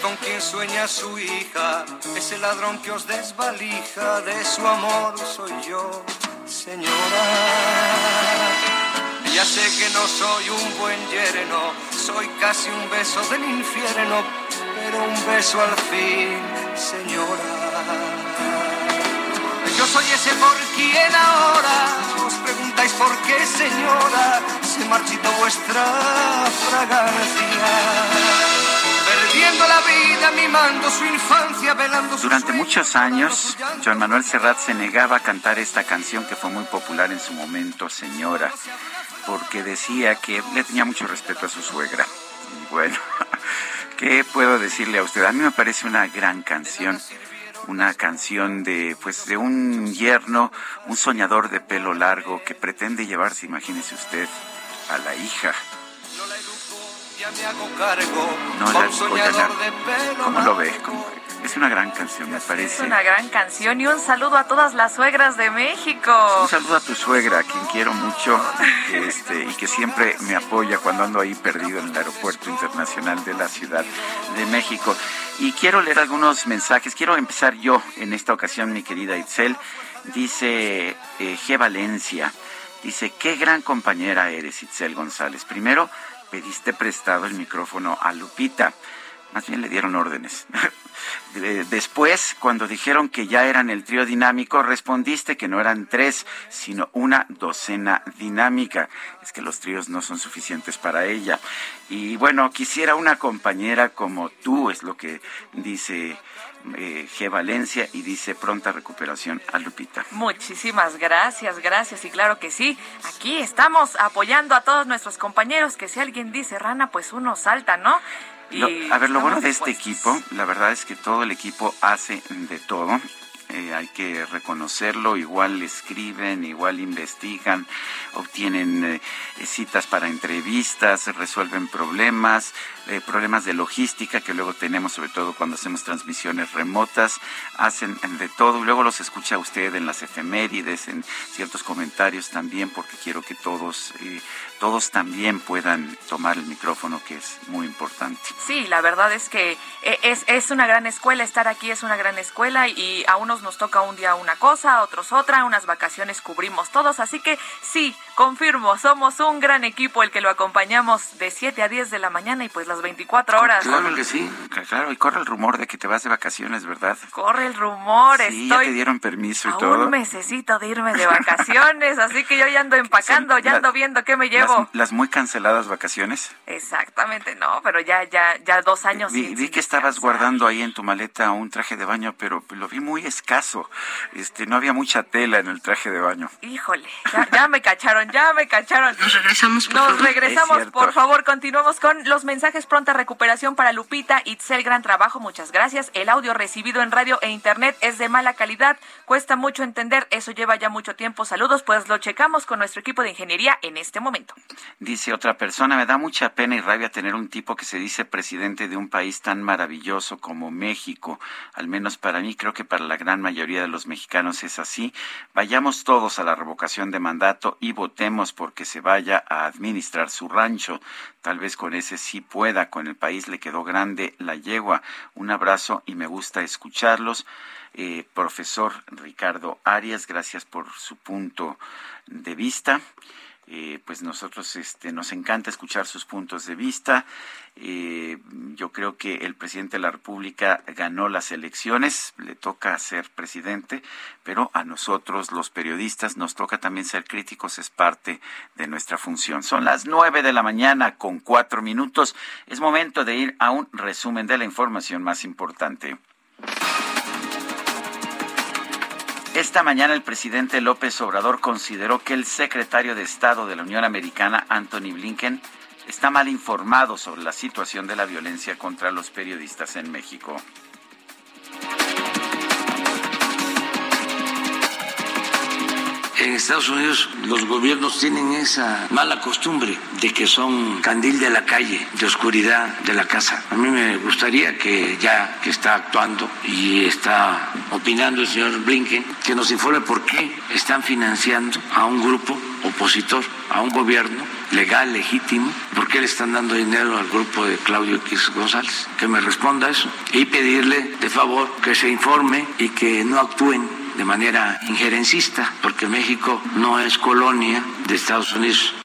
Con quien sueña su hija, ese ladrón que os desvalija, de su amor soy yo, señora. Ya sé que no soy un buen yerno, soy casi un beso del infierno, pero un beso al fin, señora. Yo soy ese por quien ahora os preguntáis por qué, señora, se marchitó vuestra fragancia. Perdiendo la vida, mimando su infancia, velando sus Durante muchos años, Joan Manuel Serrat se negaba a cantar esta canción que fue muy popular en su momento, Señora, porque decía que le tenía mucho respeto a su suegra. Y bueno, ¿qué puedo decirle a usted? A mí me parece una gran canción una canción de pues de un yerno, un soñador de pelo largo que pretende llevarse, imagínese usted, a la hija. No la oigan, ¿cómo lo ve? ¿Cómo? Es una gran canción, me parece. Es una gran canción y un saludo a todas las suegras de México. Un saludo a tu suegra, a quien quiero mucho este, y que siempre me apoya cuando ando ahí perdido en el aeropuerto internacional de la Ciudad de México. Y quiero leer algunos mensajes. Quiero empezar yo en esta ocasión, mi querida Itzel. Dice eh, G. Valencia. Dice, qué gran compañera eres, Itzel González. Primero, pediste prestado el micrófono a Lupita. Más bien le dieron órdenes. después, cuando dijeron que ya eran el trío dinámico, respondiste que no eran tres, sino una docena dinámica. Es que los tríos no son suficientes para ella. Y bueno, quisiera una compañera como tú, es lo que dice eh, G. Valencia y dice pronta recuperación a Lupita. Muchísimas gracias, gracias y claro que sí, aquí estamos apoyando a todos nuestros compañeros, que si alguien dice rana, pues uno salta, ¿no? a ver, lo bueno de este equipo, la verdad es que todo el equipo hace de todo. Eh, hay que reconocerlo, igual escriben, igual investigan, obtienen eh, citas para entrevistas, resuelven problemas, eh, problemas de logística que luego tenemos, sobre todo cuando hacemos transmisiones remotas, hacen de todo. Luego los escucha usted en las efemérides, en ciertos comentarios también, porque quiero que todos, eh, todos también puedan tomar el micrófono, que es muy importante. Sí, la verdad es que eh, es, es una gran escuela, estar aquí es una gran escuela y a unos nos toca un día una cosa, a otros otra, unas vacaciones cubrimos todos, así que sí, confirmo, somos un gran equipo el que lo acompañamos de 7 a 10 de la mañana y pues las 24 horas. Claro que sí, claro, y corre el rumor de que te vas de vacaciones, ¿verdad? Corre el rumor, sí, ya te dieron permiso y todo. Un mesecito de irme de vacaciones, así que yo ya ando empacando, ya ando viendo qué me llevo. Las, muy canceladas vacaciones. Exactamente, no, pero ya, ya, ya dos años. Vi, vi que estabas guardando ahí en tu maleta un traje de baño, pero lo vi muy escaso. Este, no había mucha tela en el traje de baño. Híjole, ya, ya me cacharon, ya me cacharon. Nos regresamos, por Nos favor. regresamos, por favor. Continuamos con los mensajes pronta recuperación para Lupita. Itzel, gran trabajo, muchas gracias. El audio recibido en radio e internet es de mala calidad. Cuesta mucho entender, eso lleva ya mucho tiempo. Saludos, pues lo checamos con nuestro equipo de ingeniería en este momento. Dice otra persona, me da mucha pena y rabia tener un tipo que se dice presidente de un país tan maravilloso como México. Al menos para mí, creo que para la gran mayoría de los mexicanos es así. Vayamos todos a la revocación de mandato y votemos porque se vaya a administrar su rancho. Tal vez con ese sí pueda, con el país le quedó grande la yegua. Un abrazo y me gusta escucharlos. Eh, profesor Ricardo Arias, gracias por su punto de vista. Eh, pues nosotros este, nos encanta escuchar sus puntos de vista. Eh, yo creo que el presidente de la República ganó las elecciones, le toca ser presidente, pero a nosotros los periodistas nos toca también ser críticos, es parte de nuestra función. Son las nueve de la mañana con cuatro minutos. Es momento de ir a un resumen de la información más importante. Esta mañana el presidente López Obrador consideró que el secretario de Estado de la Unión Americana, Anthony Blinken, está mal informado sobre la situación de la violencia contra los periodistas en México. En Estados Unidos los gobiernos tienen esa mala costumbre de que son candil de la calle, de oscuridad de la casa. A mí me gustaría que ya que está actuando y está opinando el señor Blinken, que nos informe por qué están financiando a un grupo opositor, a un gobierno legal, legítimo, por qué le están dando dinero al grupo de Claudio X González. Que me responda eso y pedirle de favor que se informe y que no actúen de manera injerencista, porque México no es colonia de Estados Unidos.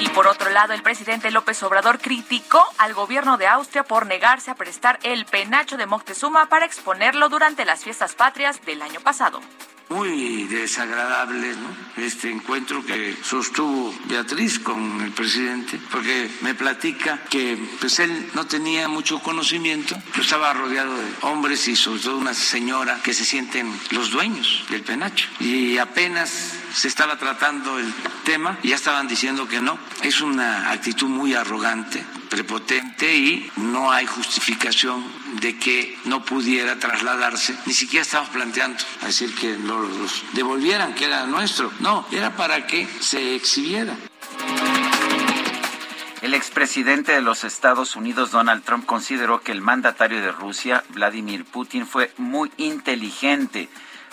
Y por otro lado, el presidente López Obrador criticó al gobierno de Austria por negarse a prestar el penacho de Moctezuma para exponerlo durante las fiestas patrias del año pasado muy desagradable ¿no? este encuentro que sostuvo Beatriz con el presidente, porque me platica que pues él no tenía mucho conocimiento, pero estaba rodeado de hombres y sobre todo una señora que se sienten los dueños del penacho. Y apenas se estaba tratando el tema ya estaban diciendo que no. Es una actitud muy arrogante, prepotente y no hay justificación de que no pudiera trasladarse. Ni siquiera estamos planteando decir que los devolvieran, que era nuestro. No, era para que se exhibiera. El expresidente de los Estados Unidos, Donald Trump, consideró que el mandatario de Rusia, Vladimir Putin, fue muy inteligente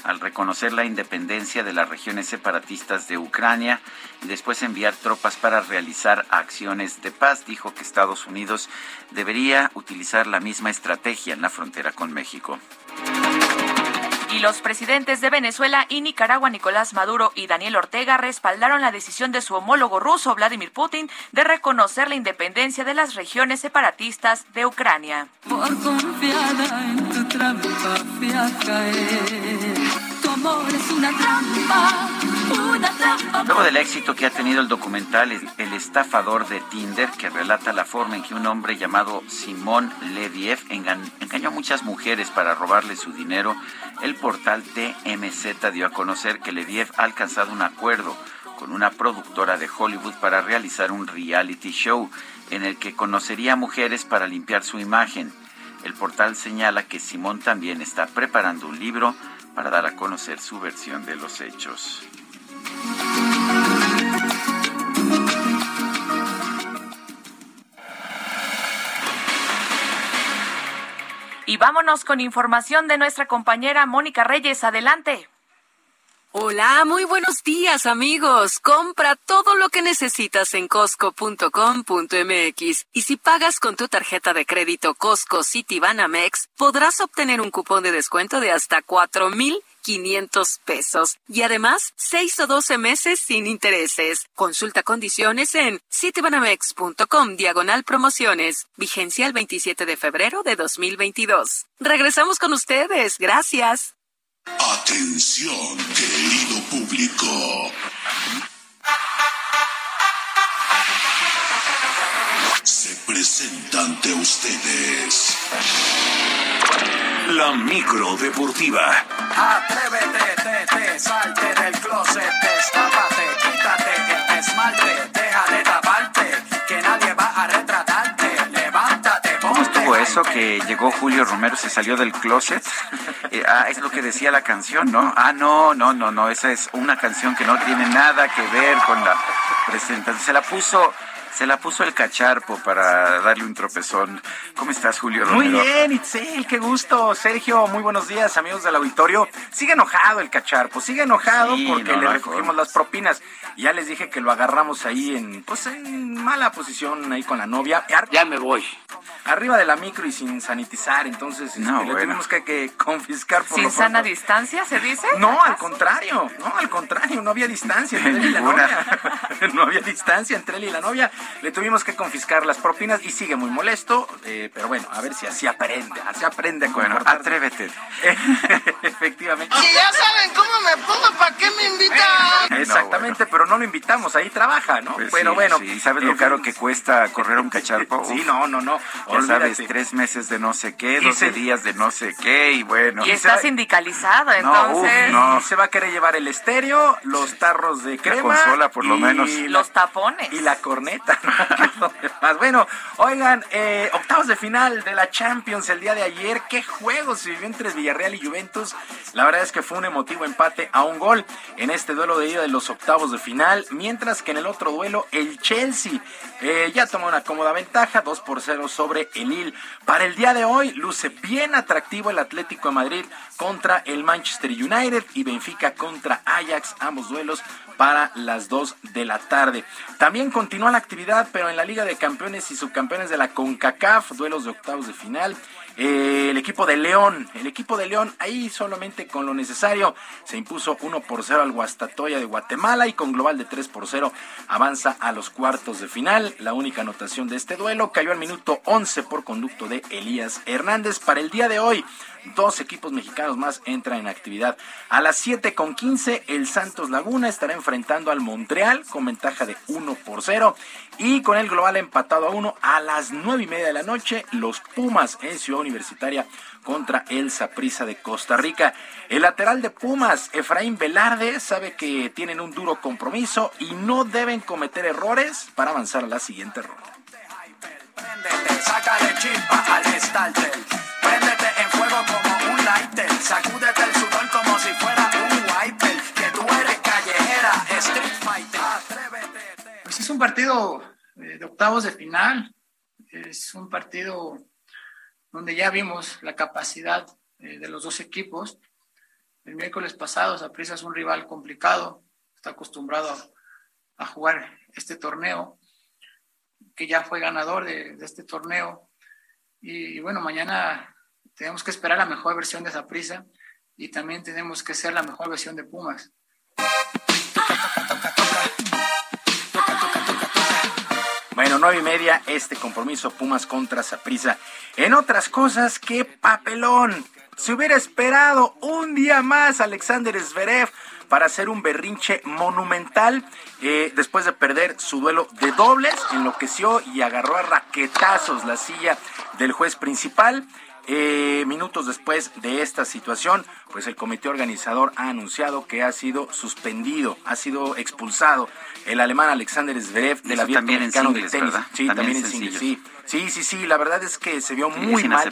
al reconocer la independencia de las regiones separatistas de Ucrania y después enviar tropas para realizar acciones de paz. Dijo que Estados Unidos debería utilizar la misma estrategia en la frontera con México. Y los presidentes de Venezuela y Nicaragua, Nicolás Maduro y Daniel Ortega, respaldaron la decisión de su homólogo ruso, Vladimir Putin, de reconocer la independencia de las regiones separatistas de Ucrania. Por confiada en tu trampa, Tu amor. Luego del éxito que ha tenido el documental El estafador de Tinder, que relata la forma en que un hombre llamado Simón Leviev engañó a muchas mujeres para robarle su dinero, el portal TMZ dio a conocer que Leviev ha alcanzado un acuerdo con una productora de Hollywood para realizar un reality show en el que conocería a mujeres para limpiar su imagen. El portal señala que Simón también está preparando un libro para dar a conocer su versión de los hechos. Y vámonos con información de nuestra compañera Mónica Reyes. Adelante. Hola, muy buenos días amigos. Compra todo lo que necesitas en costco.com.mx y si pagas con tu tarjeta de crédito Costco Citibanamex, podrás obtener un cupón de descuento de hasta cuatro mil 500 pesos y además 6 o 12 meses sin intereses. Consulta condiciones en citibanamex.com diagonal promociones. Vigencia el 27 de febrero de 2022. Regresamos con ustedes. Gracias. Atención, querido público. Se presenta ante ustedes la micro deportiva. Atrévete, te, te, salte del closet, destápate, quítate el esmalte, deja de taparte, eso que llegó Julio Romero, se salió del closet? Eh, ah, es lo que decía la canción, ¿no? Ah, no, no, no, no, esa es una canción que no tiene nada que ver con la presentación. Se la puso se la puso el cacharpo para darle un tropezón. ¿Cómo estás, Julio Muy bien, Itzel, qué gusto. Sergio, muy buenos días, amigos del auditorio. Sigue enojado el cacharpo, sigue enojado porque le recogimos las propinas. Ya les dije que lo agarramos ahí en, pues, en mala posición ahí con la novia. Ya me voy. Arriba de la micro y sin sanitizar, entonces este, le tuvimos que, confiscar por ¿Sin sana distancia, se dice? No, al contrario, no, al contrario, no había distancia entre él y la novia. no había distancia entre él y la novia le tuvimos que confiscar las propinas y sigue muy molesto, eh, pero bueno, a ver si así aprende, así aprende a Bueno, atrévete. Efectivamente. Si ya saben cómo me pongo, ¿para qué me invitan? Exactamente, pero no lo invitamos, ahí trabaja, ¿no? Pues pero bueno. Sí, ¿sabes lo caro que cuesta correr un cacharpo? sí, no, no, no. Ya sabes, tres meses de no sé qué, doce días de no sé qué, y bueno. Y está sindicalizado, entonces. No, Se va a querer llevar el estéreo, los tarros de crema. La consola, por lo menos. Los tapones. Y la corneta. Bueno, oigan, eh, octavos de final de la Champions el día de ayer. ¿Qué juego se vivió entre Villarreal y Juventus? La verdad es que fue un emotivo empate a un gol en este duelo de ida de los octavos de final. Mientras que en el otro duelo, el Chelsea eh, ya tomó una cómoda ventaja, 2 por 0 sobre el Lille. Para el día de hoy, luce bien atractivo el Atlético de Madrid contra el Manchester United y Benfica contra Ajax, ambos duelos para las 2 de la tarde. También continúa la actividad, pero en la Liga de Campeones y Subcampeones de la CONCACAF, duelos de octavos de final. Eh, el equipo de León, el equipo de León, ahí solamente con lo necesario, se impuso 1 por 0 al Guastatoya de Guatemala y con global de 3 por 0 avanza a los cuartos de final. La única anotación de este duelo cayó al minuto 11 por conducto de Elías Hernández. Para el día de hoy, dos equipos mexicanos más entran en actividad. A las 7 con 15, el Santos Laguna estará enfrentando al Montreal con ventaja de 1 por 0. Y con el global empatado a 1 a las 9 y media de la noche, los Pumas en Ciudad Universitaria contra el Saprissa de Costa Rica. El lateral de Pumas, Efraín Velarde, sabe que tienen un duro compromiso y no deben cometer errores para avanzar a la siguiente ronda. Pues es un partido eh, de octavos de final. Es un partido donde ya vimos la capacidad eh, de los dos equipos. El miércoles pasado, Saprissa es un rival complicado. Está acostumbrado a, jugar este torneo, que ya fue ganador de, este torneo. y bueno, mañana tenemos que esperar la mejor versión de esa prisa. y también tenemos que ser la mejor versión de Pumas. Nueve y media, este compromiso Pumas contra Saprisa. En otras cosas, qué papelón. Se hubiera esperado un día más Alexander Zverev para hacer un berrinche monumental eh, después de perder su duelo de dobles, enloqueció y agarró a raquetazos la silla del juez principal. Eh, minutos después de esta situación, pues el comité organizador ha anunciado que ha sido suspendido, ha sido expulsado el alemán Alexander Zverev del abierto mexicano de tenis. Sí, también, en sí. Sí, sí, sí, la verdad es que se vio muy mal.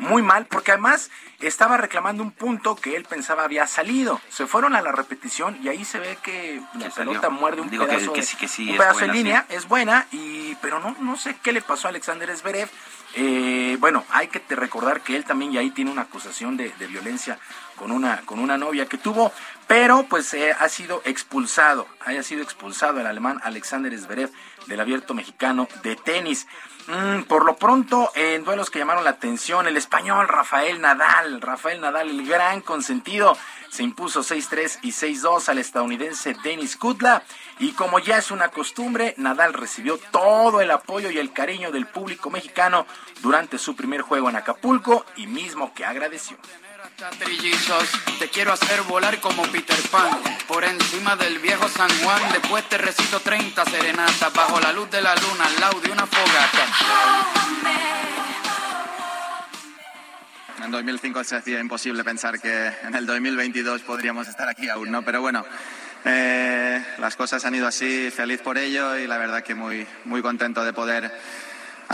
Muy mal, porque además estaba reclamando un punto que él pensaba había salido. Se fueron a la repetición y ahí se ve que la pelota muerde un pedazo, que, sí, que sí, un pedazo en línea, es buena, y pero no, no sé qué le pasó a Alexander Zverev eh, bueno, hay que recordar que él también ya ahí tiene una acusación de, violencia con una, con una novia que tuvo, pero pues eh, ha sido expulsado, haya sido expulsado el alemán Alexander Zverev del abierto mexicano de tenis. Mm, por lo pronto, en duelos que llamaron la atención, el español Rafael Nadal, Rafael Nadal, el gran consentido, se impuso 6-3 y 6-2 al estadounidense Denis Kudla. Y como ya es una costumbre, Nadal recibió todo el apoyo y el cariño del público mexicano durante su primer juego en Acapulco y mismo que agradeció. Trillizos, te quiero hacer volar como Peter Pan Por encima del viejo San Juan Después te recito 30 serenatas Bajo la luz de la luna al lado de una fogata En 2005 se hacía imposible pensar que en el 2022 podríamos estar aquí aún, ¿no? Pero bueno, eh, las cosas han ido así, feliz por ello y la verdad que muy, muy contento de poder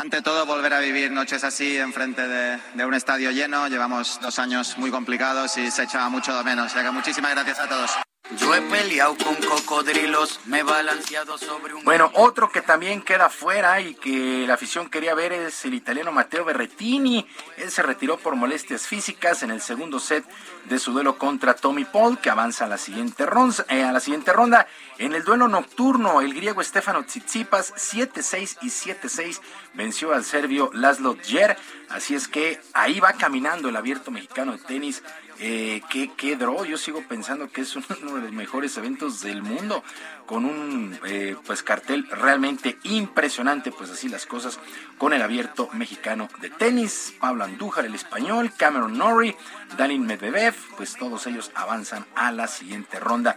ante todo, volver a vivir noches así enfrente de, un estadio lleno. Llevamos dos años muy complicados y se echaba mucho de menos. O que muchísimas gracias a todos. Yo he peleado con cocodrilos, me he balanceado sobre un... Bueno, otro que también queda fuera y que la afición quería ver es el italiano Matteo Berrettini. Él se retiró por molestias físicas en el segundo set de su duelo contra Tommy Paul, que avanza a la siguiente, ronda, eh, a la siguiente ronda. En el duelo nocturno, el griego Stefano Tsitsipas, 7-6 y 7-6, venció al serbio Laszlo Djer. Así es que ahí va caminando el abierto mexicano de tenis eh, qué, qué yo sigo pensando que es uno de los mejores eventos del mundo, con un eh, pues cartel realmente impresionante, pues así las cosas, con el abierto mexicano de tenis, Pablo Andújar, el español, Cameron Norrie, Dalin Medvedev, pues todos ellos avanzan a la siguiente ronda.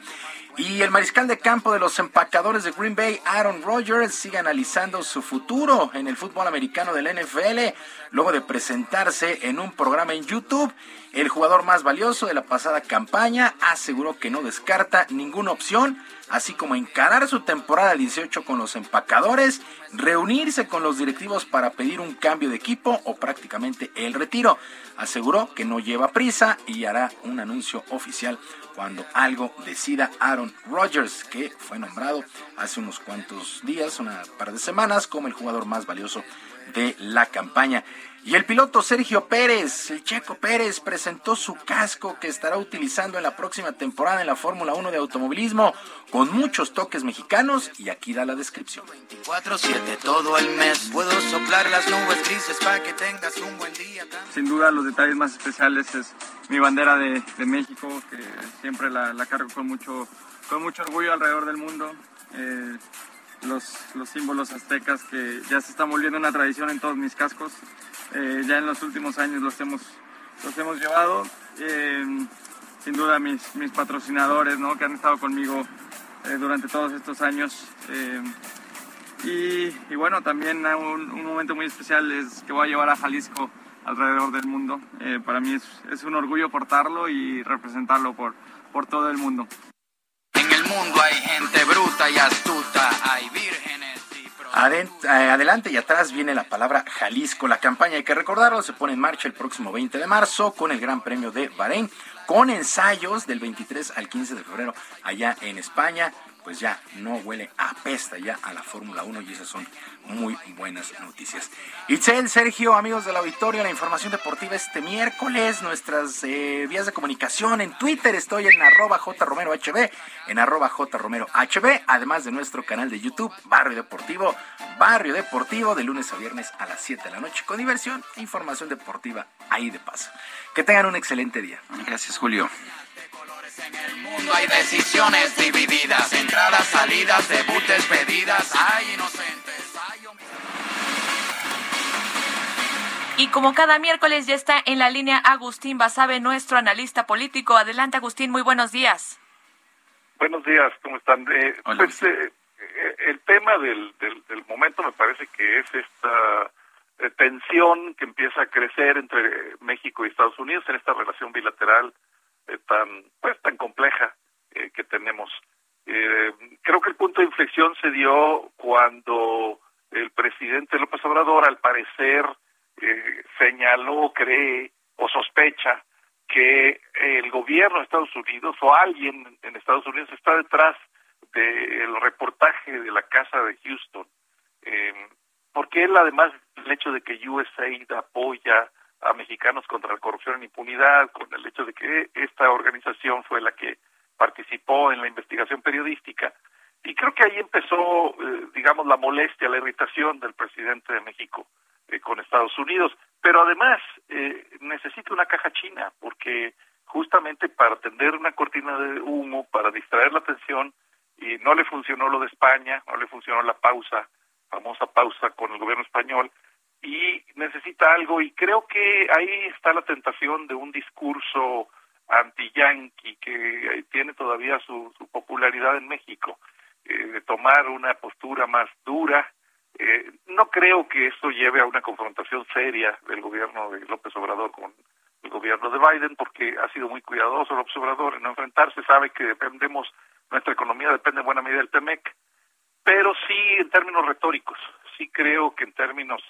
Y el mariscal de campo de los empacadores de Green Bay, Aaron Rodgers, sigue analizando su futuro en el fútbol americano del NFL, luego de presentarse en un programa en YouTube. El jugador más valioso de la pasada campaña aseguró que no descarta ninguna opción, así como encarar su temporada 18 con los empacadores, reunirse con los directivos para pedir un cambio de equipo o prácticamente el retiro. Aseguró que no lleva prisa y hará un anuncio oficial cuando algo decida Aaron Rodgers, que fue nombrado hace unos cuantos días, una par de semanas, como el jugador más valioso de la campaña. Y el piloto Sergio Pérez, el Checo Pérez, presentó su casco que estará utilizando en la próxima temporada en la Fórmula 1 de automovilismo, con muchos toques mexicanos, y aquí da la descripción. 24-7 todo el mes, puedo soplar las nubes grises para que tengas un buen día. Sin duda los detalles más especiales es mi bandera de, México, que siempre la, cargo con mucho, con mucho orgullo alrededor del mundo. Eh, los, los símbolos aztecas que ya se están volviendo una tradición en todos mis cascos. Eh, ya en los últimos años los hemos, los hemos llevado. Eh, sin duda mis, mis patrocinadores ¿no? que han estado conmigo eh, durante todos estos años. Y, bueno, también un, momento muy especial es que voy a llevar a Jalisco alrededor del mundo. para mí es, es, un orgullo portarlo y representarlo por, por todo el mundo. En el mundo hay gente bruta y astuta, hay vírgenes adelante y atrás viene la palabra Jalisco. La campaña, hay que recordarlo, se pone en marcha el próximo 20 de marzo con el Gran Premio de Bahrein, con ensayos del 23 al 15 de febrero allá en España pues ya no huele a pesta ya a la Fórmula 1 y esas son muy buenas noticias. Itzel, Sergio, amigos del auditorio, la información deportiva este miércoles, nuestras eh, vías de comunicación en Twitter, estoy en arroba jromerohb, en arroba jromerohb, además de nuestro canal de YouTube, Barrio Deportivo, Barrio Deportivo, de lunes a viernes a las 7 de la noche, con diversión e información deportiva ahí de paso. Que tengan un excelente día. Gracias, Julio. En el mundo hay decisiones divididas, entradas, salidas, debut, despedidas, hay inocentes, hay Y como cada miércoles ya está en la línea Agustín Basabe, nuestro analista político. Adelante, Agustín, muy buenos días. Buenos días, ¿cómo están? Eh, pues eh, eh, el tema del, del, del, momento me parece que es esta eh, tensión que empieza a crecer entre México y Estados Unidos en esta relación bilateral eh, tan pues tan compleja eh, que tenemos. Eh, creo que el punto de inflexión se dio cuando el presidente López Obrador, al parecer, señaló, cree o sospecha que el gobierno de Estados Unidos o alguien en Estados Unidos está detrás del reportaje de la casa de Houston. porque él, además, el hecho de que USAID apoya a mexicanos contra la corrupción e impunidad, con el hecho de que esta organización fue la que participó en la investigación periodística. Y creo que ahí empezó, eh, digamos, la molestia, la irritación del presidente de México eh, con Estados Unidos. Pero además eh, necesita una caja china, porque justamente para tender una cortina de humo, para distraer la atención, y no le funcionó lo de España, no le funcionó la pausa, famosa pausa con el gobierno español, y necesita algo y creo que ahí está la tentación de un discurso anti-yanqui que tiene todavía su, su popularidad en México, eh, de tomar una postura más dura. Eh, no creo que esto lleve a una confrontación seria del gobierno de López Obrador con el gobierno de Biden, porque ha sido muy cuidadoso López Obrador en no enfrentarse, sabe que dependemos, nuestra economía depende en buena medida del TEMEC, pero sí en términos retóricos, sí creo que en términos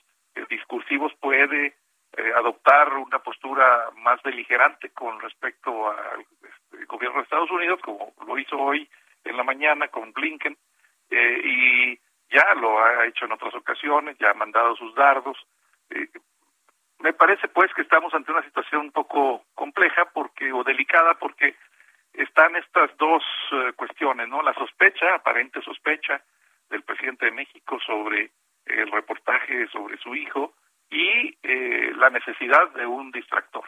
discursivos puede eh, adoptar una postura más beligerante con respecto al este, gobierno de Estados Unidos, como lo hizo hoy en la mañana con Blinken, eh, y ya lo ha hecho en otras ocasiones, ya ha mandado sus dardos. Eh, me parece pues que estamos ante una situación un poco compleja porque o delicada porque están estas dos cuestiones, ¿no? La sospecha, aparente sospecha del presidente de México sobre el reportaje sobre su hijo y eh, la necesidad de un distractor.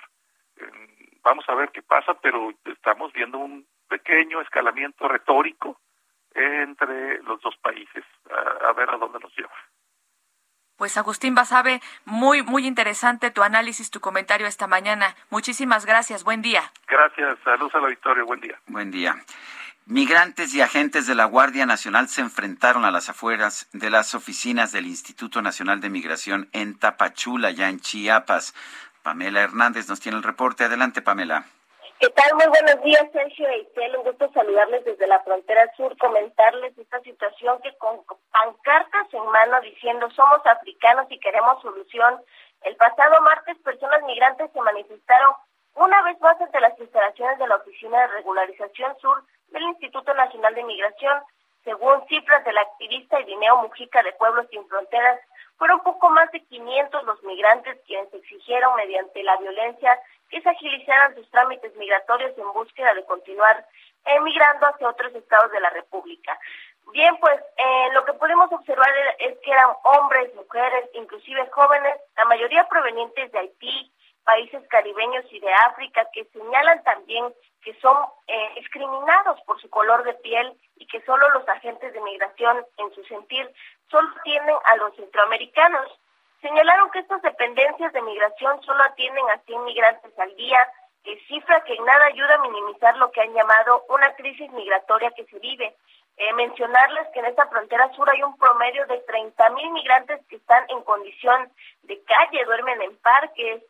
vamos a ver qué pasa, pero estamos viendo un pequeño escalamiento retórico entre los dos países, a, ver a dónde nos lleva. Pues Agustín Basabe, muy, muy interesante tu análisis, tu comentario esta mañana. Muchísimas gracias, buen día. Gracias, saludos al auditorio, buen día. Buen día. Migrantes y agentes de la Guardia Nacional se enfrentaron a las afueras de las oficinas del Instituto Nacional de Migración en Tapachula, ya en Chiapas. Pamela Hernández nos tiene el reporte. Adelante, Pamela. ¿Qué tal? Muy buenos días, Sergio Un gusto saludarles desde la frontera sur, comentarles esta situación que con pancartas en mano diciendo somos africanos y queremos solución. El pasado martes personas migrantes se manifestaron una vez más ante las instalaciones de la Oficina de Regularización Sur del Instituto Nacional de Migración. Según cifras del activista Irineo Mujica de Pueblos Sin Fronteras, fueron poco más de 500 los migrantes quienes exigieron mediante la violencia que se agilizaran sus trámites migratorios en búsqueda de continuar emigrando hacia otros estados de la República. Bien, pues eh, lo que podemos observar es que eran hombres, mujeres, inclusive jóvenes, la mayoría provenientes de Haití, países caribeños y de África que señalan también que son eh, discriminados por su color de piel y que solo los agentes de migración, en su sentir, solo atienden a los centroamericanos. Señalaron que estas dependencias de migración solo atienden a 100 migrantes al día, que cifra que en nada ayuda a minimizar lo que han llamado una crisis migratoria que se vive. Eh, mencionarles que en esta frontera sur hay un promedio de 30 mil migrantes que están en condición de calle, duermen en parques,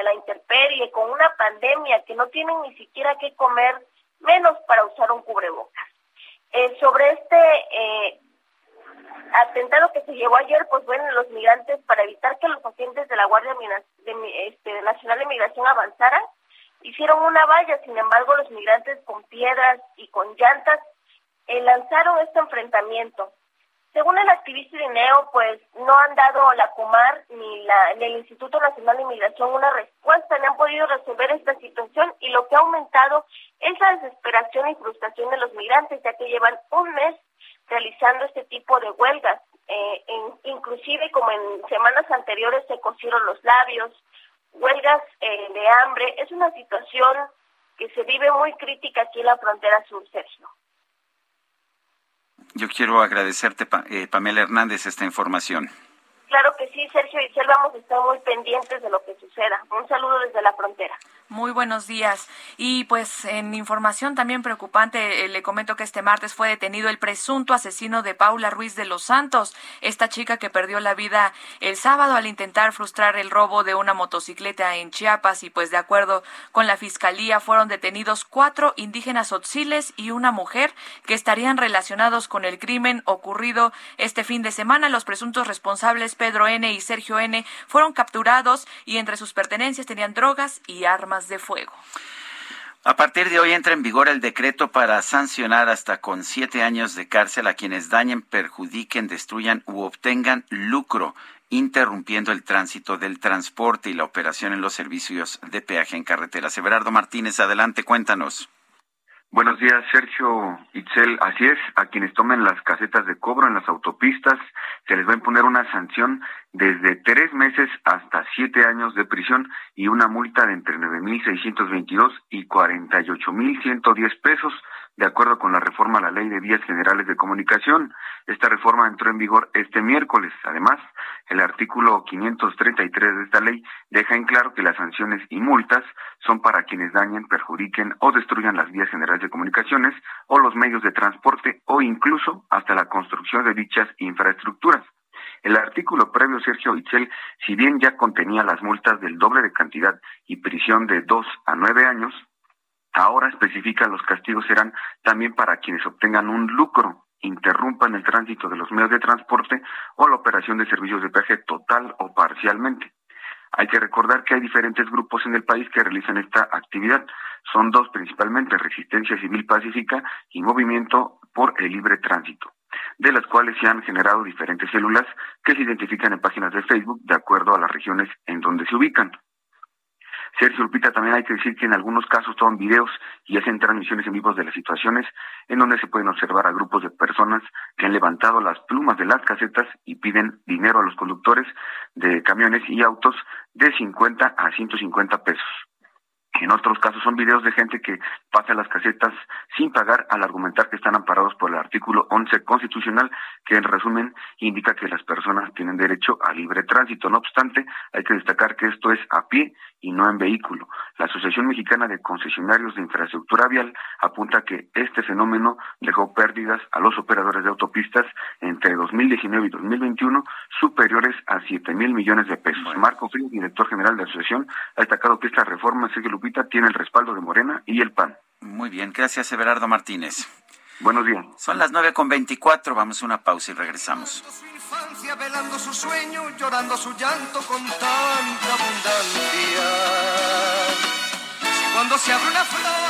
en la intemperie, con una pandemia que no tienen ni siquiera que comer, menos para usar un cubrebocas. Eh, sobre este eh, atentado que se llevó ayer, pues bueno, los migrantes, para evitar que los agentes de la Guardia de, este, Nacional de Migración avanzaran, hicieron una valla, sin embargo, los migrantes con piedras y con llantas eh, lanzaron este enfrentamiento. Según el activista Irineo, pues no han dado la Comar ni, la, ni el Instituto Nacional de Inmigración una respuesta, ni han podido resolver esta situación y lo que ha aumentado es la desesperación y frustración de los migrantes, ya que llevan un mes realizando este tipo de huelgas. Eh, inclusive como en semanas anteriores se cosieron los labios, huelgas eh, de hambre. Es una situación que se vive muy crítica aquí en la frontera sur, Sergio. Yo quiero agradecerte, eh, Pamela Hernández, esta información. Claro que sí, Sergio y Isel, vamos a estar muy pendientes de lo que suceda. Un saludo desde la frontera. Muy buenos días. Y pues en información también preocupante, eh, le comento que este martes fue detenido el presunto asesino de Paula Ruiz de los Santos, esta chica que perdió la vida el sábado al intentar frustrar el robo de una motocicleta en Chiapas y pues de acuerdo con la fiscalía fueron detenidos cuatro indígenas otziles y una mujer que estarían relacionados con el crimen ocurrido este fin de semana. Los presuntos responsables Pedro N. y Sergio N. fueron capturados y entre sus pertenencias tenían drogas y armas de fuego. A partir de hoy entra en vigor el decreto para sancionar hasta con siete años de cárcel a quienes dañen, perjudiquen, destruyan u obtengan lucro interrumpiendo el tránsito del transporte y la operación en los servicios de peaje en carretera. Everardo Martínez, adelante, cuéntanos. Buenos días, Sergio Itzel. Así es, a quienes tomen las casetas de cobro en las autopistas se les va a imponer una sanción desde tres meses hasta siete años de prisión y una multa de entre 9.622 y 48.110 pesos de acuerdo con la reforma a la Ley de Vías Generales de Comunicación. Esta reforma entró en vigor este miércoles. Además, el artículo 533 de esta ley deja en claro que las sanciones y multas son para quienes dañen, perjudiquen o destruyan las vías generales de comunicaciones o los medios de transporte o incluso hasta la construcción de dichas infraestructuras. El artículo previo, Sergio Itzel, si bien ya contenía las multas del doble de cantidad y prisión de dos a nueve años, Ahora especifica los castigos serán también para quienes obtengan un lucro, interrumpan el tránsito de los medios de transporte o la operación de servicios de peaje total o parcialmente. Hay que recordar que hay diferentes grupos en el país que realizan esta actividad. Son dos principalmente, Resistencia Civil Pacífica y Movimiento por el Libre Tránsito, de las cuales se han generado diferentes células que se identifican en páginas de Facebook de acuerdo a las regiones en donde se ubican. Sergio Lupita, también hay que decir que en algunos casos toman videos y hacen transmisiones en vivos de las situaciones en donde se pueden observar a grupos de personas que han levantado las plumas de las casetas y piden dinero a los conductores de camiones y autos de 50 a 150 pesos. En otros casos son videos de gente que pasa las casetas sin pagar al argumentar que están amparados por el artículo 11 constitucional, que en resumen indica que las personas tienen derecho a libre tránsito. No obstante, hay que destacar que esto es a pie y no en vehículo. La Asociación Mexicana de Concesionarios de Infraestructura Vial apunta que este fenómeno dejó pérdidas a los operadores de autopistas entre 2019 y 2021 superiores a 7 mil millones de pesos. Marco Frías, director general de la asociación, ha destacado que esta reforma, Sergio Lupita, tiene el respaldo de Morena y el PAN. Muy bien, gracias Everardo Martínez. Buenos días. Son las nueve con veinticuatro, vamos a una pausa y regresamos velando su sueño, llorando su llanto con tanta abundancia. Cuando se abre una flor.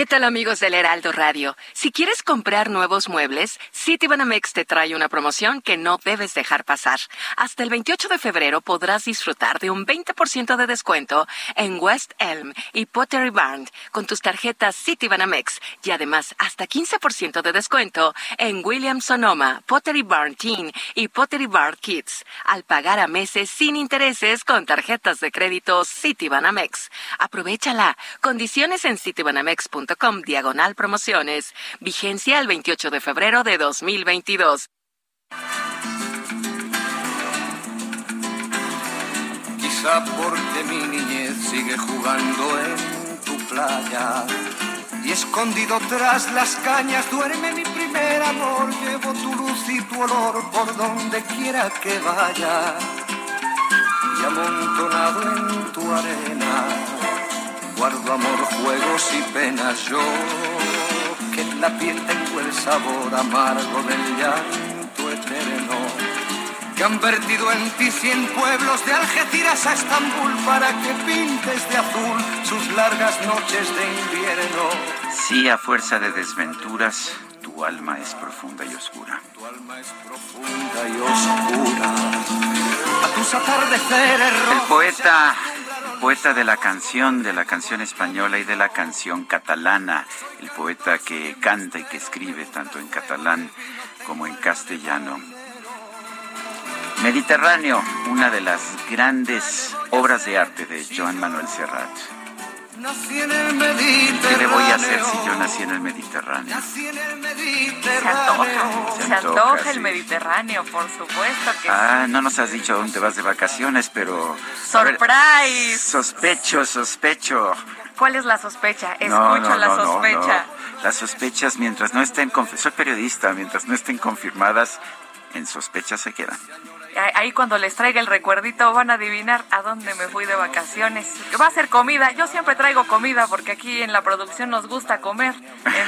¿Qué tal amigos del Heraldo Radio? Si quieres comprar nuevos muebles, Citibanamex te trae una promoción que no debes dejar pasar. Hasta el 28 de febrero podrás disfrutar de un 20% de descuento en West Elm y Pottery Barn con tus tarjetas Citibanamex y además hasta 15% de descuento en Williams Sonoma, Pottery Barn Teen y Pottery Barn Kids al pagar a meses sin intereses con tarjetas de crédito Citibanamex. Aprovechala. Condiciones en citibanamex.com com diagonal promociones. Vigencia el 28 de febrero de 2022. Quizá porque mi niñez sigue jugando en tu playa y escondido tras las cañas duerme mi primer amor. Llevo tu luz y tu olor por donde quiera que vaya y amontonado en tu arena guardo amor, juegos y penas yo que en la piel tengo el sabor amargo del llanto eterno que han vertido en ti cien pueblos de Algeciras a Estambul para que pintes de azul sus largas noches de invierno. Sí, a fuerza de desventuras, tu alma es profunda y oscura. Tu alma es profunda y oscura. A tus atardeceres El poeta poeta de la canción, de la canción española y de la canción catalana, el poeta que canta y que escribe tanto en catalán como en castellano. Mediterráneo, una de las grandes obras de arte de Joan Manuel Serrat. ¿Qué le voy a hacer si yo nací en el Mediterráneo? Se antoja, se, antoja, el Mediterráneo, por supuesto que Ah, no nos has dicho dónde vas de vacaciones, pero... ¡Surprise! sospecho, sospecho. ¿Cuál es la sospecha? Escucho la sospecha. Las sospechas, mientras no estén... Soy periodista, mientras no estén confirmadas, en sospecha se quedan ahí cuando les traiga el recuerdito van a adivinar a dónde me fui de vacaciones. Va a ser comida. Yo siempre traigo comida porque aquí en la producción nos gusta comer.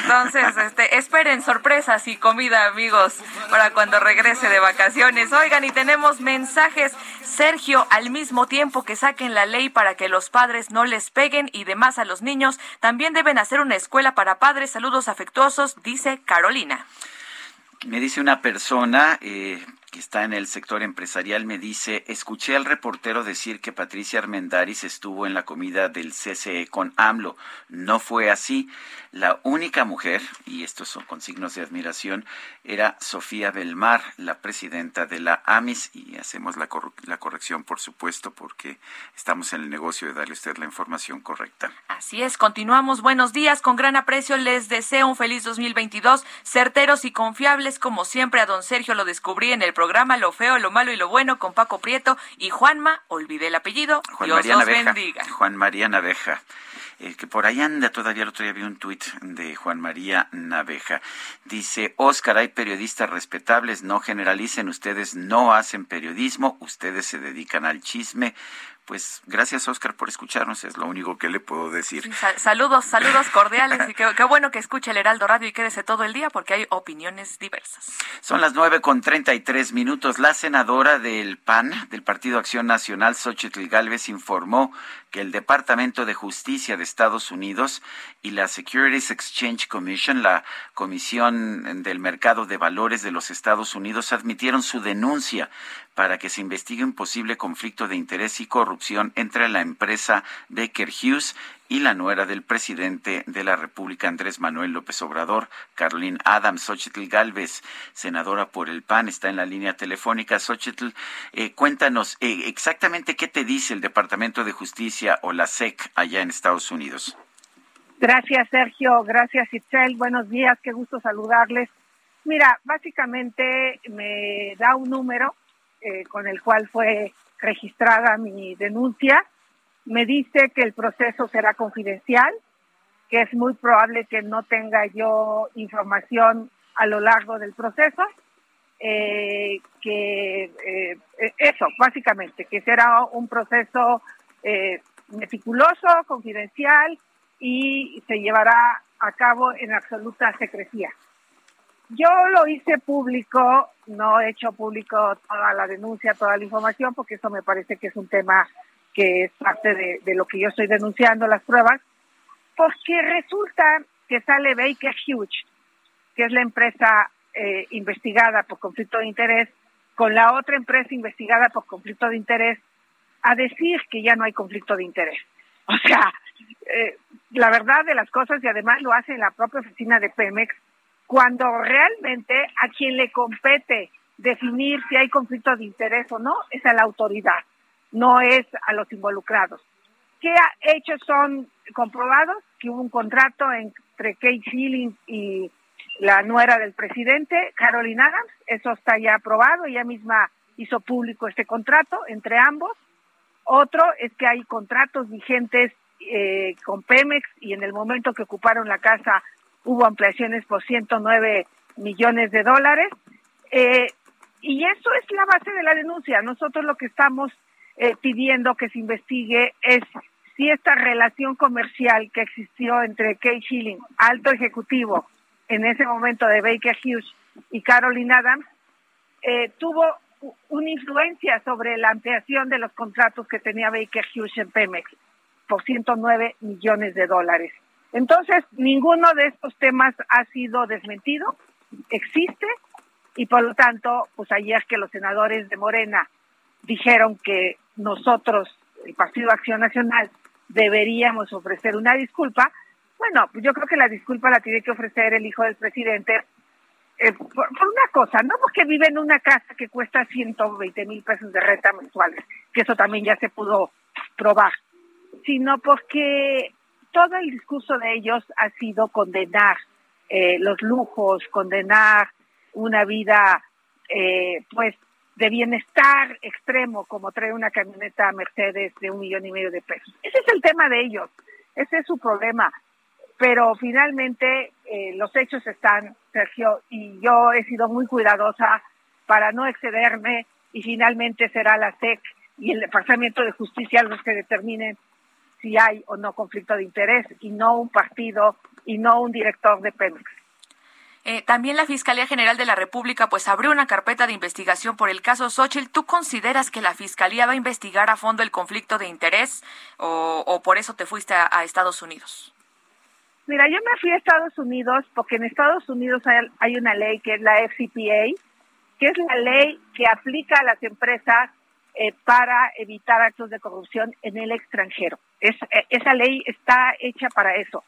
Entonces, este, esperen sorpresas y comida, amigos, para cuando regrese de vacaciones. Oigan, y tenemos mensajes. Sergio, al mismo tiempo que saquen la ley para que los padres no les peguen y demás a los niños, también deben hacer una escuela para padres. Saludos afectuosos, dice Carolina. Me dice una persona, eh, que está en el sector empresarial, me dice, escuché al reportero decir que Patricia Armendaris estuvo en la comida del CCE con AMLO. No fue así. La única mujer, y estos son con signos de admiración, era Sofía Belmar, la presidenta de la AMIS, y hacemos la, la corrección, por supuesto, porque estamos en el negocio de darle a usted la información correcta. Así es, continuamos. Buenos días, con gran aprecio les deseo un feliz 2022, certeros y confiables, como siempre a don Sergio lo descubrí en el programa Lo Feo, Lo Malo y Lo Bueno con Paco Prieto y Juanma, olvidé el apellido, Juan Dios María los bendiga. Juan María Naveja. Eh, que por ahí anda todavía el otro día vi un tuit de Juan María Naveja. Dice, Oscar, hay periodistas respetables, no generalicen, ustedes no hacen periodismo, ustedes se dedican al chisme. Pues gracias, Oscar, por escucharnos, es lo único que le puedo decir. Sal- saludos, saludos cordiales y qué, qué bueno que escuche el Heraldo Radio y quédese todo el día porque hay opiniones diversas. Son las nueve con treinta y tres minutos. La senadora del PAN, del Partido Acción Nacional, Xochitl Galvez, informó que el Departamento de Justicia de Estados Unidos y la Securities Exchange Commission, la Comisión del Mercado de Valores de los Estados Unidos, admitieron su denuncia para que se investigue un posible conflicto de interés y corrupción entre la empresa Baker Hughes y la nuera del presidente de la República, Andrés Manuel López Obrador, Caroline Adams, Xochitl Galvez, senadora por el PAN, está en la línea telefónica. Xochitl, eh, cuéntanos eh, exactamente qué te dice el Departamento de Justicia o la SEC allá en Estados Unidos. Gracias, Sergio. Gracias, Itzel. Buenos días. Qué gusto saludarles. Mira, básicamente me da un número eh, con el cual fue registrada mi denuncia. Me dice que el proceso será confidencial, que es muy probable que no tenga yo información a lo largo del proceso. Eh, que eh, eh, eso, básicamente, que será un proceso eh, meticuloso, confidencial y se llevará a cabo en absoluta secrecía. Yo lo hice público, no he hecho público toda la denuncia, toda la información, porque eso me parece que es un tema que es parte de, lo que yo estoy denunciando, las pruebas, porque resulta que sale Baker Hughes, que es la empresa eh, investigada por conflicto de interés, con la otra empresa investigada por conflicto de interés, a decir que ya no hay conflicto de interés. O sea, eh, la verdad de las cosas, y además lo hace en la propia oficina de Pemex, cuando realmente a quien le compete definir si hay conflicto de interés o no es a la autoridad, no es a los involucrados. ¿Qué hechos son comprobados? Que hubo un contrato entre Kate Schilling y la nuera del presidente, Caroline Adams, eso está ya aprobado, ella misma hizo público este contrato entre ambos. Otro es que hay contratos vigentes eh, con Pemex y en el momento que ocuparon la casa hubo ampliaciones por 109 millones de dólares. Eh, y eso es la base de la denuncia. Nosotros lo que estamos eh, pidiendo que se investigue es si esta relación comercial que existió entre Kay Schilling, alto ejecutivo en ese momento de Baker Hughes, y Caroline Adams, eh, tuvo una influencia sobre la ampliación de los contratos que tenía Baker Hughes en Pemex por 109 millones de dólares. Entonces, ninguno de estos temas ha sido desmentido, existe, y por lo tanto, pues ayer que los senadores de Morena dijeron que nosotros, el Partido Acción Nacional, deberíamos ofrecer una disculpa, bueno, yo creo que la disculpa la tiene que ofrecer el hijo del presidente eh, por, una cosa, no porque vive en una casa que cuesta 120 mil pesos de renta mensuales, que eso también ya se pudo probar, sino porque todo el discurso de ellos ha sido condenar eh, los lujos, condenar una vida eh, pues de bienestar extremo como trae una camioneta Mercedes de un millón y medio de pesos. Ese es el tema de ellos, ese es su problema. Pero finalmente eh, los hechos están, Sergio, y yo he sido muy cuidadosa para no excederme y finalmente será la SEC y el Departamento de Justicia los que determinen si hay o no conflicto de interés y no un partido y no un director de Pemex. Eh, también la Fiscalía General de la República pues abrió una carpeta de investigación por el caso Xochitl. ¿Tú consideras que la Fiscalía va a investigar a fondo el conflicto de interés o, por eso te fuiste a, Estados Unidos? Mira, yo me fui a Estados Unidos porque en Estados Unidos hay, una ley que es la FCPA, que es la ley que aplica a las empresas eh, para evitar actos de corrupción en el extranjero. Eh, esa ley está hecha para eso.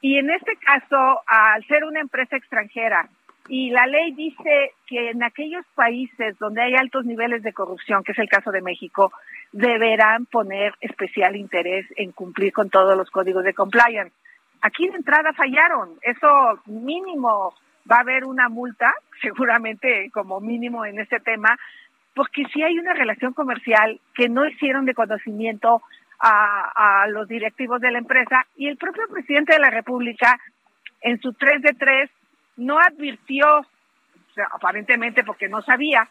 Y en este caso, al ser una empresa extranjera, y la ley dice que en aquellos países donde hay altos niveles de corrupción, que es el caso de México, deberán poner especial interés en cumplir con todos los códigos de compliance. Aquí de entrada fallaron, eso mínimo va a haber una multa, seguramente como mínimo en este tema, porque si hay una relación comercial que no hicieron de conocimiento a, los directivos de la empresa y el propio presidente de la República en su 3 de 3 no advirtió, aparentemente porque no sabía,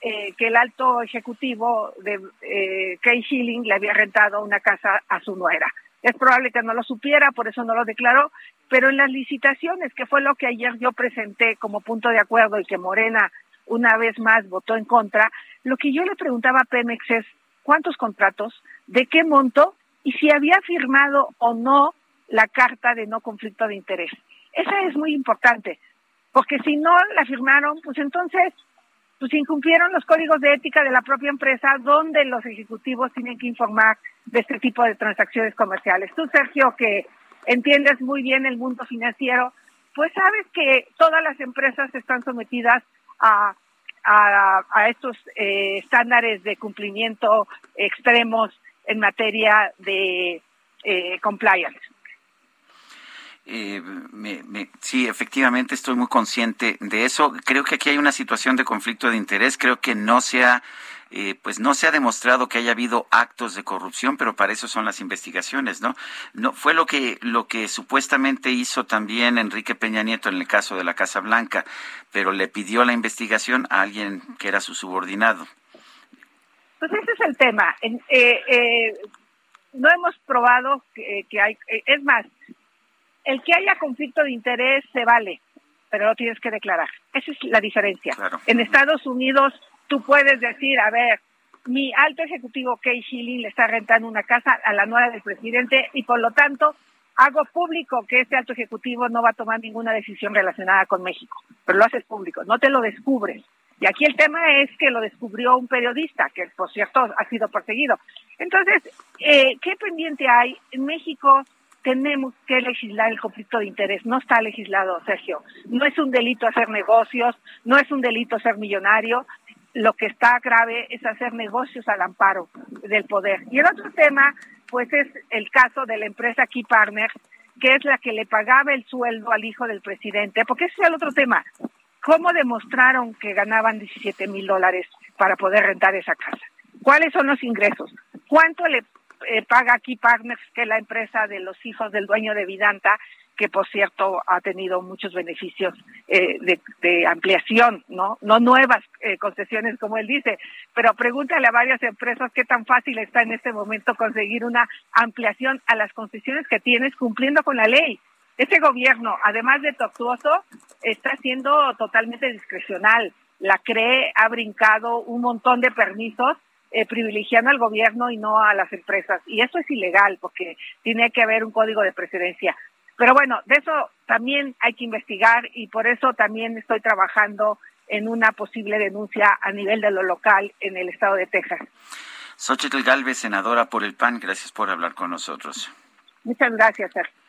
eh, que el alto ejecutivo de eh, Kay Schilling le había rentado una casa a su nuera. Es probable que no lo supiera, por eso no lo declaró, pero en las licitaciones, que fue lo que ayer yo presenté como punto de acuerdo y que Morena una vez más votó en contra, lo que yo le preguntaba a Pemex es, cuántos contratos, de qué monto y si había firmado o no la carta de no conflicto de interés. Esa es muy importante, porque si no la firmaron, pues entonces pues incumplieron los códigos de ética de la propia empresa donde los ejecutivos tienen que informar de este tipo de transacciones comerciales. Tú, Sergio, que entiendes muy bien el mundo financiero, pues sabes que todas las empresas están sometidas a a, estos eh, estándares de cumplimiento extremos en materia de eh, compliance. Eh, sí, efectivamente estoy muy consciente de eso. Creo que aquí hay una situación de conflicto de interés. Creo que no se ha eh, pues no se ha demostrado que haya habido actos de corrupción, pero para eso son las investigaciones, ¿no? No fue lo que lo que supuestamente hizo también Enrique Peña Nieto en el caso de la Casa Blanca, pero le pidió la investigación a alguien que era su subordinado. Pues ese es el tema. Eh, eh, no hemos probado que, hay, es más, el que haya conflicto de interés se vale, pero lo tienes que declarar. Esa es la diferencia. En Estados Unidos tú puedes decir, a ver, mi alto ejecutivo Kay Schilling le está rentando una casa a la nueva del presidente y por lo tanto hago público que este alto ejecutivo no va a tomar ninguna decisión relacionada con México, pero lo haces público, no te lo descubres. Y aquí el tema es que lo descubrió un periodista, que por cierto ha sido perseguido. Entonces, eh, ¿qué pendiente hay? En México tenemos que legislar el conflicto de interés. No está legislado, Sergio. No es un delito hacer negocios, no es un delito ser millonario, lo que está grave es hacer negocios al amparo del poder. Y el otro tema, pues es el caso de la empresa Key Partners, que es la que le pagaba el sueldo al hijo del presidente, porque ese es el otro tema. ¿Cómo demostraron que ganaban 17 mil dólares para poder rentar esa casa? ¿Cuáles son los ingresos? ¿Cuánto le eh, paga aquí Partners, que es la empresa de los hijos del dueño de Vidanta, que por cierto ha tenido muchos beneficios eh, de, ampliación, ¿no? No nuevas eh, concesiones, como él dice, pero pregúntale a varias empresas qué tan fácil está en este momento conseguir una ampliación a las concesiones que tienes cumpliendo con la ley. Este gobierno, además de tortuoso, está siendo totalmente discrecional. La CRE ha brincado un montón de permisos eh, privilegiando al gobierno y no a las empresas. Y eso es ilegal porque tiene que haber un código de precedencia. Pero bueno, de eso también hay que investigar y por eso también estoy trabajando en una posible denuncia a nivel de lo local en el estado de Texas. Xochitl Galvez, senadora por el PAN, gracias por hablar con nosotros. Muchas gracias, Sergio.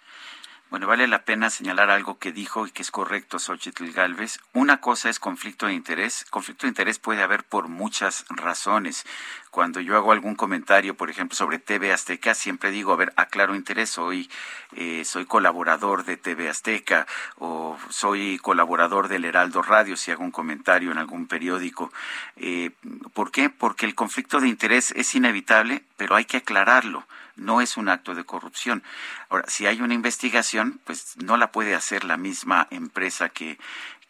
Bueno, vale la pena señalar algo que dijo y que es correcto Xochitl Galvez. Una cosa es conflicto de interés. Conflicto de interés puede haber por muchas razones. Cuando yo hago algún comentario, por ejemplo, sobre TV Azteca, siempre digo, a ver, aclaro interés, soy, eh, soy colaborador de TV Azteca o soy colaborador del Heraldo Radio si hago un comentario en algún periódico. Eh, ¿Por qué? Porque el conflicto de interés es inevitable, pero hay que aclararlo no es un acto de corrupción. Ahora, si hay una investigación, pues no la puede hacer la misma empresa que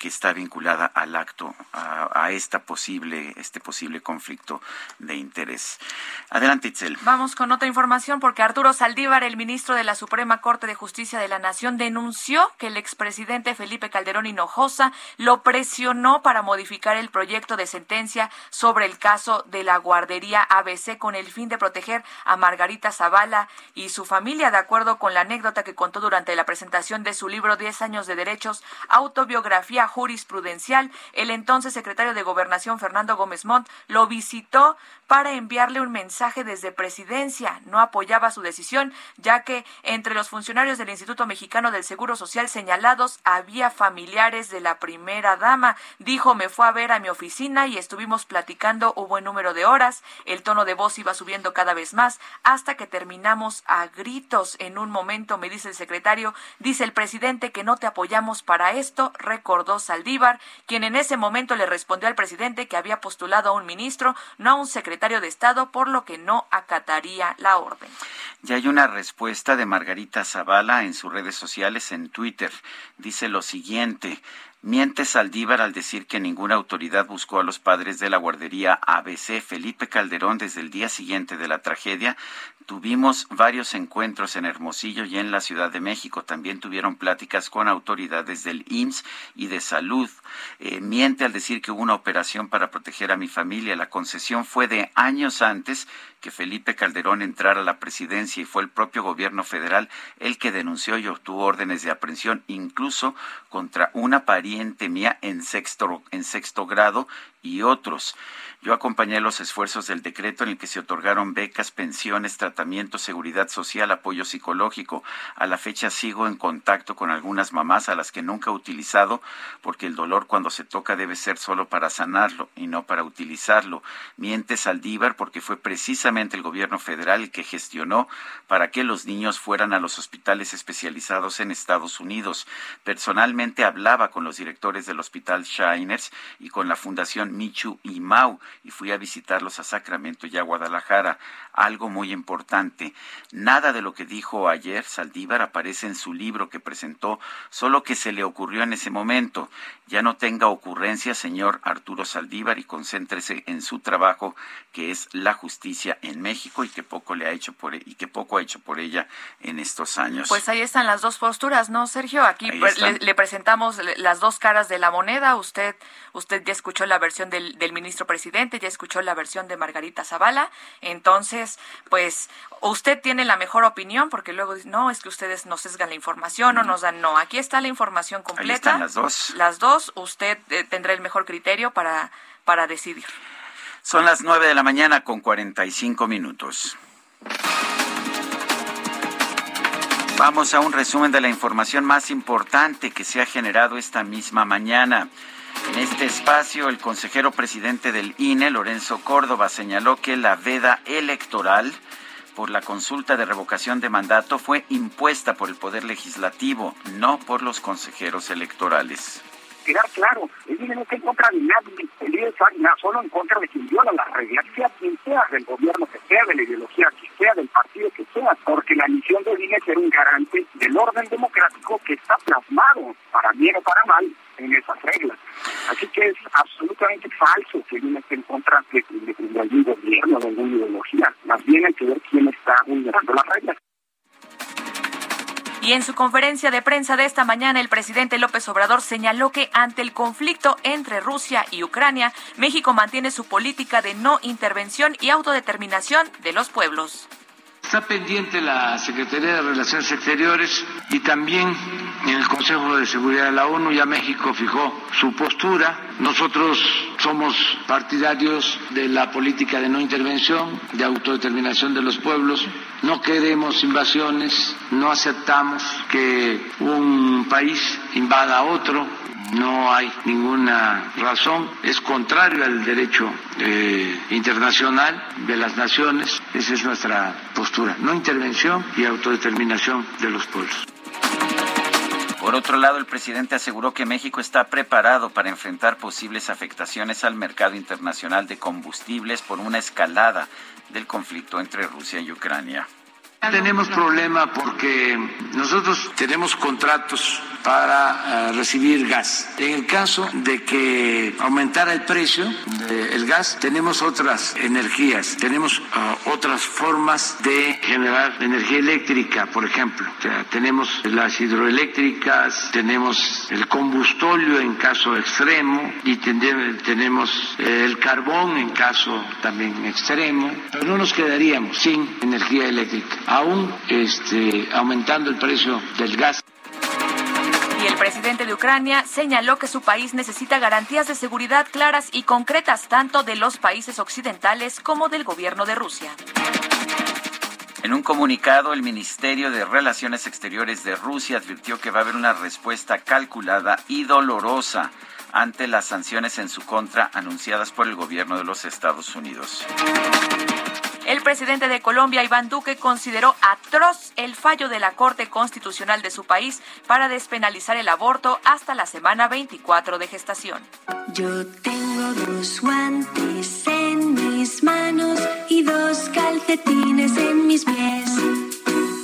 que está vinculada al acto, a, esta posible, este posible conflicto de interés. Adelante, Itzel. Vamos con otra información porque Arturo Saldívar, el ministro de la Suprema Corte de Justicia de la Nación, denunció que el expresidente Felipe Calderón Hinojosa lo presionó para modificar el proyecto de sentencia sobre el caso de la guardería ABC con el fin de proteger a Margarita Zavala y su familia, de acuerdo con la anécdota que contó durante la presentación de su libro Diez años de derechos, autobiografía jurisprudencial, el entonces secretario de Gobernación Fernando Gómez Montt lo visitó para enviarle un mensaje desde presidencia. No apoyaba su decisión, ya que entre los funcionarios del Instituto Mexicano del Seguro Social señalados había familiares de la primera dama. Dijo, me fue a ver a mi oficina y estuvimos platicando un buen número de horas. El tono de voz iba subiendo cada vez más hasta que terminamos a gritos. En un momento, me dice el secretario, dice el presidente que no te apoyamos para esto, recordó Saldívar, quien en ese momento le respondió al presidente que había postulado a un ministro, no a un secretario de Estado, por lo que no acataría la orden. Ya hay una respuesta de Margarita Zavala en sus redes sociales, en Twitter. Dice lo siguiente. Miente Saldívar al decir que ninguna autoridad buscó a los padres de la guardería ABC Felipe Calderón desde el día siguiente de la tragedia. Tuvimos varios encuentros en Hermosillo y en la Ciudad de México. También tuvieron pláticas con autoridades del IMSS y de salud. Eh, miente al decir que hubo una operación para proteger a mi familia. La concesión fue de años antes que Felipe Calderón entrara a la presidencia y fue el propio gobierno federal el que denunció y obtuvo órdenes de aprehensión, incluso contra una pariente mía en sexto, en sexto grado y otros. Yo acompañé los esfuerzos del decreto en el que se otorgaron becas, pensiones, tratamiento, seguridad social, apoyo psicológico. A la fecha sigo en contacto con algunas mamás a las que nunca he utilizado porque el dolor cuando se toca debe ser solo para sanarlo y no para utilizarlo. Miente Saldívar porque fue precisamente el gobierno federal que gestionó para que los niños fueran a los hospitales especializados en Estados Unidos. Personalmente hablaba con los directores del Hospital Shiners y con la Fundación Michu y Mau y fui a visitarlos a Sacramento y a Guadalajara. Algo muy importante, nada de lo que dijo ayer Saldívar aparece en su libro que presentó, solo que se le ocurrió en ese momento. Ya no tenga ocurrencia, señor Arturo Saldívar, y concéntrese en su trabajo, que es la justicia en México y que poco le ha hecho por e, y que poco ha hecho por ella en estos años. Pues ahí están las dos posturas, ¿no, Sergio? Aquí le, le, presentamos las dos caras de la moneda. Usted, usted ya escuchó la versión del, del ministro presidente, ya escuchó la versión de Margarita Zavala. Entonces, pues usted tiene la mejor opinión, porque luego no, es que ustedes nos sesgan la información o nos dan. No, aquí está la información completa. Ahí están las dos. Las dos usted eh, tendrá el mejor criterio para, para decidir. Son las nueve de la mañana con 45 minutos. Vamos a un resumen de la información más importante que se ha generado esta misma mañana. En este espacio, el consejero presidente del INE, Lorenzo Córdoba, señaló que la veda electoral por la consulta de revocación de mandato fue impuesta por el Poder Legislativo, no por los consejeros electorales quedar claro, el INE no está en contra de nadie, el INE está solo en contra de quien viola las reglas, sea quien sea, del gobierno que sea, de la ideología que sea, del partido que sea, porque la misión del INE es ser un garante del orden democrático que está plasmado, para bien o para mal, en esas reglas. Así que es absolutamente falso que el INE esté en contra de, de, algún gobierno, de alguna ideología. Más bien hay que ver quién está vulnerando las reglas. Y en su conferencia de prensa de esta mañana, el presidente López Obrador señaló que ante el conflicto entre Rusia y Ucrania, México mantiene su política de no intervención y autodeterminación de los pueblos. Está pendiente la Secretaría de Relaciones Exteriores y también en el Consejo de Seguridad de la ONU ya México fijó su postura. Nosotros somos partidarios de la política de no intervención, de autodeterminación de los pueblos. No queremos invasiones, no aceptamos que un país invada a otro no hay ninguna razón, es contrario al derecho eh, internacional de las naciones, esa es nuestra postura, no intervención y autodeterminación de los pueblos. Por otro lado, el presidente aseguró que México está preparado para enfrentar posibles afectaciones al mercado internacional de combustibles por una escalada del conflicto entre Rusia y Ucrania. Tenemos problema porque nosotros tenemos contratos para eh, recibir gas. En el caso de que aumentara el precio del gas, tenemos otras energías, tenemos uh, otras formas de generar energía eléctrica, por ejemplo. tenemos las hidroeléctricas, tenemos el combustóleo en caso extremo y tenemos el carbón en caso también extremo, pero no nos quedaríamos sin energía eléctrica, aún este, aumentando el precio del gas. Y el presidente de Ucrania señaló que su país necesita garantías de seguridad claras y concretas tanto de los países occidentales como del gobierno de Rusia. En un comunicado, el Ministerio de Relaciones Exteriores de Rusia advirtió que va a haber una respuesta calculada y dolorosa ante las sanciones en su contra anunciadas por el gobierno de los Estados Unidos. El presidente de Colombia, Iván Duque, consideró atroz el fallo de la Corte Constitucional de su país para despenalizar el aborto hasta la semana 24 de gestación. Yo tengo dos guantes en mis manos y dos calcetines en mis pies.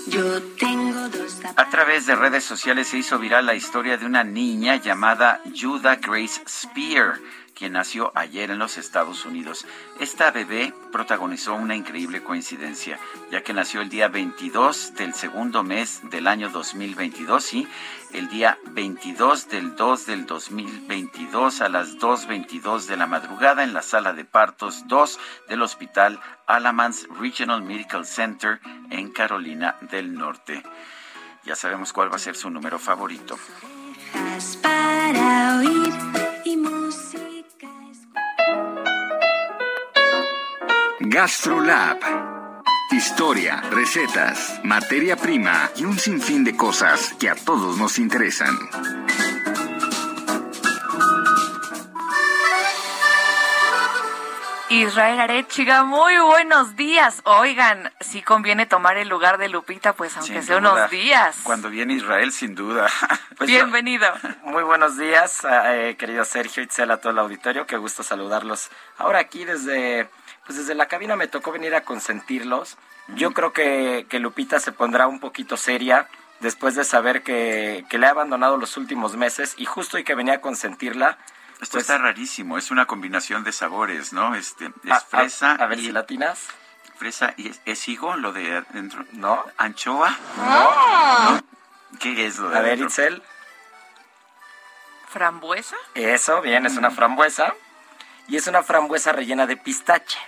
Yo tengo dos A través de redes sociales se hizo viral la historia de una niña llamada Judah Grace Spear quien nació ayer en los Estados Unidos. Esta bebé protagonizó una increíble coincidencia, ya que nació el día 22 del segundo mes del año 2022 y el día 22 del 2 del 2022 a las 2.22 de la madrugada en la sala de partos 2 del Hospital Alamance Regional Medical Center en Carolina del Norte. Ya sabemos cuál va a ser su número favorito. GastroLab. Historia, recetas, materia prima y un sinfín de cosas que a todos nos interesan. Israel Arechiga, muy buenos días. Oigan, si conviene tomar el lugar de Lupita, pues aunque sea unos días. Cuando viene Israel, sin duda. Pues Bienvenido. muy buenos días, eh, querido Sergio Itzel, a todo el auditorio. Qué gusto saludarlos. Ahora aquí desde pues desde la cabina me tocó venir a consentirlos. Yo creo que, Lupita se pondrá un poquito seria después de saber que, le ha abandonado los últimos meses y justo y que venía a consentirla. Esto pues está rarísimo, es una combinación de sabores, ¿no? Este, es fresa. A, ver si latinas. Fresa y es, higo lo de adentro. ¿No? ¿Anchoa? No. ¿Qué es lo de A ver, Itzel. ¿Frambuesa? Eso, bien, es una frambuesa. Y es una frambuesa rellena de pistache.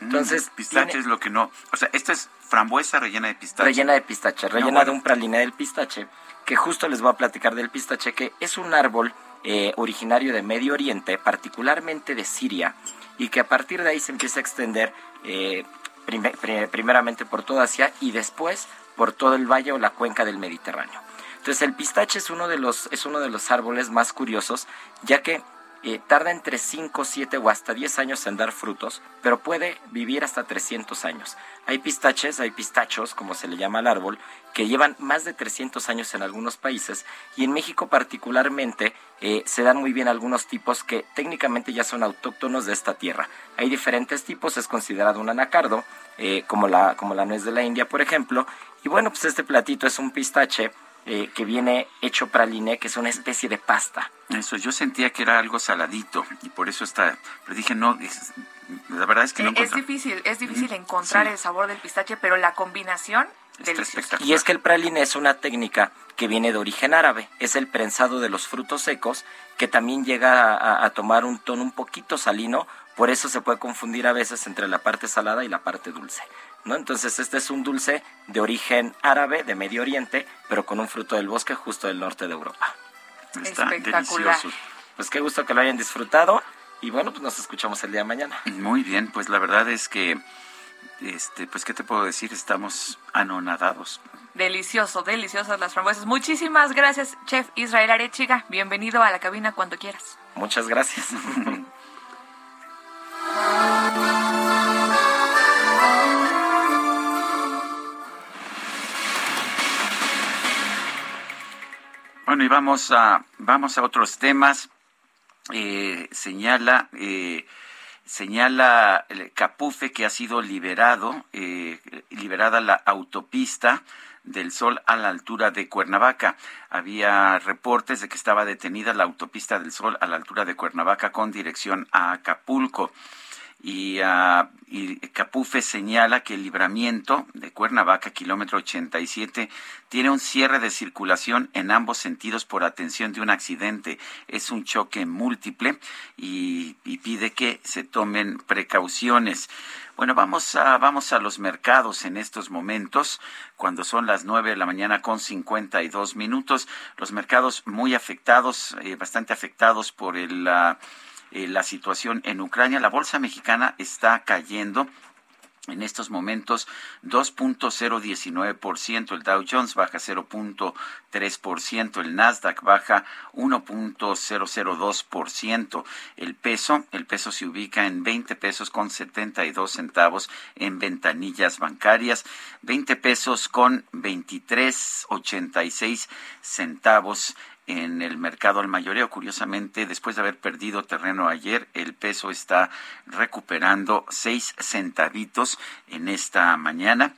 Entonces, pistache es lo que no, o sea, esto es frambuesa rellena de pistache. Rellena de pistache, rellena de un praline del pistache, que justo les voy a platicar del pistache, que es un árbol eh, originario de Medio Oriente, particularmente de Siria, y que a partir de ahí se empieza a extender eh, primeramente por toda Asia y después por todo el valle o la cuenca del Mediterráneo. Entonces el pistache es uno de los, es uno de los árboles más curiosos, ya que tarda entre 5, 7 o hasta 10 años en dar frutos, pero puede vivir hasta 300 años. Hay pistaches, hay pistachos, como se le llama al árbol, que llevan más de 300 años en algunos países y en México particularmente eh, se dan muy bien algunos tipos que técnicamente ya son autóctonos de esta tierra. Hay diferentes tipos, es considerado un anacardo, eh, como, la, como la nuez de la India, por ejemplo. Y bueno, pues este platito es un pistache eh, que viene hecho praliné, que es una especie de pasta. Eso, yo sentía que era algo saladito y por eso está, pero dije, no, la verdad es que no Es difícil, es difícil encontrar el sabor del pistache, pero la combinación y es que el praliné es una técnica que viene de origen árabe, es el prensado de los frutos secos que también llega a, a, tomar un tono un poquito salino, por eso se puede confundir a veces entre la parte salada y la parte dulce. Entonces este es un dulce de origen árabe, de Medio Oriente, pero con un fruto del bosque justo del norte de Europa. Está delicioso. Pues qué gusto que lo hayan disfrutado y bueno, pues nos escuchamos el día de mañana. Muy bien, pues la verdad es que este, pues qué te puedo decir, estamos anonadados. Delicioso, deliciosas las frambuesas. Muchísimas gracias, chef Israel Arechiga. Bienvenido a la cabina cuando quieras. Muchas gracias. Bueno, y vamos a, vamos a otros temas. Eh, señala, eh, señala Capufe que ha sido liberado, eh, liberada la autopista del Sol a la altura de Cuernavaca. Había reportes de que estaba detenida la autopista del Sol a la altura de Cuernavaca con dirección a Acapulco. Ah, y, Capufe señala que el libramiento de Cuernavaca, kilómetro 87, tiene un cierre de circulación en ambos sentidos por atención de un accidente. Es un choque múltiple y, pide que se tomen precauciones. Bueno, vamos a, vamos a los mercados en estos momentos, cuando son las nueve de la mañana con 52 minutos. Los mercados muy afectados, eh, bastante afectados por el... Uh, eh, la situación en Ucrania. La bolsa mexicana está cayendo en estos momentos 2.019%, el Dow Jones baja 0.3%, el Nasdaq baja 1.002%, el peso, el peso se ubica en 20 pesos con 72 centavos en ventanillas bancarias, 20 pesos con 23.86 centavos en el mercado al mayoreo. Curiosamente, después de haber perdido terreno ayer, el peso está recuperando seis centavitos en esta mañana.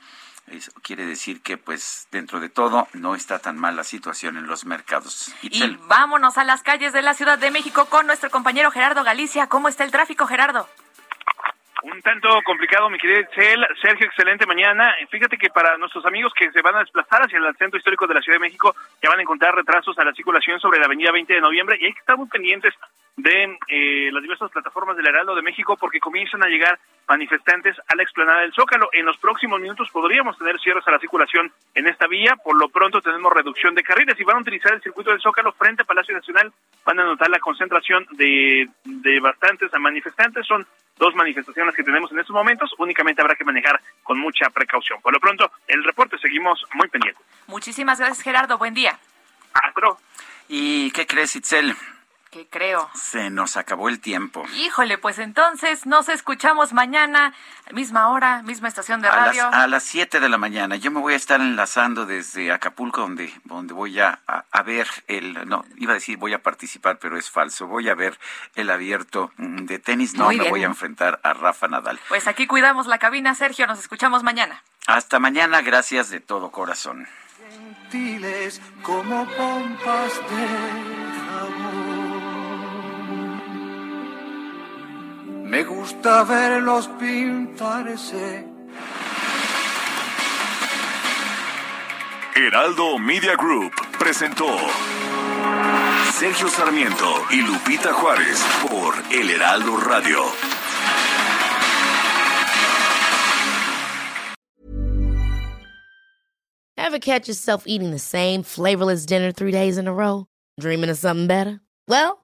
Eso quiere decir que, pues, dentro de todo, no está tan mal la situación en los mercados. Y vámonos a las calles de la Ciudad de México con nuestro compañero Gerardo Galicia. ¿Cómo está el tráfico, Gerardo? Un tanto complicado, mi querido Sergio, excelente mañana. Fíjate que para nuestros amigos que se van a desplazar hacia el centro histórico de la Ciudad de México, ya van a encontrar retrasos a la circulación sobre la avenida 20 de noviembre y hay que estar muy pendientes de eh, las diversas plataformas del Heraldo de México porque comienzan a llegar manifestantes a la explanada del Zócalo. En los próximos minutos podríamos tener cierres a la circulación en esta vía. Por lo pronto tenemos reducción de carriles y van a utilizar el circuito del Zócalo frente a Palacio Nacional. Van a notar la concentración de, de bastantes manifestantes. Son dos manifestaciones que tenemos en estos momentos. Únicamente habrá que manejar con mucha precaución. Por lo pronto, el reporte seguimos muy pendientes. Muchísimas gracias, Gerardo. Buen día. Astro. ¿Y qué crees, Itzel? ¿Qué creo? Se nos acabó el tiempo. Híjole, pues entonces nos escuchamos mañana, misma hora, misma estación de radio. A las, 7 de la mañana. Yo me voy a estar enlazando desde Acapulco, donde, donde voy a, a, ver el. No, iba a decir voy a participar, pero es falso. Voy a ver el abierto de tenis. No me voy a enfrentar a Rafa Nadal. Pues aquí cuidamos la cabina, Sergio. Nos escuchamos mañana. Hasta mañana, gracias de todo corazón. Gentiles como pompas de Me gusta verlos pintarse. Heraldo Media Group presentó Sergio Sarmiento y Lupita Juárez por El Heraldo Radio. Ever catch yourself eating the same flavorless dinner three days in a row? Dreaming of something better? Well,